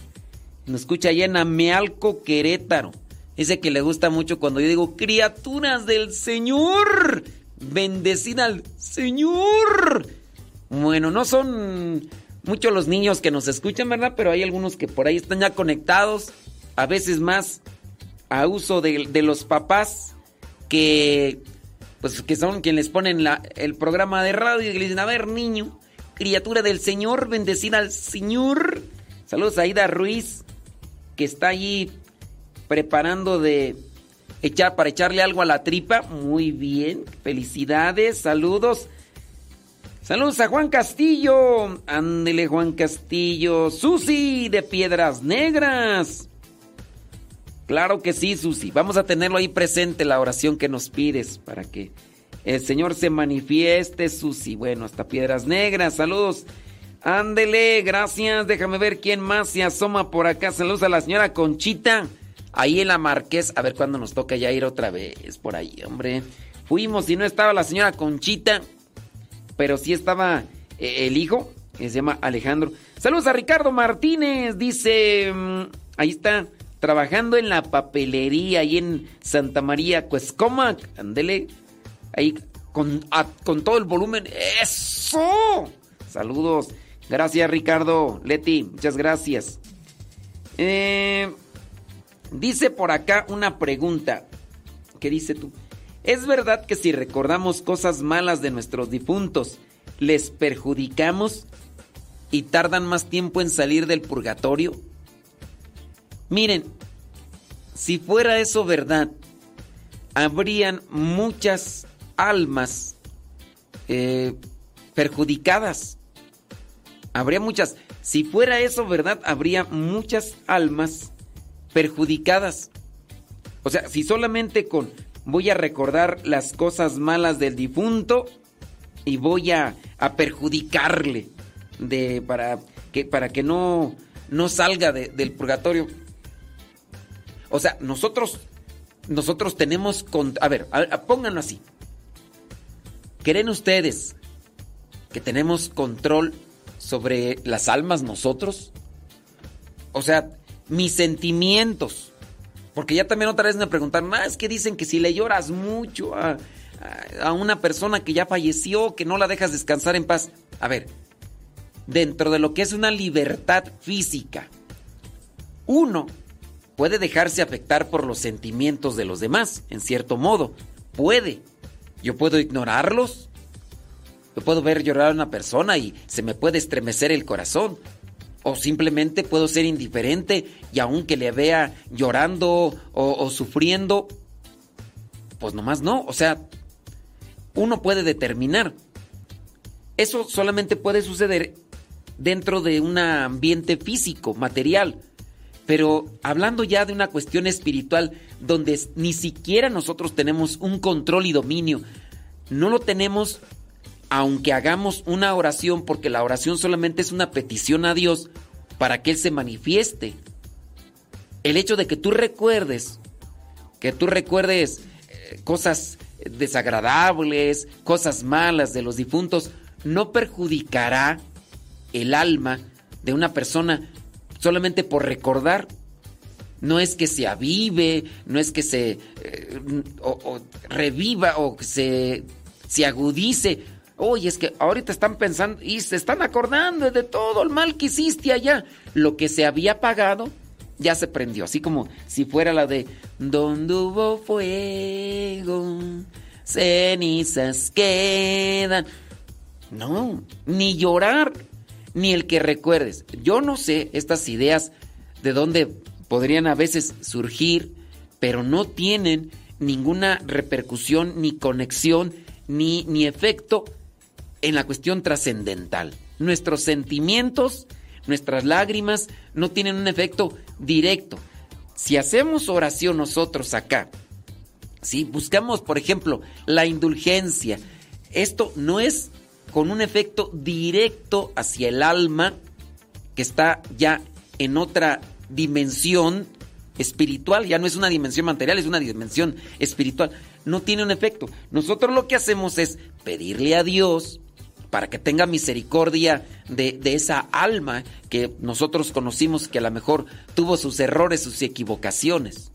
Nos escucha allá en Amealco, Querétaro. Dice que le gusta mucho cuando yo digo, criaturas del Señor, bendecida al Señor. Bueno, no son muchos los niños que nos escuchan, ¿verdad? Pero hay algunos que por ahí están ya conectados, a veces más a uso de, de los papás que pues que son quienes les ponen el programa de radio y le dicen, a ver niño, criatura del Señor, bendecida al Señor. Saludos a Aida Ruiz, que está allí preparando de echar para echarle algo a la tripa. Muy bien, felicidades, saludos. Saludos a Juan Castillo. Ándele Juan Castillo. Susi de Piedras Negras. Claro que sí, Susi. Vamos a tenerlo ahí presente, la oración que nos pides, para que el Señor se manifieste, Susi. Bueno, hasta Piedras Negras, saludos. Ándele, gracias. Déjame ver quién más se asoma por acá. Saludos a la señora Conchita. Ahí en la Marqués. A ver cuándo nos toca ya ir otra vez por ahí, hombre. Fuimos y no estaba la señora Conchita, pero sí estaba eh, el hijo, que se llama Alejandro. Saludos a Ricardo Martínez. Dice, mm, ahí está trabajando en la papelería ahí en Santa María Cuescomac. Ándele. Ahí con, con todo el volumen. ¡Eso! Saludos. Gracias, Ricardo. Leti, muchas gracias. Eh, dice por acá una pregunta. ¿Qué dice tú? ¿Es verdad que si recordamos cosas malas de nuestros difuntos, les perjudicamos y tardan más tiempo en salir del purgatorio? Miren, si fuera eso verdad, habrían muchas almas eh, perjudicadas. Habría muchas. Si fuera eso verdad, habría muchas almas perjudicadas. O sea, si solamente con voy a recordar las cosas malas del difunto y voy a, a perjudicarle. de para que para que no no salga de- del purgatorio. O sea, nosotros nosotros tenemos con, a ver, pónganlo así. ¿Creen ustedes que tenemos control sobre las almas nosotros? O sea, mis sentimientos. Porque ya también otra vez me preguntaron, ah, es que dicen que si le lloras mucho a- a una persona que ya falleció, que no la dejas descansar en paz. A ver, dentro de lo que es una libertad física, uno puede dejarse afectar por los sentimientos de los demás, en cierto modo. Puede. Yo puedo ignorarlos. Yo puedo ver llorar a una persona y se me puede estremecer el corazón. O simplemente puedo ser indiferente y aunque le vea llorando o, o sufriendo, pues nomás no. O sea, uno puede determinar. Eso solamente puede suceder dentro de un ambiente físico, material. Pero hablando ya de una cuestión espiritual donde ni siquiera nosotros tenemos un control y dominio, no lo tenemos aunque hagamos una oración, porque la oración solamente es una petición a Dios para que Él se manifieste. El hecho de que tú recuerdes, que tú recuerdes eh, cosas desagradables, cosas malas de los difuntos, no perjudicará el alma de una persona solamente por recordar. No es que se avive, no es que se eh, reviva o que se, se agudice. Oye, es que ahorita están pensando y se están acordando de todo el mal que hiciste allá. Lo que se había pagado ya se prendió. Así como si fuera la de Donde hubo fuego, cenizas quedan. No, ni llorar, ni el que recuerdes. Yo no sé estas ideas de dónde podrían a veces surgir, pero no tienen ninguna repercusión, ni conexión, ni, ni efecto en la cuestión trascendental. Nuestros sentimientos, nuestras lágrimas, no tienen un efecto directo. Si hacemos oración nosotros acá, si buscamos, por ejemplo, la indulgencia, esto no es con un efecto directo hacia el alma que está ya en otra dimensión espiritual, ya no es una dimensión material, es una dimensión espiritual. No tiene un efecto. Nosotros lo que hacemos es pedirle a Dios para que tenga misericordia de, esa alma que nosotros conocimos que a lo mejor tuvo sus errores, sus equivocaciones.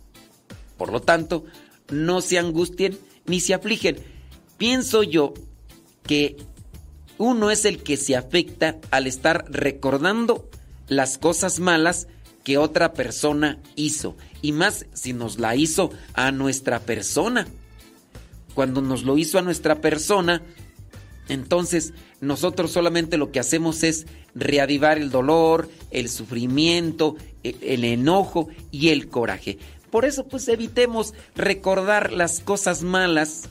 Por lo tanto, no se angustien ni se afligen. Pienso yo que uno es el que se afecta al estar recordando las cosas malas que otra persona hizo. Y más si nos la hizo a nuestra persona. Cuando nos lo hizo a nuestra persona, entonces nosotros solamente lo que hacemos es reavivar el dolor, el sufrimiento, e- el enojo y el coraje. Por eso pues evitemos recordar las cosas malas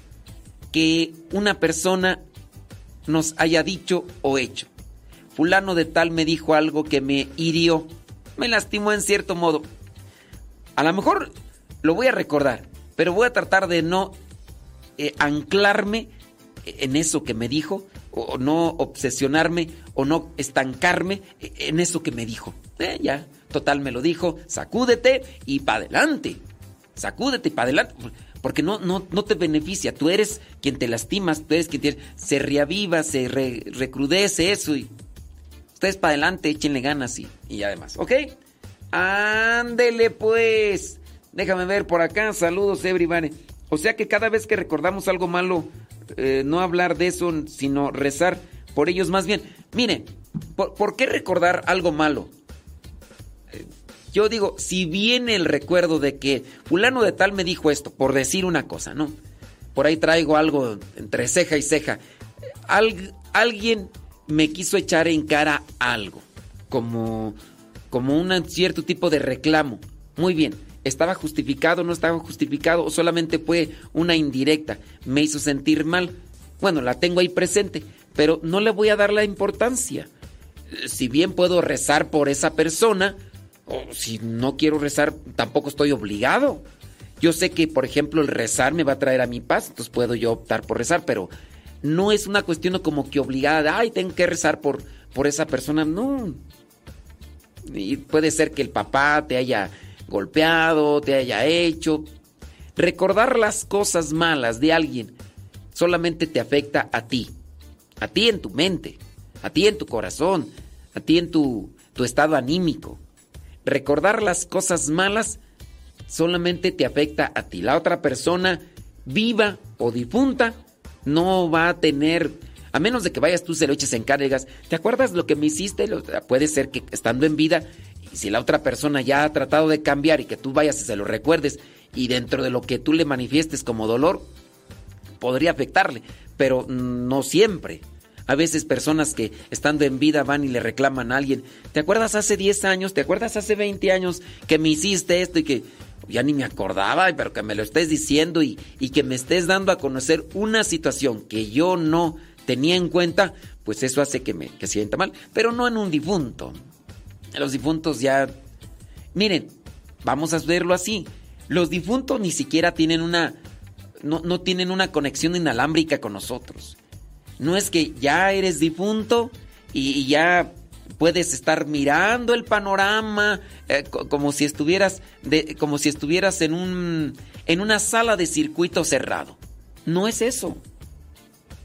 que una persona nos haya dicho o hecho. Fulano de tal me dijo algo que me hirió, me lastimó en cierto modo. A lo mejor lo voy a recordar, pero voy a tratar de no eh, anclarme en eso que me dijo, o no obsesionarme, o no estancarme en eso que me dijo. Eh, ya, total me lo dijo, sacúdete y para adelante. Sacúdete y para adelante. Porque no, no, no te beneficia. Tú eres quien te lastimas, tú eres quien te- se reaviva, se re- recrudece eso. Y ustedes para adelante, échenle ganas y, y además, ¿ok? Ándele pues. Déjame ver por acá. Saludos, everybody. O sea que cada vez que recordamos algo malo, eh, no hablar de eso, sino rezar por ellos más bien. Mire, ¿por, por qué recordar algo malo? Yo digo, si viene el recuerdo de que fulano de tal me dijo esto, por decir una cosa, ¿no? Por ahí traigo algo entre ceja y ceja. Al- alguien me quiso echar en cara algo, como, como un cierto tipo de reclamo. Muy bien, ¿estaba justificado, no estaba justificado o solamente fue una indirecta? Me hizo sentir mal. Bueno, la tengo ahí presente, pero no le voy a dar la importancia. Si bien puedo rezar por esa persona, o si no quiero rezar, tampoco estoy obligado. Yo sé que, por ejemplo, el rezar me va a traer a mi paz, entonces puedo yo optar por rezar, pero no es una cuestión como que obligada, de, ay, tengo que rezar por, por esa persona, no. Y puede ser que el papá te haya golpeado, te haya hecho. Recordar las cosas malas de alguien solamente te afecta a ti, a ti en tu mente, a ti en tu corazón, a ti en tu, tu estado anímico. Recordar las cosas malas solamente te afecta a ti. La otra persona, viva o difunta, no va a tener, a menos de que vayas tú se lo eches en cara ¿te acuerdas lo que me hiciste? Puede ser que estando en vida, y si la otra persona ya ha tratado de cambiar y que tú vayas y se lo recuerdes, y dentro de lo que tú le manifiestes como dolor, podría afectarle, pero no siempre. A veces personas que estando en vida van y le reclaman a alguien, ¿te acuerdas hace 10 años? ¿Te acuerdas hace 20 años que me hiciste esto y que ya ni me acordaba, pero que me lo estés diciendo y, que me estés dando a conocer una situación que yo no tenía en cuenta? Pues eso hace que me sienta mal, pero no en un difunto. Los difuntos ya... Miren, vamos a verlo así. Los difuntos ni siquiera tienen una... No tienen una conexión inalámbrica con nosotros. No es que ya eres difunto y, ya puedes estar mirando el panorama eh, co- como si estuvieras como si estuvieras en un en una sala de circuito cerrado. No es eso.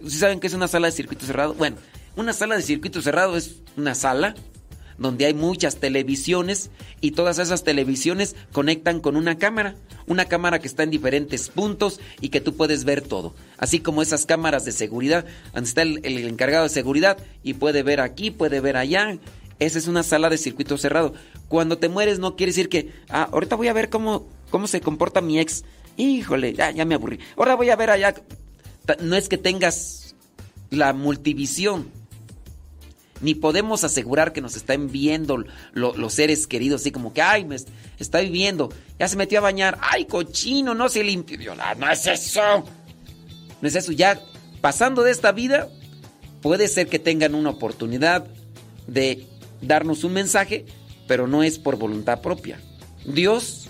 ¿Sí saben qué es una sala de circuito cerrado? Bueno, una sala de circuito cerrado es una sala donde hay muchas televisiones y todas esas televisiones conectan con una cámara, una cámara que está en diferentes puntos y que tú puedes ver todo, así como esas cámaras de seguridad, donde está el, encargado de seguridad y puede ver aquí, puede ver allá. Esa es una sala de circuito cerrado. Cuando te mueres no quiere decir que, ah, ahorita voy a ver cómo, cómo se comporta mi ex. Híjole, ya, ya me aburrí. Ahora voy a ver allá. No es que tengas la multivisión ni podemos asegurar que nos están viendo lo- los seres queridos, así como que, ay, me est- está viviendo, ya se metió a bañar, ay, cochino, no se limpió. No es eso. No es eso, ya pasando de esta vida, puede ser que tengan una oportunidad de darnos un mensaje, pero no es por voluntad propia. Dios,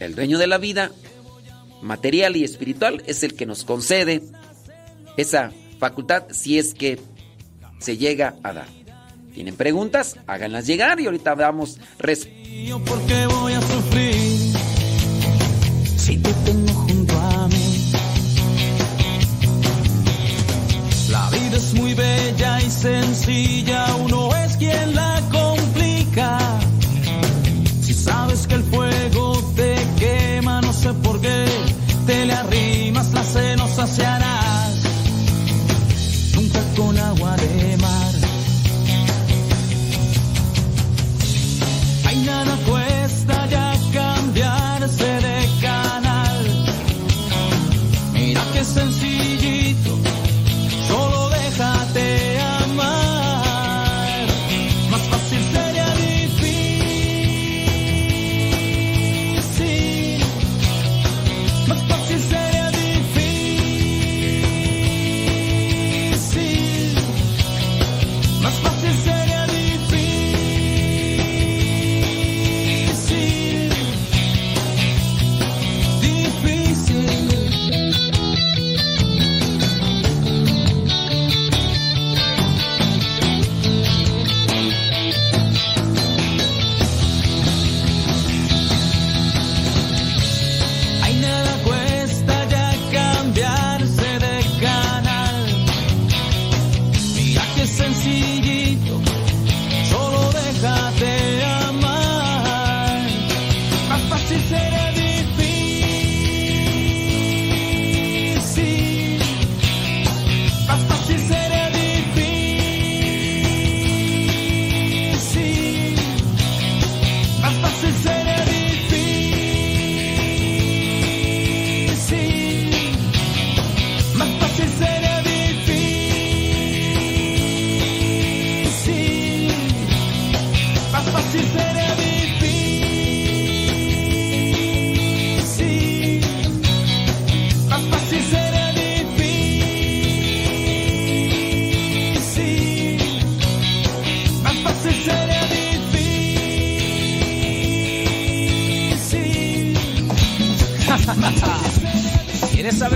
el dueño de la vida, material y espiritual, es el que nos concede esa facultad si es que se llega a dar. ¿Tienen preguntas? Háganlas llegar y ahorita damos respuesta. ¿Por qué voy a sufrir si te tengo junto a mí? La vida es muy bella y sencilla, uno es quien la complica. Si sabes que el fuego te quema, no sé por qué, te le arrimas, la sed no saciarás. Nunca con agua de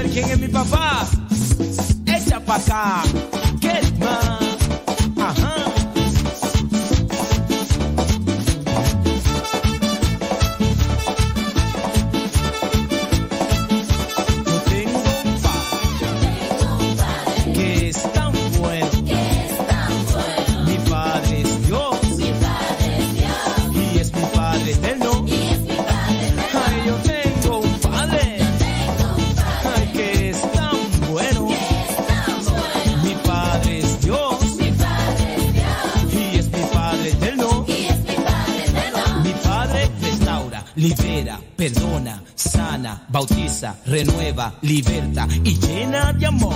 difícil. ¿Quieres saber quién es mi papá? Echa pa' acá. Renueva, liberta y llena de amor,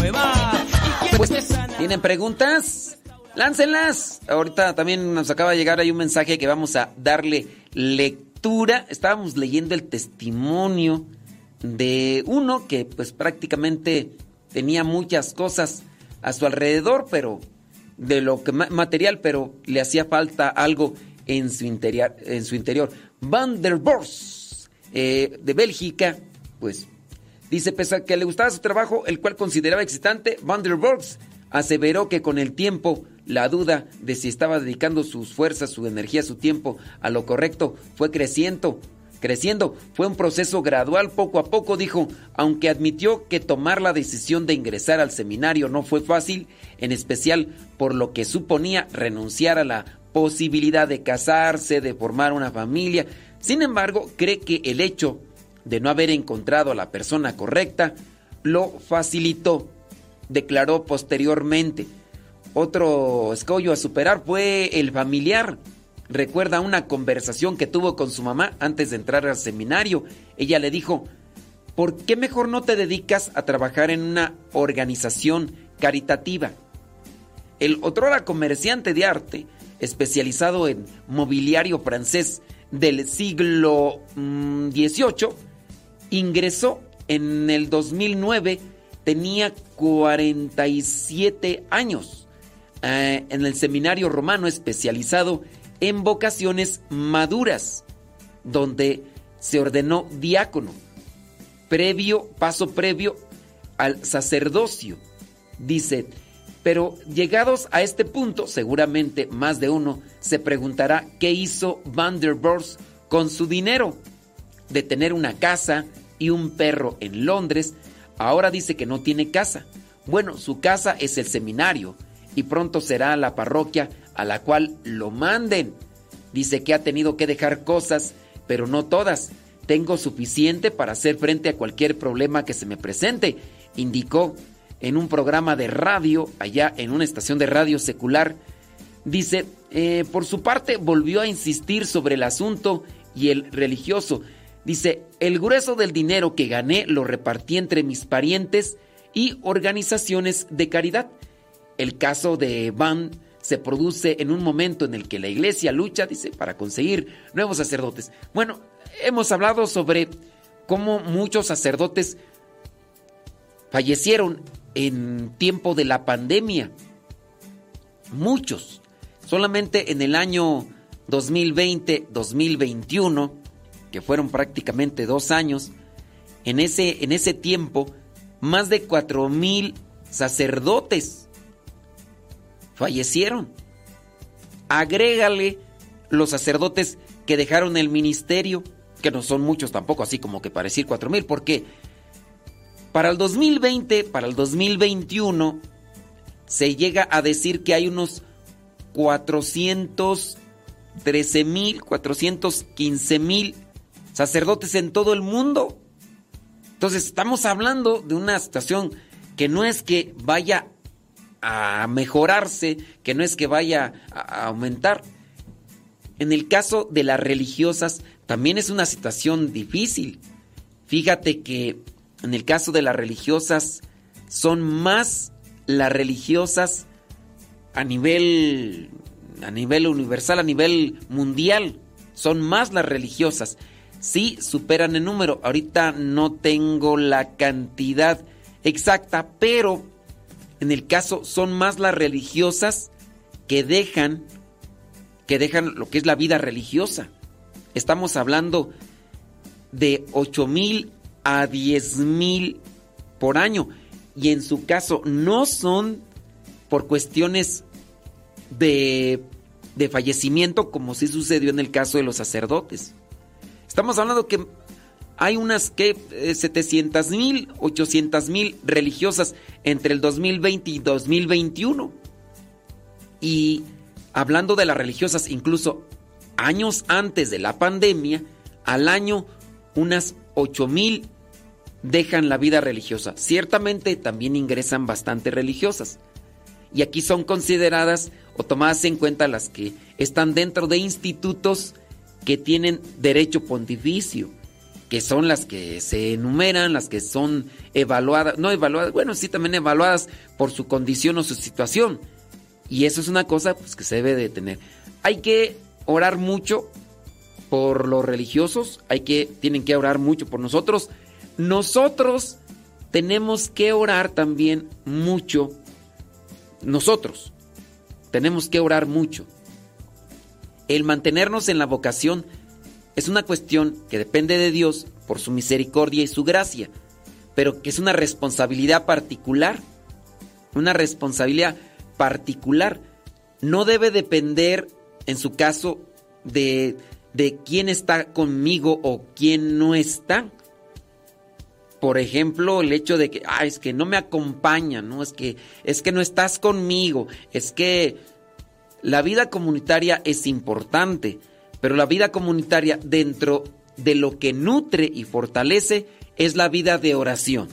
¿Y quién renueva? ¿Y quién Pues? ¿Tienen preguntas? Láncenlas. Ahorita también nos acaba de llegar ahí un mensaje que vamos a darle lectura. Estábamos leyendo el testimonio de uno que pues prácticamente tenía muchas cosas a su alrededor, pero de lo que ma- material, pero le hacía falta algo en su interior. En su interior. Van der Bors, eh, de Bélgica, pues Dice, pese a que le gustaba su trabajo, el cual consideraba excitante, Van der Borgs aseveró que con el tiempo la duda de si estaba dedicando sus fuerzas, su energía, su tiempo a lo correcto fue creciendo. Creciendo, fue un proceso gradual, poco a poco, dijo, aunque admitió que tomar la decisión de ingresar al seminario no fue fácil, en especial por lo que suponía renunciar a la posibilidad de casarse, de formar una familia. Sin embargo, cree que el hecho de no haber encontrado a la persona correcta lo facilitó, declaró posteriormente. Otro escollo a superar fue el familiar. Recuerda una conversación que tuvo con su mamá antes de entrar al seminario. Ella le dijo, ¿por qué mejor no te dedicas a trabajar en una organización caritativa? El otrora comerciante de arte, especializado en mobiliario francés del siglo mm, XVIII, ingresó en el 2009, tenía 47 años, eh, en el seminario romano especializado en vocaciones maduras, donde se ordenó diácono, previo, paso previo al sacerdocio. Dice, pero llegados a este punto, seguramente más de uno se preguntará qué hizo Van der con su dinero. De tener una casa y un perro en Londres, ahora dice que no tiene casa. Bueno, su casa es el seminario y pronto será la parroquia a la cual lo manden. Dice que ha tenido que dejar cosas, pero no todas. Tengo suficiente para hacer frente a cualquier problema que se me presente, indicó en un programa de radio, allá en una estación de radio secular. Dice, eh, por su parte volvió a insistir sobre el asunto y el religioso. Dice, el grueso del dinero que gané lo repartí entre mis parientes y organizaciones de caridad. El caso de Van se produce en un momento en el que la iglesia lucha, dice, para conseguir nuevos sacerdotes. Bueno, hemos hablado sobre cómo muchos sacerdotes fallecieron en tiempo de la pandemia. Muchos. Solamente en el año 2020-2021, que fueron prácticamente dos años, en ese, en ese tiempo, más de cuatro mil sacerdotes fallecieron. Agrégale los sacerdotes que dejaron el ministerio, que no son muchos tampoco, así como que para decir cuatro mil, porque para el 2020, para el 2021, se llega a decir que hay unos 413 mil, 415 mil sacerdotes en todo el mundo. Entonces estamos hablando de una situación que no es que vaya a mejorarse, que no es que vaya a aumentar. En el caso de las religiosas también es una situación difícil. Fíjate que en el caso de las religiosas son más las religiosas a nivel a nivel universal, a nivel mundial, son más las religiosas. Sí superan en número. Ahorita no tengo la cantidad exacta, pero en el caso son más las religiosas que dejan que dejan lo que es la vida religiosa. Estamos hablando de 8 mil a 10 mil por año. Y en su caso no son por cuestiones de, de fallecimiento como sí sucedió en el caso de los sacerdotes. Estamos hablando que hay unas que 700 mil, 800 mil religiosas entre el 2020 y 2021. Y hablando de las religiosas, incluso años antes de la pandemia, al año unas 8 mil dejan la vida religiosa. Ciertamente también ingresan bastante religiosas. Y aquí son consideradas o tomadas en cuenta las que están dentro de institutos que tienen derecho pontificio, que son las que se enumeran, las que son evaluadas, no evaluadas, bueno, sí también evaluadas por su condición o su situación. Y eso es una cosa pues, que se debe de tener. Hay que orar mucho por los religiosos, hay que, tienen que orar mucho por nosotros. Nosotros tenemos que orar también mucho. Nosotros tenemos que orar mucho. El mantenernos en la vocación es una cuestión que depende de Dios por su misericordia y su gracia, pero que es una responsabilidad particular. Una responsabilidad particular. No debe depender, en su caso, de, de quién está conmigo o quién no está. Por ejemplo, el hecho de que, ah, es que no me acompaña, ¿no? Es que, es que no estás conmigo, es que la vida comunitaria es importante, pero la vida comunitaria dentro de lo que nutre y fortalece es la vida de oración.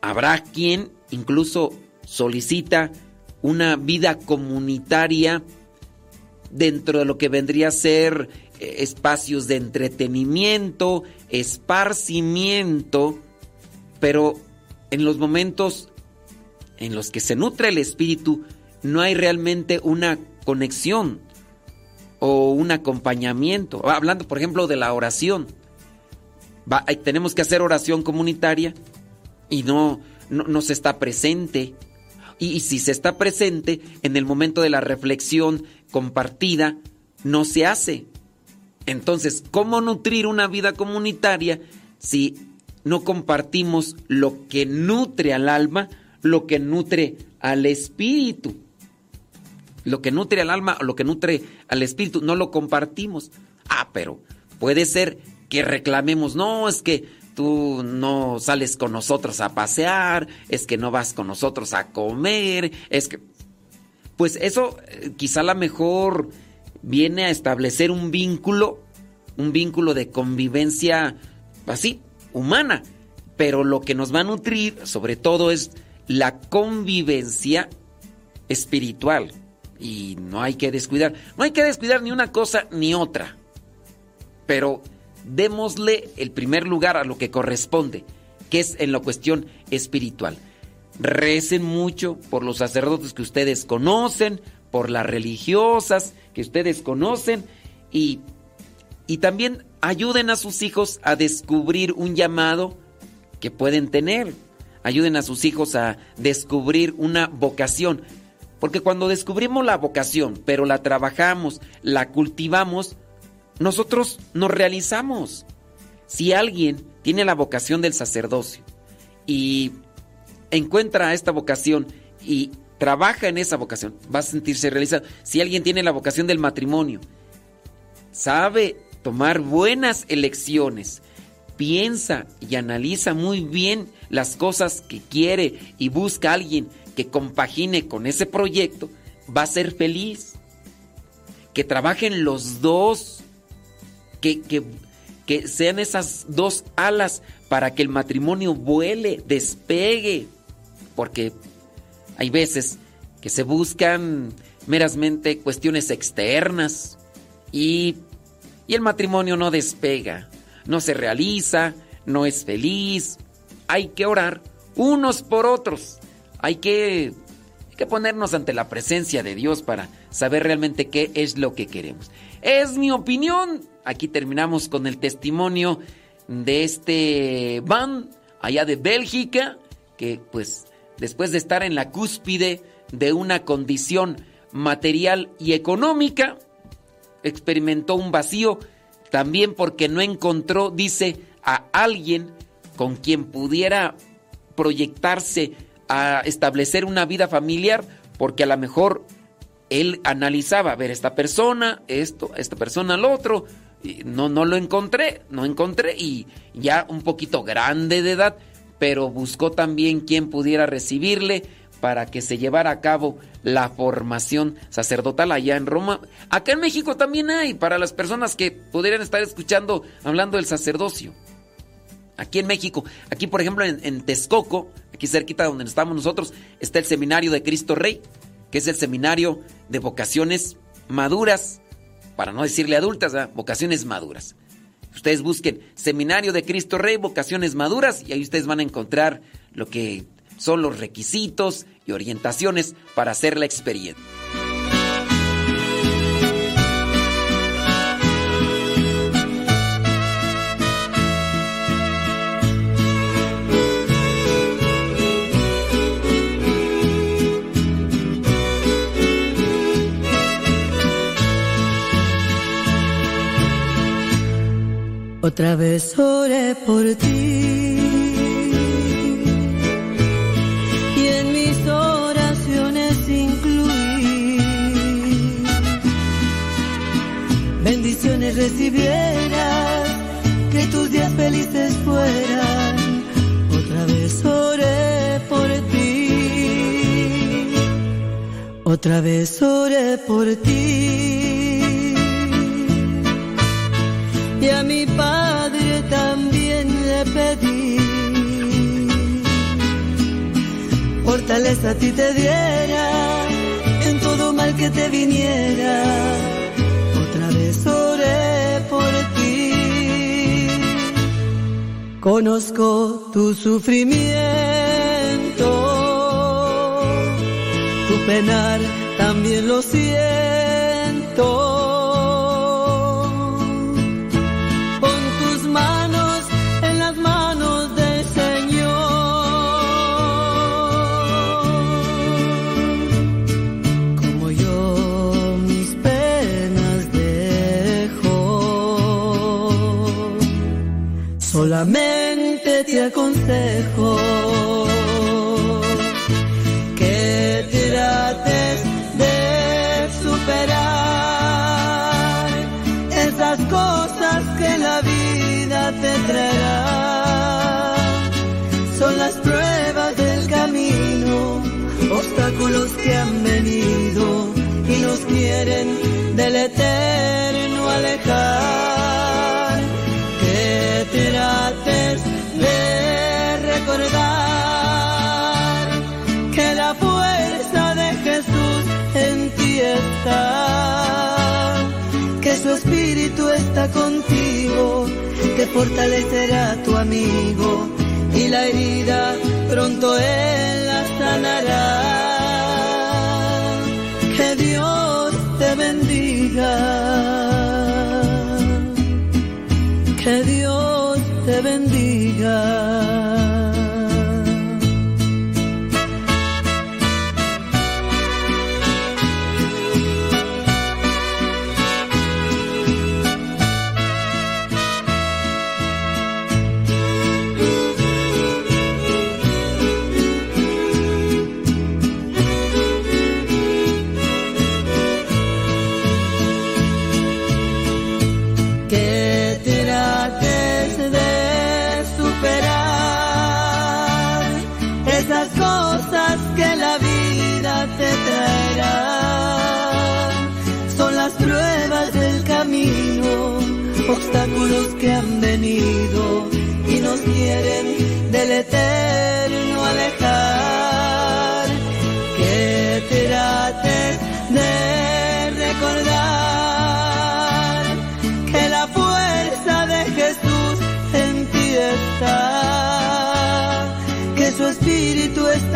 Habrá quien incluso solicita una vida comunitaria dentro de lo que vendría a ser eh, espacios de entretenimiento, esparcimiento, pero en los momentos en los que se nutre el espíritu no hay realmente una conexión o un acompañamiento. Hablando, por ejemplo, de la oración. tenemos que hacer oración comunitaria y no, no, se está presente. y si se está presente, en el momento de la reflexión compartida, no se hace. Entonces, ¿cómo nutrir una vida comunitaria si no compartimos lo que nutre al alma, lo que nutre al espíritu? Lo que nutre al alma, lo que nutre al espíritu, no lo compartimos. Ah, pero puede ser que reclamemos, no, es que tú no sales con nosotros a pasear, es que no vas con nosotros a comer, es que... Pues eso eh, quizá la mejor viene a establecer un vínculo, un vínculo de convivencia así, humana. Pero lo que nos va a nutrir, sobre todo, es la convivencia espiritual. Y no hay que descuidar, no hay que descuidar ni una cosa ni otra. Pero démosle el primer lugar a lo que corresponde, que es en la cuestión espiritual. Recen mucho por los sacerdotes que ustedes conocen, por las religiosas que ustedes conocen y, y también ayuden a sus hijos a descubrir un llamado que pueden tener. ayuden a sus hijos a descubrir una vocación. Porque cuando descubrimos la vocación, pero la trabajamos, la cultivamos, nosotros nos realizamos. Si alguien tiene la vocación del sacerdocio y encuentra esta vocación y trabaja en esa vocación, va a sentirse realizado. Si alguien tiene la vocación del matrimonio, sabe tomar buenas elecciones, piensa y analiza muy bien las cosas que quiere y busca a alguien que compagine con ese proyecto, va a ser feliz. Que trabajen los dos, que, que, que sean esas dos alas para que el matrimonio vuele, despegue. Porque hay veces que se buscan meramente cuestiones externas y, y el matrimonio no despega, no se realiza, no es feliz. Hay que orar unos por otros. Hay que, que ponernos ante la presencia de Dios para saber realmente qué es lo que queremos. Es mi opinión. Aquí terminamos con el testimonio de este van allá de Bélgica, que pues después de estar en la cúspide de una condición material y económica, experimentó un vacío también porque no encontró, dice, a alguien con quien pudiera proyectarse a establecer una vida familiar, porque a lo mejor él analizaba, a ver, esta persona, esto, esta persona, lo otro, no, no lo encontré, no encontré, y ya un poquito grande de edad, pero buscó también quien pudiera recibirle para que se llevara a cabo la formación sacerdotal allá en Roma. Acá en México también hay, para las personas que pudieran estar escuchando, hablando del sacerdocio. Aquí en México, aquí por ejemplo en, en Texcoco, aquí cerquita donde estamos nosotros, está el Seminario de Cristo Rey, que es el seminario de vocaciones maduras, para no decirle adultas, vocaciones maduras. Ustedes busquen Seminario de Cristo Rey, vocaciones maduras, y ahí ustedes van a encontrar lo que son los requisitos y orientaciones para hacer la experiencia. Otra vez oré por ti y en mis oraciones incluí bendiciones recibieras, que tus días felices fueran. Otra vez oré por ti, otra vez oré por ti. Y a mi padre también le pedí. Fortaleza a ti te diera en todo mal que te viniera. Otra vez oré por ti. Conozco tu sufrimiento, tu penar también lo siento. Aconsejo que trates de superar esas cosas que la vida te traerá. Son las pruebas del camino, obstáculos que han venido y nos quieren del eterno alejar trates de recordar que la fuerza de Jesús en ti está, que su espíritu está contigo, te fortalecerá tu amigo y la herida pronto él la sanará. Que Dios te bendiga. Que Dios bendiga.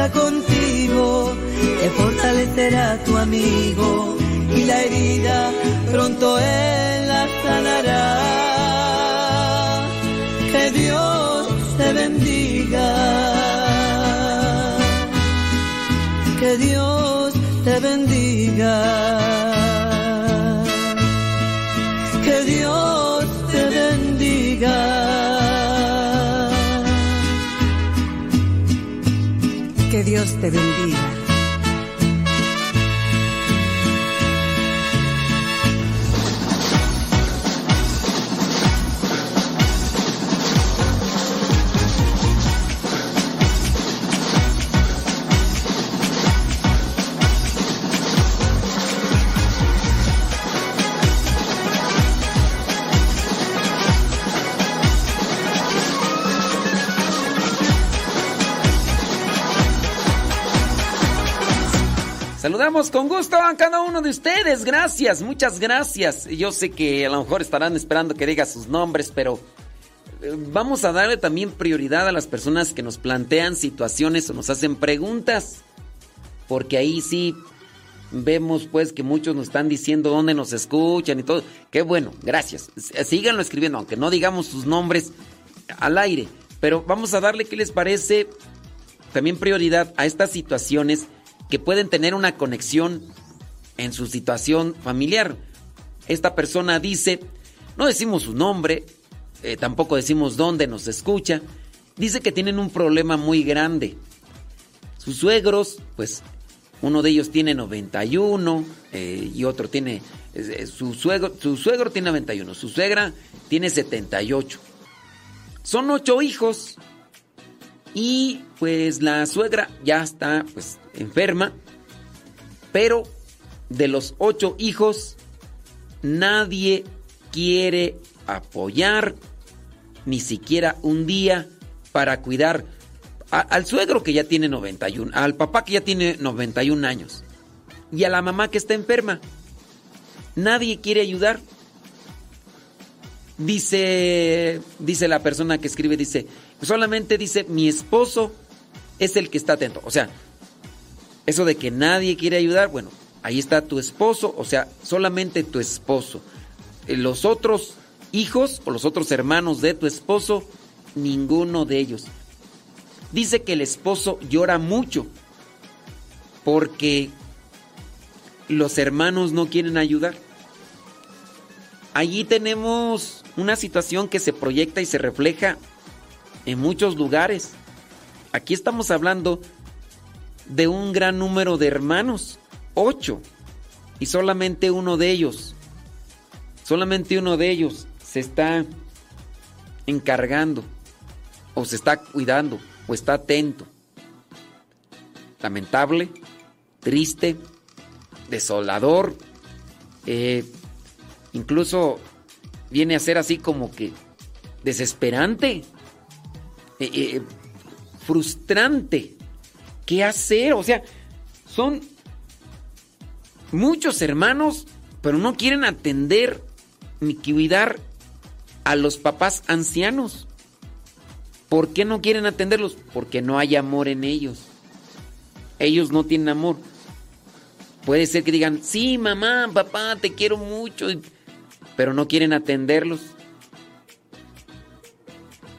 Contigo, te fortalecerá tu amigo y la herida pronto él la sanará. Que Dios te bendiga. Que Dios te bendiga. Dios te bendiga. Saludamos con gusto a cada uno de ustedes. Gracias, muchas gracias. Yo sé que a lo mejor estarán esperando que diga sus nombres, pero eh, vamos a darle también prioridad a las personas que nos plantean situaciones o nos hacen preguntas. Porque ahí sí vemos pues que muchos nos están diciendo dónde nos escuchan y todo. Qué bueno, gracias. S- Síganlo escribiendo, aunque no digamos sus nombres al aire. Pero vamos a darle, ¿qué les parece? También prioridad a estas situaciones que pueden tener una conexión en su situación familiar. Esta persona dice, no decimos su nombre, eh, tampoco decimos dónde nos escucha, dice que tienen un problema muy grande. Sus suegros, pues uno de ellos tiene 91 eh, y otro tiene, eh, su, suegro, su suegro tiene 91, su suegra tiene 78. Son ocho hijos y pues la suegra ya está pues enferma, pero de los ocho hijos nadie quiere apoyar ni siquiera un día para cuidar al suegro que ya tiene 91, al papá que ya tiene 91 años y a la mamá que está enferma. Nadie quiere ayudar. Dice, dice la persona que escribe, dice, solamente dice, mi esposo es el que está atento. O sea, eso de que nadie quiere ayudar, bueno, ahí está tu esposo, o sea, solamente tu esposo. Eh, Los otros hijos o los otros hermanos de tu esposo, ninguno de ellos. Dice que el esposo llora mucho porque los hermanos no quieren ayudar. Allí tenemos una situación que se proyecta y se refleja en muchos lugares. Aquí estamos hablando de un gran número de hermanos, ocho, y solamente uno de ellos, solamente uno de ellos se está encargando, o se está cuidando, o está atento. Lamentable, triste, desolador, eh, incluso viene a ser así como que desesperante, eh, eh, frustrante. ¿Qué hacer? O sea, son muchos hermanos, pero no quieren atender ni cuidar a los papás ancianos. ¿Por qué no quieren atenderlos? Porque no hay amor en ellos. Ellos no tienen amor. Puede ser que digan, sí, mamá, papá, te quiero mucho, pero no quieren atenderlos.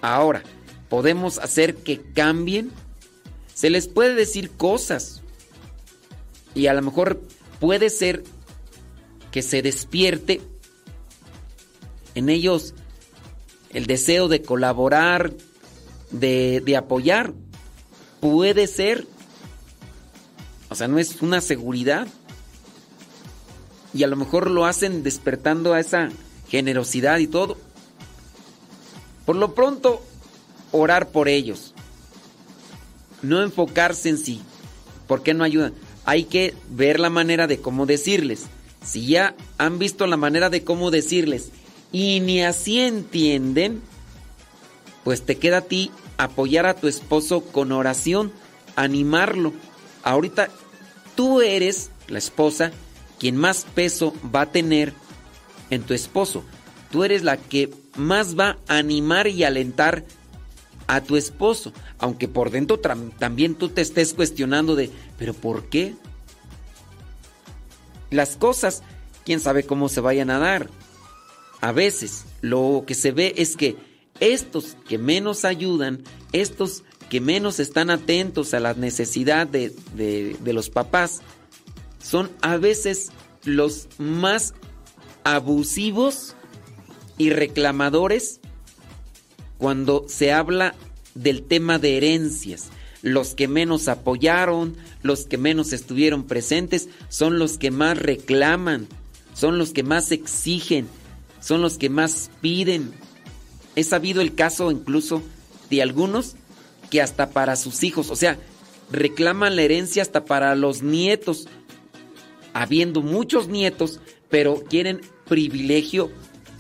Ahora, ¿podemos hacer que cambien? Se les puede decir cosas. Y a lo mejor puede ser que se despierte en ellos el deseo de colaborar, de, de apoyar. Puede ser. O sea, no es una seguridad. Y a lo mejor lo hacen despertando a esa generosidad y todo. Por lo pronto, orar por ellos. No enfocarse en sí. ¿Por qué no ayudan? Hay que ver la manera de cómo decirles. Si ya han visto la manera de cómo decirles y ni así entienden, pues te queda a ti apoyar a tu esposo con oración, animarlo. Ahorita tú eres la esposa quien más peso va a tener en tu esposo. Tú eres la que más va a animar y alentar a tu esposo, aunque por dentro también tú te estés cuestionando de, pero ¿por qué? Las cosas, quién sabe cómo se vayan a dar. A veces lo que se ve es que estos que menos ayudan, estos que menos están atentos a la necesidad de- de los papás, son a veces los más abusivos y reclamadores cuando se habla del tema de herencias. Los que menos apoyaron, los que menos estuvieron presentes, son los que más reclaman, son los que más exigen, son los que más piden. He sabido el caso incluso de algunos que hasta para sus hijos, o sea, reclaman la herencia hasta para los nietos, habiendo muchos nietos, pero quieren privilegio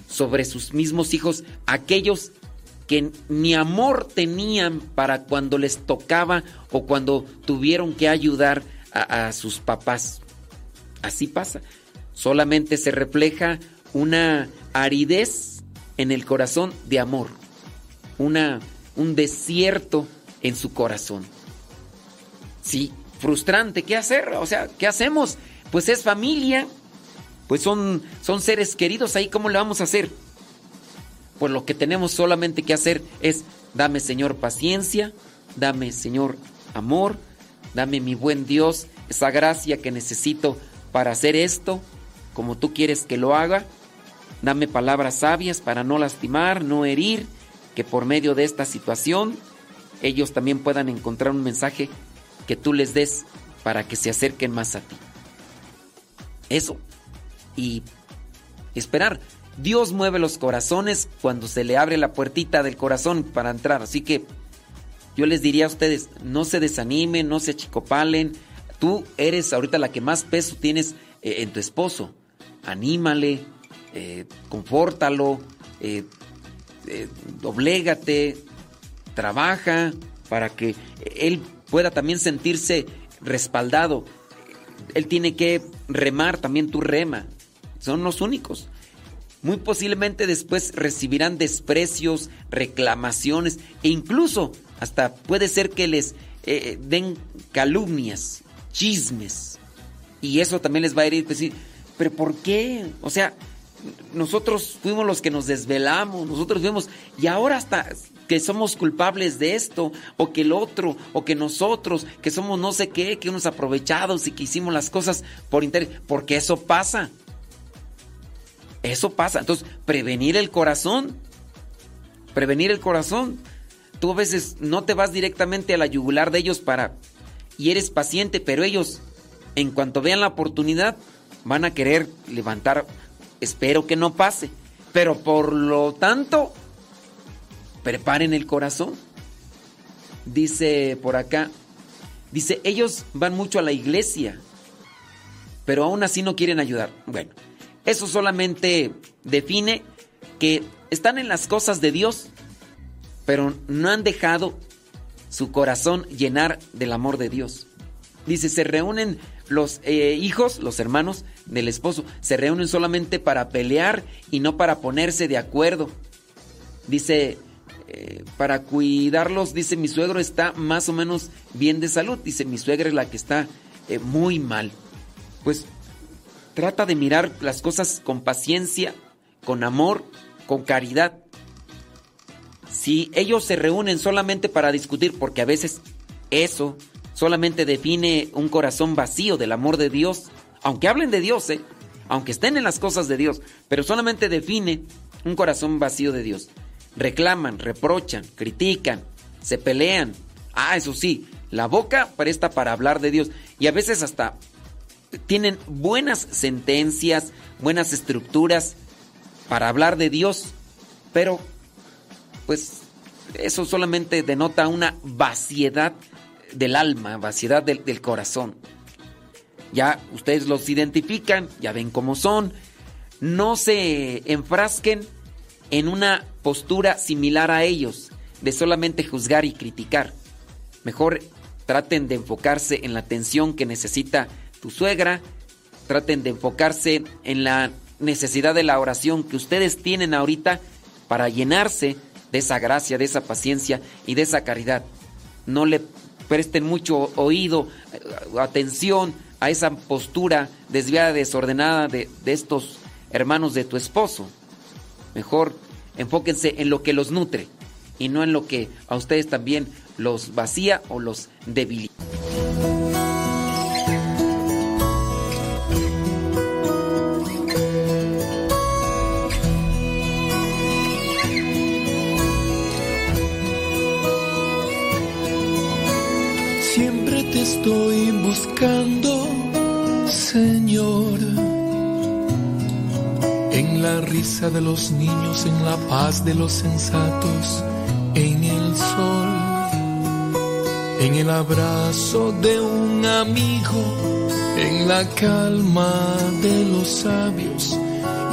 sobre sus mismos hijos, aquellos que ni amor tenían para cuando les tocaba o cuando tuvieron que ayudar a, sus papás. Así pasa. Solamente se refleja una aridez en el corazón de amor, una, un desierto en su corazón. Sí, frustrante, ¿qué hacer? O sea, ¿qué hacemos? Pues es familia, pues son, son seres queridos, ahí ¿cómo le vamos a hacer? Pues lo que tenemos solamente que hacer es, dame Señor paciencia, dame Señor amor, dame mi buen Dios, esa gracia que necesito para hacer esto, como tú quieres que lo haga, dame palabras sabias para no lastimar, no herir, que por medio de esta situación ellos también puedan encontrar un mensaje que tú les des para que se acerquen más a ti. Eso. Y esperar. Dios mueve los corazones cuando se le abre la puertita del corazón para entrar. Así que yo les diría a ustedes, no se desanimen, no se achicopalen. Tú eres ahorita la que más peso tienes eh, en tu esposo. Anímale, eh, confórtalo, eh, eh, doblégate, trabaja para que él pueda también sentirse respaldado. Él tiene que remar, también tú rema. Son los únicos. Muy posiblemente después recibirán desprecios, reclamaciones e incluso hasta puede ser que les eh, den calumnias, chismes. Y eso también les va a herir. Pues, sí, pero ¿por qué? O sea, nosotros fuimos los que nos desvelamos, nosotros fuimos, y ahora hasta que somos culpables de esto, o que el otro, o que nosotros, que somos no sé qué, que unos aprovechados y que hicimos las cosas por interés, porque eso pasa. Eso pasa. Entonces, prevenir el corazón. Prevenir el corazón. Tú a veces no te vas directamente a la yugular de ellos para... Y eres paciente, pero ellos, en cuanto vean la oportunidad, van a querer levantar... Espero que no pase. Pero por lo tanto, preparen el corazón. Dice por acá, dice, ellos van mucho a la iglesia, pero aún así no quieren ayudar. Bueno, eso solamente define que están en las cosas de Dios, pero no han dejado su corazón llenar del amor de Dios. Dice, se reúnen los eh, hijos, los hermanos del esposo, se reúnen solamente para pelear y no para ponerse de acuerdo. Dice, eh, para cuidarlos, dice, mi suegro está más o menos bien de salud. Dice, mi suegra es la que está eh, muy mal. Pues trata de mirar las cosas con paciencia, con amor, con caridad. Si ellos se reúnen solamente para discutir, porque a veces eso solamente define un corazón vacío del amor de Dios, aunque hablen de Dios, ¿eh? aunque estén en las cosas de Dios, pero solamente define un corazón vacío de Dios. Reclaman, reprochan, critican, se pelean. Ah, eso sí, la boca presta para hablar de Dios y a veces hasta tienen buenas sentencias, buenas estructuras para hablar de Dios, pero pues eso solamente denota una vaciedad del alma, vaciedad del, del, corazón. Ya ustedes los identifican, ya ven cómo son. No se enfrasquen en una postura similar a ellos. de solamente juzgar y criticar. Mejor traten de enfocarse en la atención que necesita tu suegra, traten de enfocarse en la necesidad de la oración que ustedes tienen ahorita para llenarse de esa gracia, de esa paciencia y de esa caridad. No le presten mucho oído, eh, atención a esa postura desviada, desordenada de, de estos hermanos de tu esposo. Mejor enfóquense en lo que los nutre y no en lo que a ustedes también los vacía o los debilita. Estoy buscando, Señor. En la risa de los niños, en la paz de los sensatos, en el sol, en el abrazo de un amigo, en la calma de los sabios.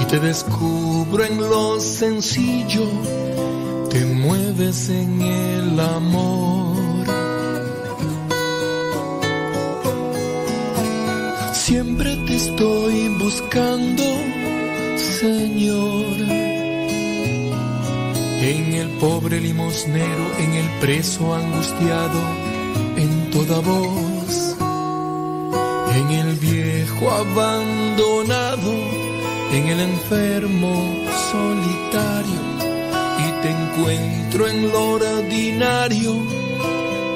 Y te descubro en lo sencillo, te mueves en el amor. Siempre te estoy buscando, Señor. En el pobre limosnero, en el preso angustiado, en toda voz. En el viejo abandonado, en el enfermo solitario. Y te encuentro en lo ordinario,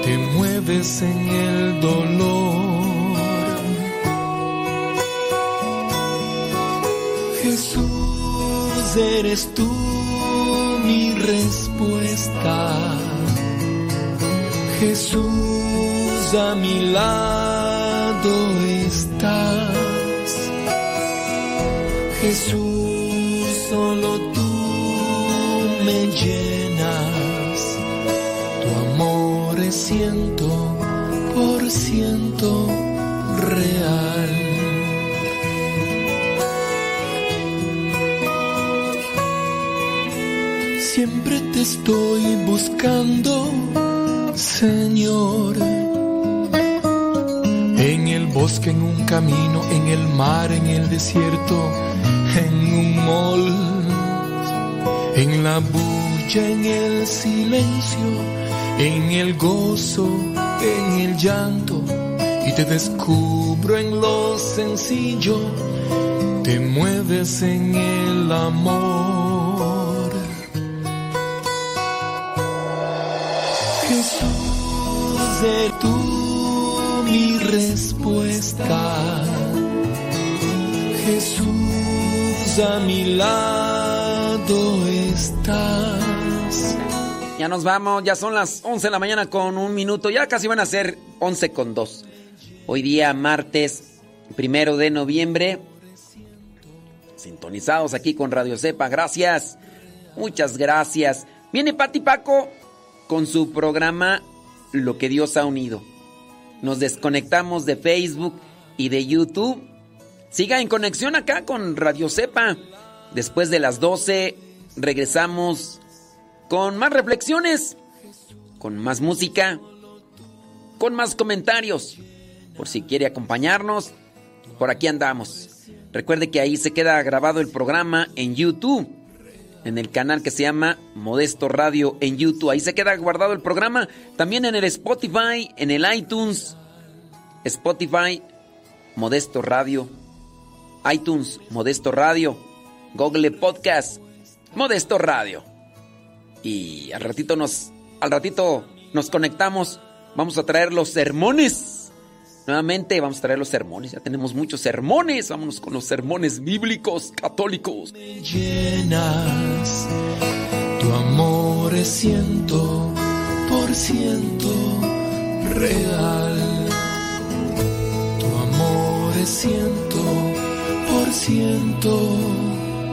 te mueves en el dolor. Jesús, eres tú mi respuesta. Jesús, a mi lado estás. Jesús, solo tú me llenas. Tu amor es por ciento estoy buscando, Señor. En el bosque, en un camino, en el mar, en el desierto, en un mall, en la bulla, en el silencio, en el gozo, en el llanto. Y te descubro en lo sencillo, te mueves en el amor. Eres tú mi respuesta. Jesús, a mi lado estás. Ya nos vamos, ya son las 11 de la mañana con un minuto, ya casi van a ser 11 con 2. Hoy día martes primero de noviembre, sintonizados aquí con Radio Cepa, gracias, muchas gracias. Viene Pati Paco con su programa Lo que Dios ha unido. Nos desconectamos de Facebook y de YouTube. Siga en conexión acá con Radio Cepa. Después de las 12 regresamos con más reflexiones, con más música, con más comentarios. Por si quiere acompañarnos, por aquí andamos. Recuerde que ahí se queda grabado el programa en YouTube, en el canal que se llama Modesto Radio en YouTube. Ahí se queda guardado el programa. También en el Spotify, en el iTunes, Spotify, Modesto Radio, iTunes, Modesto Radio, Google Podcast, Modesto Radio. Y al ratito nos, al ratito nos conectamos. Vamos a traer los sermones. Nuevamente vamos a traer los sermones. Ya tenemos muchos sermones. Vámonos con los sermones bíblicos católicos. llenas. Tu amor es ciento por ciento real. Tu amor es ciento por ciento